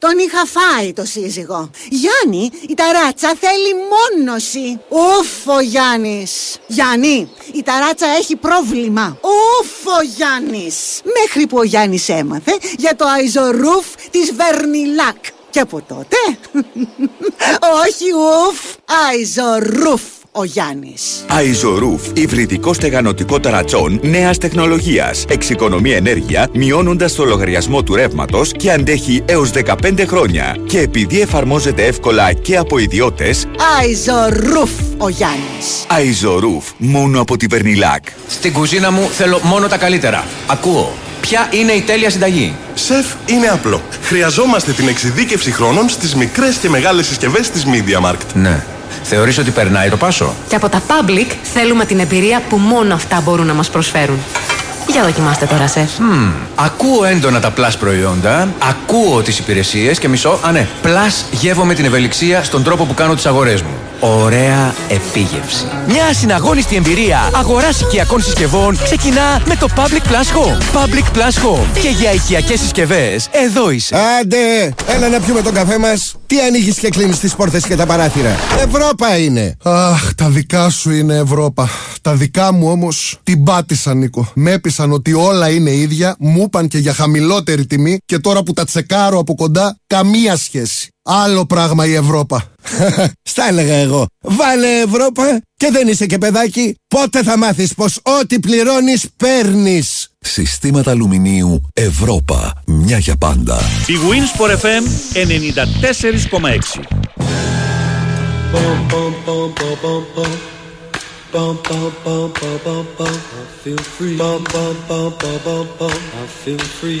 Τον είχα φάει το σύζυγο. Γιάννη, η ταράτσα θέλει μόνωση. Ουφ, ο Γιάννης. Γιάννη, η ταράτσα έχει πρόβλημα. Ουφ, ο Γιάννης. Μέχρι που ο Γιάννης έμαθε για το αϊζορούφ της Βερνιλάκ. Και από τότε, όχι ουφ, αϊζορούφ ο Γιάννης. Αϊζορούφ, υβριδικό στεγανοτικό ταρατσόν νέας τεχνολογίας. Εξοικονομεί ενέργεια, μειώνοντας το λογαριασμό του ρεύματος και αντέχει έως 15 χρόνια. Και επειδή εφαρμόζεται εύκολα και από ιδιώτες, Αϊζορούφ ο Γιάννης. Αϊζορούφ, μόνο από τη Βερνιλάκ. Στην κουζίνα μου θέλω μόνο τα καλύτερα. Ακούω. Ποια είναι η τέλεια συνταγή; Σεφ, είναι απλό. Χρειαζόμαστε την εξειδίκευση χρόνων στις μικρές και μεγάλες συσκευές της Media Markt. Ναι. Θεωρείς ότι περνάει το πάσο; Και από τα public θέλουμε την εμπειρία που μόνο αυτά μπορούν να μας προσφέρουν. Για δοκιμάστε τώρα, σεφ. Μμμ, ακούω έντονα τα plus προϊόντα, ακούω τις υπηρεσίες και μισό, α ναι, plus γεύομαι την ευελιξία στον τρόπο που κάνω τις αγορές μου. Ωραία επίγευση. Μια συναγώνιστη εμπειρία αγοράς οικιακών συσκευών ξεκινά με το Public Plus Home. Public Plus Home. Και για οικιακές συσκευές, εδώ είσαι. Άντε, έλα να πιούμε τον καφέ μας. Τι ανοίγεις και κλείνεις τις πόρτες και τα παράθυρα. Ευρώπα είναι. Αχ, τα δικά σου είναι Ευρώπα. Τα δικά μου όμως την πάτησαν, Νίκο. Με έπεισαν ότι όλα είναι ίδια, μου είπαν και για χαμηλότερη τιμή και τώρα που τα τσεκάρω από κοντά, καμία σχέση. Άλλο πράγμα η Ευρώπα. Στα έλεγα εγώ. Βάλε Ευρώπα και δεν είσαι και παιδάκι. Πότε θα μάθεις πως ό,τι πληρώνεις παίρνεις. Συστήματα αλουμινίου Ευρώπα. Μια για πάντα. Η Winsport FM 94,6. Feel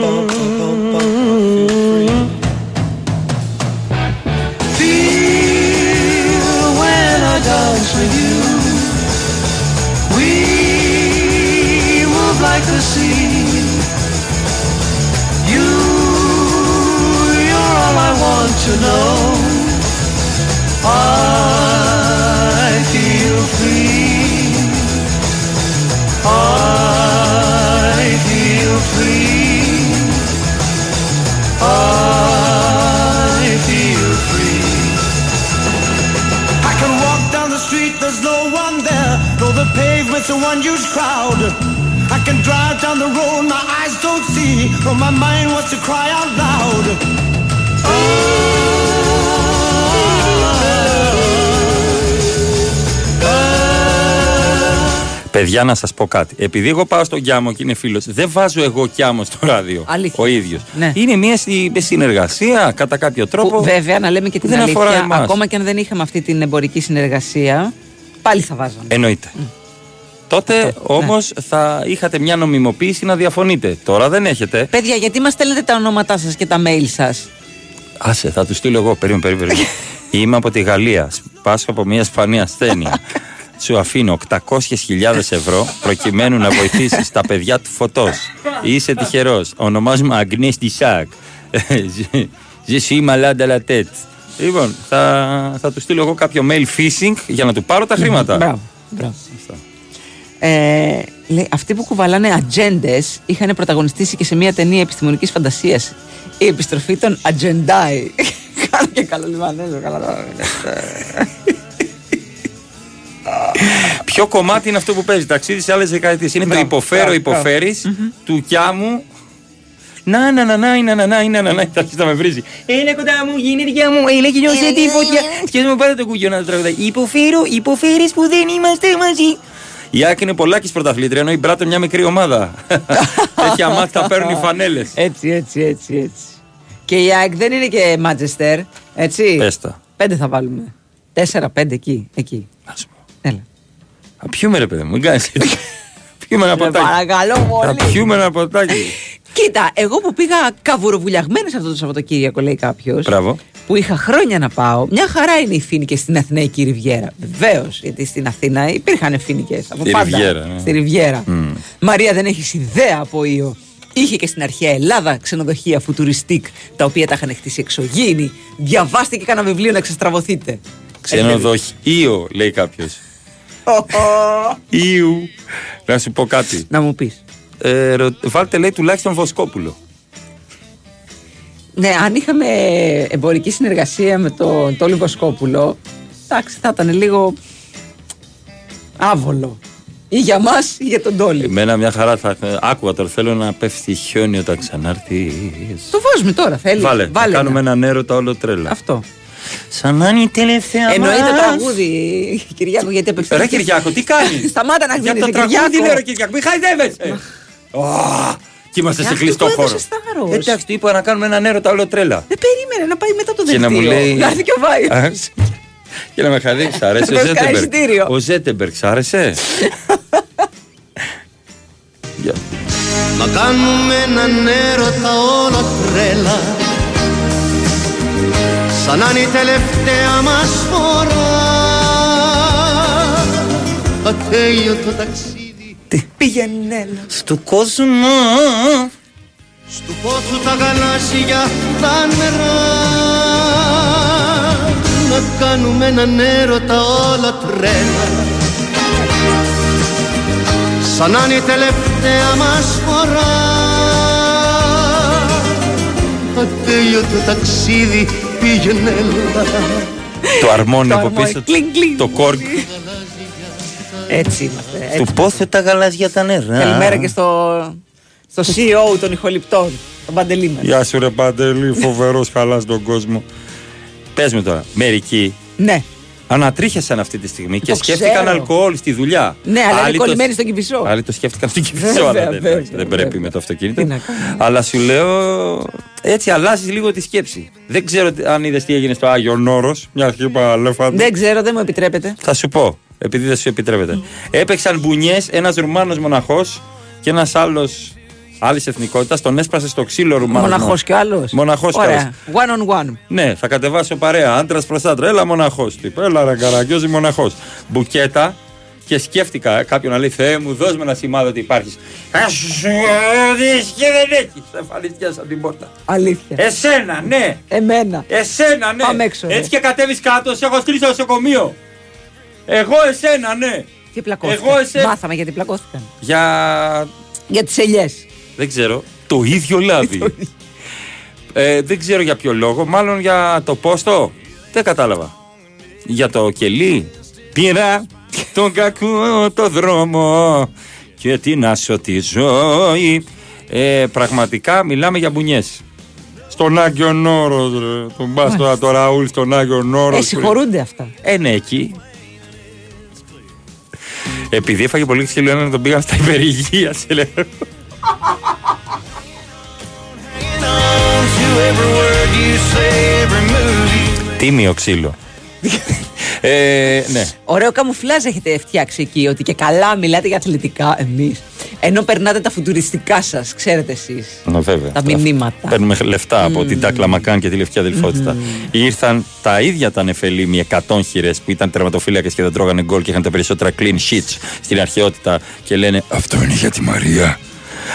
Pavement's a one-huge crowd. I can drive down the road, my eyes don't see. But my mind wants to cry out loud. Παιδιά, να σας πω κάτι. Επειδή εγώ πάω στον Κιάμο και είναι φίλος, δεν βάζω εγώ Κιάμο στο ράδιο. Αλήθειας. Ο ίδιος. Ναι. Είναι μια συ- συνεργασία κατά κάποιο τρόπο. Που, βέβαια, να λέμε και την δεν αφορά αλήθεια, εμάς. ακόμα και αν δεν είχαμε αυτή την εμπορική συνεργασία, πάλι θα βάζαμε. Εννοείται. Τότε ναι. όμως θα είχατε μια νομιμοποίηση να διαφωνείτε. Τώρα δεν έχετε. Παιδιά, γιατί μας στέλνετε τα ονόματά σας και τα mail σας; Άσε, θα τους στείλω εγώ. Περίμενε, περίμενε. περίμενε. Είμαι από τη Γαλλία. Πάσχω από μια σπανή ασθένεια. Σου αφήνω 800.000 ευρώ προκειμένου να βοηθήσεις τα παιδιά του φωτός. Είσαι τυχερός. Ονομάζομαι Αγνέ Τισάκ. Je suis malade à la tête. Λοιπόν, θα, θα τους στείλω εγώ κάποιο mail phishing για να του πάρω τα χρήματα. Μπράβο. μπράβο. Ε, λέει, αυτοί που κουβαλάνε ατζέντε είχαν πρωταγωνιστήσει και σε μια ταινία επιστημονική φαντασία. Η επιστροφή των ατζεντάι. Κάνω και καλό λιμανέζο, καλά τώρα. Ποιο κομμάτι είναι αυτό που παίζει ταξίδι σε άλλε δεκαετίε. Είναι το Μπράβο, υποφέρω, μπράβο, υποφέρει μπράβο. του κιάμου. Να, να, να, να, να, να, να, να, να, να, θα αρχίσει να με βρίζει. Έλα κοντά μου, γυναίκια μου, έλα και νιώσε τη φωτιά. Και μου πάρε το κουγιό να το τραγουδάει. Υποφέρω, υποφέρει που δεν είμαστε μαζί. Η Άκη είναι πολλάκι πρωταθλήτρια, ενώ η Μπράτο μια μικρή ομάδα. Τέτοια μάτια παίρνουν οι φανέλες. Έτσι, έτσι, έτσι, έτσι. Και η ΑΕΚ δεν είναι και Μάτζεστερ, έτσι; Πες τα. Πέντε θα βάλουμε. Τέσσερα, πέντε εκεί. εκεί. Έλα. Θα πιούμε ρε παιδί μου, μην κάνεις έτσι. Πιούμε ένα Σε ποτάκι. παρακαλώ Θα πολύ. πιούμε ένα ποτάκι. Κοίτα, εγώ που πήγα καβουροβουλιαγμένη αυτό το Σαββατοκύριακο, λέει κάποιος. Μπράβο. Που είχα χρόνια να πάω. Μια χαρά είναι οι φοίνικε στην Αθηναϊκή Ριβιέρα. Βεβαίως, γιατί στην Αθήνα υπήρχαν φοίνικε από Στη πάντα. Ριβιέρα, ναι. Στη Ριβιέρα. Μμ. Μαρία, δεν έχεις ιδέα από ιό. Είχε και στην αρχαία Ελλάδα ξενοδοχεία φουτουριστικ τα οποία τα είχαν χτίσει εξωγήινοι. Διαβάστε και κάνα βιβλίο να ξεστραβωθείτε. Ξενοδοχείο, λέει κάποιος. Ιου. Να σου πω κάτι. Να μου πεις. Ε, ρω- βάλτε λέει τουλάχιστον Βοσκόπουλο. Ναι, αν είχαμε εμπορική συνεργασία με τον Τόλι Βοσκόπουλο, εντάξει, θα ήταν λίγο άβολο. Ή για μας ή για τον Τόλι. Εμένα μια χαρά θα. Άκουγα τώρα. Θέλω να πέφτει χιόνι όταν ξανάρθεις. Το βάζουμε τώρα, θέλει. Βάλε. Θα Βάλε κάνουμε ένα. ένα έρωτα όλο τρέλα. Αυτό. Σαν να είναι η τελευταία Εννοείται μας. τραγούδι, Κυριάκο, γιατί απευθύνεται. Ρε Κυριάκο, τι κάνεις; Σταμάτα να Για γδίνεις, το ρε, τραγούδι Κυριάκο. λέω ρε Κυριάκο, μη χαϊδεύεσαι. Ω, Και είμαστε Ε, σε αυτό κλειστό που χώρο. έδωσες θάρρος. Εντάξει, του είπα να κάνουμε έναν έρωτα όλο τρέλα. Δεν περίμενε να πάει μετά το Και δελτίο. να μου λέει. Να έρθει και ο Βάιος. Α, Και να με χαρεί, σ' άρεσε Να ο το κάνει Ζέτεμπεργκ. εισιτήριο. Ο Ζέτεμπεργκ, σ' άρεσε; Γεια. Να κάνουμε έναν έρωτα όλα τρέλα Σαν να είναι η τελευταία μας φορά Ατέλειωτο ταξίδι Πήγαινε έλα. Στου κόσμο Στου πόθου τα γαλάζια τα νερά Να κάνουμε έναν έρωτα όλα τρέλα Σαν να είναι η τελευταία μας φορά Ατέλειωτο ταξίδι πήγαινε έλα Το αρμόνι Το από αρμόνι. πίσω. Κλινγκ, κλινγκ. Το κόρκ. Έτσι είμαστε. έτσι. Του πόθε τα γαλάζια τα νερά. Καλημέρα και στο, στο CEO των ηχοληπτών, τον Παντελή μας. Γεια σου ρε Παντελή, φοβερός καλά στον κόσμο. Πες μου τώρα, μερικοί Ναι, ανατρίχιασαν αυτή τη στιγμή και Το σκέφτηκαν ξέρω. αλκοόλ στη δουλειά. ναι, αλλά είναι Άλλοι το- κολλημένοι στον Κηφισό. Άλλοι το σκέφτηκαν στην Βέβαια, κυβέρνηση, αλλά δεν, βέβαια, εντάξει, δεν βέβαια. πρέπει με το αυτοκίνητο. Τι να κάνουμε. Αλλά σου λέω, έτσι αλλάζεις λίγο τη σκέψη. Δεν ξέρω τι- αν είδες τι έγινε στο Άγιο Νόρο, μια χύπα αλέφαντο. Δεν ξέρω, δεν μου επιτρέπετε. Θα σου πω, επειδή δεν σου επιτρέπεται. Έπαιξαν μπουνιές ένας Ρουμάνος μοναχός και ένας άλλος άλλης εθνικότητας. Τον έσπασε στο ξύλο Ρουμάνος. Μοναχός κι άλλος; Μοναχός κι Ωραία. άλλος. One on one. Ναι, θα κατεβάσω παρέα. Άντρας προς άντρα. Έλα μοναχός. Του είπα, έλα ρε καραγκιόζη μοναχός. Μπουκέτα και σκέφτηκα ε, κάποιον να λέει Θεέ μου, δώσ' με ένα σημάδι ότι υπάρχεις. Θα σου δεις και δεν έχεις. Σε εμφανιστιάσα την πόρτα. Αλήθεια. Εσένα, ναι. Εμένα. Εσένα, ναι. Πάμε έξω, ρε. Έτσι και κατέβεις κάτω, σε έχω στείλει στο νοσοκομείο. Εγώ εσένα, ναι. Και πλακώθηκαν. Εγώ εσένα. Μάθαμε γιατί πλακώθηκαν. Για. Για τις ελιές. Δεν ξέρω. Το ίδιο λάδι. ε, δεν ξέρω για ποιο λόγο. Μάλλον για το πόστο. Δεν κατάλαβα. Για το κελί. Πήρα τον κακό το δρόμο και την άσω τη ζωή. Ε, πραγματικά μιλάμε για μπουνιές. Στον Άγιο Νόρος, ρε. Τον πας τώρα το Ραούλ στον Άγιο Νόρος. Ε, συγχωρούνται αυτά. Ε, ναι, εκεί. Επειδή έφαγε πολύ ξύλο ένα τον πήγαν στα υπερηγεία, σε λέω. Τίμιο ξύλο. ε, ναι. Ωραίο καμουφλάζ έχετε φτιάξει εκεί, ότι και καλά μιλάτε για αθλητικά εμείς. Ενώ περνάτε τα φουτουριστικά σας, ξέρετε εσείς. Ναι, βέβαια. Τα μηνύματα. Παίρνουμε λεφτά από την Τάκλα Μακάν και τη Λευκή Αδελφότητα. Ήρθαν τα ίδια τα νεφελίμοι 100 χειρές που ήταν τερματοφύλακες και δεν τρώγανε γκολ και είχαν τα περισσότερα clean sheets στην αρχαιότητα και λένε Αυτό είναι για τη Μαρία.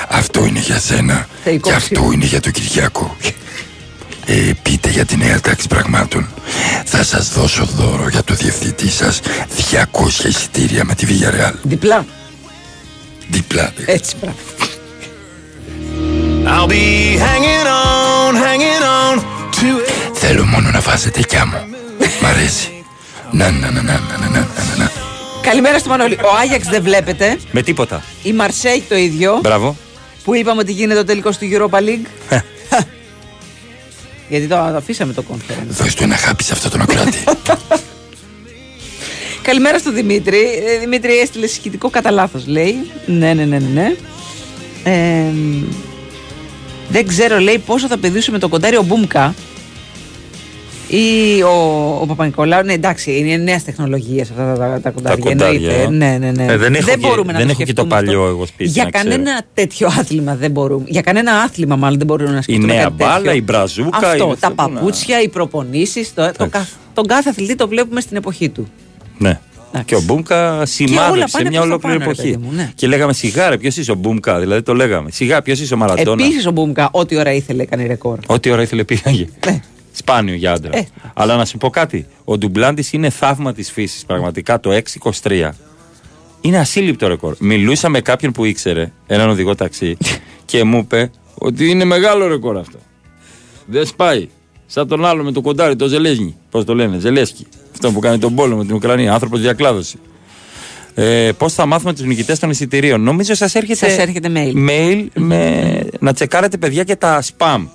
Αυτό είναι για σένα. Θεϊκό Και αυτό είναι για τον Κυριάκο. Ε, πείτε για τη νέα τάξη πραγμάτων. Θα σας δώσω δώρο για το διευθυντή σας 200 εισιτήρια με τη Villarreal. Διπλά. Διπλά. Έτσι, μπράβο. I'll be hanging on, hanging on to Θέλω μόνο να βάζετε κι μου. Μ' αρέσει. Να, να, να, να, να, να, να, να. Καλημέρα στο Μανώλη. Ο Άγιαξ δεν βλέπετε. Με τίποτα. Η Μαρσέη το ίδιο. Μπράβο. Που είπαμε ότι γίνεται ο τελικός του Europa League. Γιατί το αφήσαμε το conference. Δώσ' του ένα χάπι σε αυτό τον ακράτη. Καλημέρα στο Δημήτρη. Ε, Δημήτρη έστειλες συγχυτικό κατά λάθος, λέει. Ναι, ναι, ναι, ναι. ναι. Ε, δεν ξέρω, λέει, πόσο θα πηδήσουμε το κοντάρι ο Μπούμκα ή ο, ο Παπα-Νικολάου. Ναι, εντάξει, είναι νέας τεχνολογίας αυτά τα, τα, τα κοντάρια. κοντάρια, εννοείται. ε. Ναι, ναι, ναι. Ε, δεν έχω και- μπορούμε να δεν το έχω και το σκεφτούμε παλιό αυτό. εγώ σπίτι, Για να ξέρω. κανένα τέτοιο άθλημα δεν μπορούμε. Για κανένα άθλημα, μάλλον δεν μπορούμε να Η σκεφτούμε. νέα κάτι τέτοιο. μπάλα, η μπραζούκα. Αυτό, η- τα πού να- παπούτσια, οι προπονήσεις. Το, το, καθ- τον κάθε αθλητή το βλέπουμε στην εποχή του. Ναι. Και ο Μπούμκα σημάδευσε πάνε μια προς τα ολόκληρη πάνω, ρε εποχή. παιδί μου, ναι. Και λέγαμε σιγά, ποιος είσαι ο Μπούμκα, δηλαδή το λέγαμε. Σιγά, ποιος είσαι ο Μαραντόνα. Επίσης ο Μπούμκα, ό,τι ώρα ήθελε, έκανε ρεκόρ. Ό,τι ώρα ήθελε πήγε. Σπάνιο για άντρα. Ε. Αλλά να σου πω κάτι. Ο Ντουμπλάντης είναι θαύμα της φύσης. Πραγματικά το 6-23 είναι ασύλληπτο ρεκόρ. Μιλούσα με κάποιον που ήξερε, έναν οδηγό ταξί, και μου είπε ότι είναι μεγάλο ρεκόρ αυτό. Δεν σπάει. Σαν τον άλλο με το κοντάρι, το Ζελέζνη. Πώς το λένε, Ζελέσκι. Αυτό που κάνει τον πόλεμο την Ουκρανία. Άνθρωπος διακλάδωση. Ε, Πώς θα μάθουμε τους νικητές των εισιτηρίων. Νομίζω σας έρχεται, Σας έρχεται mail. mail με, να τσεκάρετε, παιδιά, και τα spam.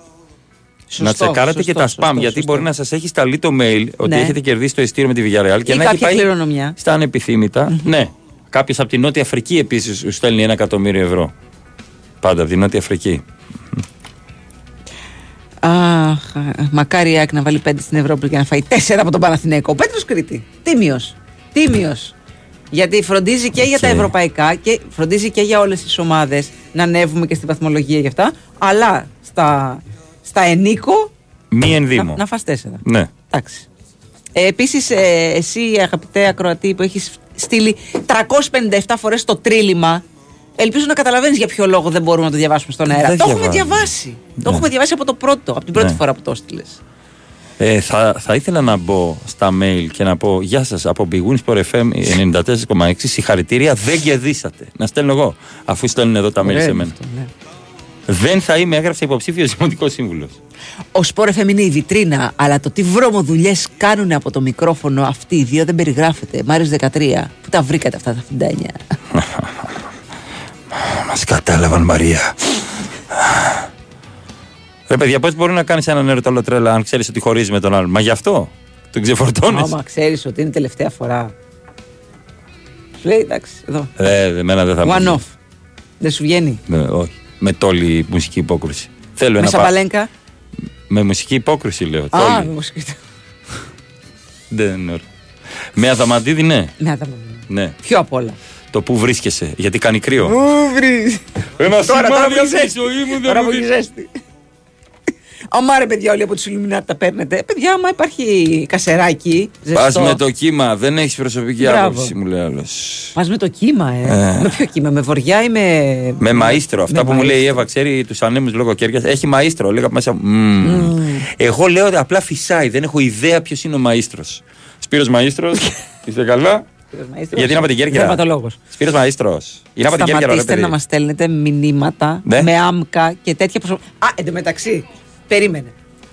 Σωστό, να τσεκάρετε σωστό, και τα spam. σωστό, γιατί σωστό. μπορεί να σας έχει σταλεί το mail ότι Ναι. έχετε κερδίσει το ειστήριο με τη Villarreal και Ή να έχει κάποια πάει κληρονομιά. στα ανεπιθύμητα. Ναι. Κάποιος από τη Νότια Αφρική επίσης σου στέλνει ένα εκατομμύριο ευρώ. Πάντα από τη Νότια Αφρική. Αχ, μακάρι η ΑΕΚ να βάλει πέντε στην Ευρώπη και να φάει τέσσερα από τον Παναθηναϊκό. Πέτρος Κρήτη. Τίμιος. Τίμιος. Γιατί φροντίζει και για τα ευρωπαϊκά και φροντίζει και για όλες τις ομάδες να ανέβουμε και στην βαθμολογία γι' αυτά. Αλλά στα, στα ενίκο Μη ενδύμο. να, να φας τέσσερα. Ναι. Εντάξει. Ε, Επίσης, ε, εσύ αγαπητέ ακροατή που έχεις στείλει 357 φορές το τρίλημα, Ελπίζω να καταλαβαίνεις για ποιο λόγο δεν μπορούμε να το διαβάσουμε στον αέρα. Δεν το έχουμε διαβάσει. Ναι. Το έχουμε διαβάσει από το πρώτο, από την πρώτη ναι. φορά που το έστειλες. Ε, θα, θα ήθελα να μπω στα mail και να πω Γεια σας από Big Wins FM 94,6. Συγχαρητήρια, δεν κερδίσατε. Να στέλνω εγώ, αφού στέλνουν εδώ τα mail ναι, σε ναι, μένα. Αυτό, ναι. Δεν θα είμαι, έγραψε υποψήφιος Δημοτικό Σύμβουλος. Ο Σπόρ είναι η βιτρίνα, αλλά το τι βρώμο δουλειέ κάνουν από το μικρόφωνο αυτοί οι δύο δεν περιγράφεται. Μάριος 13, που τα βρήκατε αυτά τα 59. Μας κατάλαβαν Μαρία. Ρε παιδιά, πώς μπορεί να κάνεις έναν ερωταλό τρέλα αν ξέρεις ότι χωρίζει με τον άλλον; Μα γι' αυτό τον ξεφορτώνεις. Άμα ξέρεις ότι είναι τελευταία φορά. Σου λέει εντάξει, εδώ. Ε, εμένα δεν θα One off. Δεν σου βγαίνει; ναι, Όχι. Με τόλη μουσική υπόκριση. Θέλω με σαπαλέγκα. Πα... Με μουσική υπόκριση λέω. Α, με μουσική. δεν είναι. Με αδαμαντίδη, ναι. Με αδαμαντίδη. Ναι. Πιο απ' όλα. Το που βρίσκεσαι, γιατί κάνει κρύο. Πού βρει. Ένα Τώρα, τώρα σημάδι που από τη ζέστη. ζωή μου δεν Τώρα μου που δίνεις. ζέστη. Αμά ρε παιδιά όλοι από τους Ιλουμινάτι τα παίρνετε. Παιδιά, άμα υπάρχει κασεράκι, Πας ζεστό. με το κύμα, δεν έχεις προσωπική Μπράβο. άποψη, μου λέει άλλος. Πας με το κύμα, ε. Ε. Με ποιο κύμα, με βοριά ή με. Με μαΐστρο. Αυτά με που μου λέει η μαΐστρο. Εύα, ξέρει τους ανέμους λόγω κέρια. Έχει μαΐστρο. Λέγα μέσα. «Μμμ». Εγώ λέω ότι απλά φυσάει. Δεν έχω ιδέα ποιος είναι ο μαΐστρος. Σπύρος μαΐστρος. Είστε καλά; Γιατί είναι από την Κέρκυρα. Δερματολόγος. Σπύρος μαΐστρος. Είναι από την Κέρκυρα, ρε Σταματήστε παιδί. να μας στέλνετε μηνύματα Ναι. με άμκα και τέτοια προσωπικά. Α, εντωμεταξύ, περίμενε.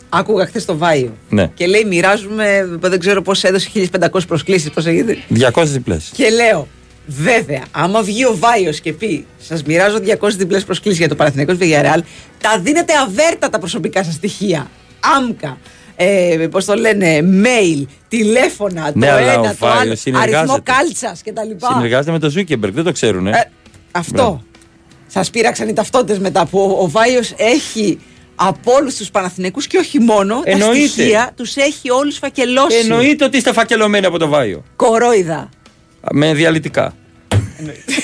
Άκουγα χθες το Βάιο. Ναι. Και λέει: Μοιράζουμε, δεν ξέρω πώς έδωσε 1500 προσκλήσεις. Πώς έγινε. 200 διπλές. Και λέω, βέβαια, άμα βγει ο Βάιος και πει: Σας μοιράζω 200 διπλές προσκλήσεις για το Παναθηναϊκός Villarreal, τα δίνετε αβέρτα τα προσωπικά σας στοιχεία. ΑΜΚΑ. Ε, Πώς το λένε, mail, τηλέφωνα, Ναι, το αλλά ένα, ο το Βάιος άλλο, συνεργάζεται. αριθμό κάλτσας κτλ. Συνεργάζεται με τον Ζούκεμπεργκ, δεν το ξέρουν. Ε. Αυτό. Σας πήραξαν οι ταυτότητες μετά που ο, ο Βάιος έχει από όλους τους Παναθηναϊκούς και όχι μόνο Εννοείται. τα στοιχεία, τους έχει όλους φακελώσει. Εννοείται ότι είστε φακελωμένοι από το Βάιο. Κορόιδα. Με διαλυτικά.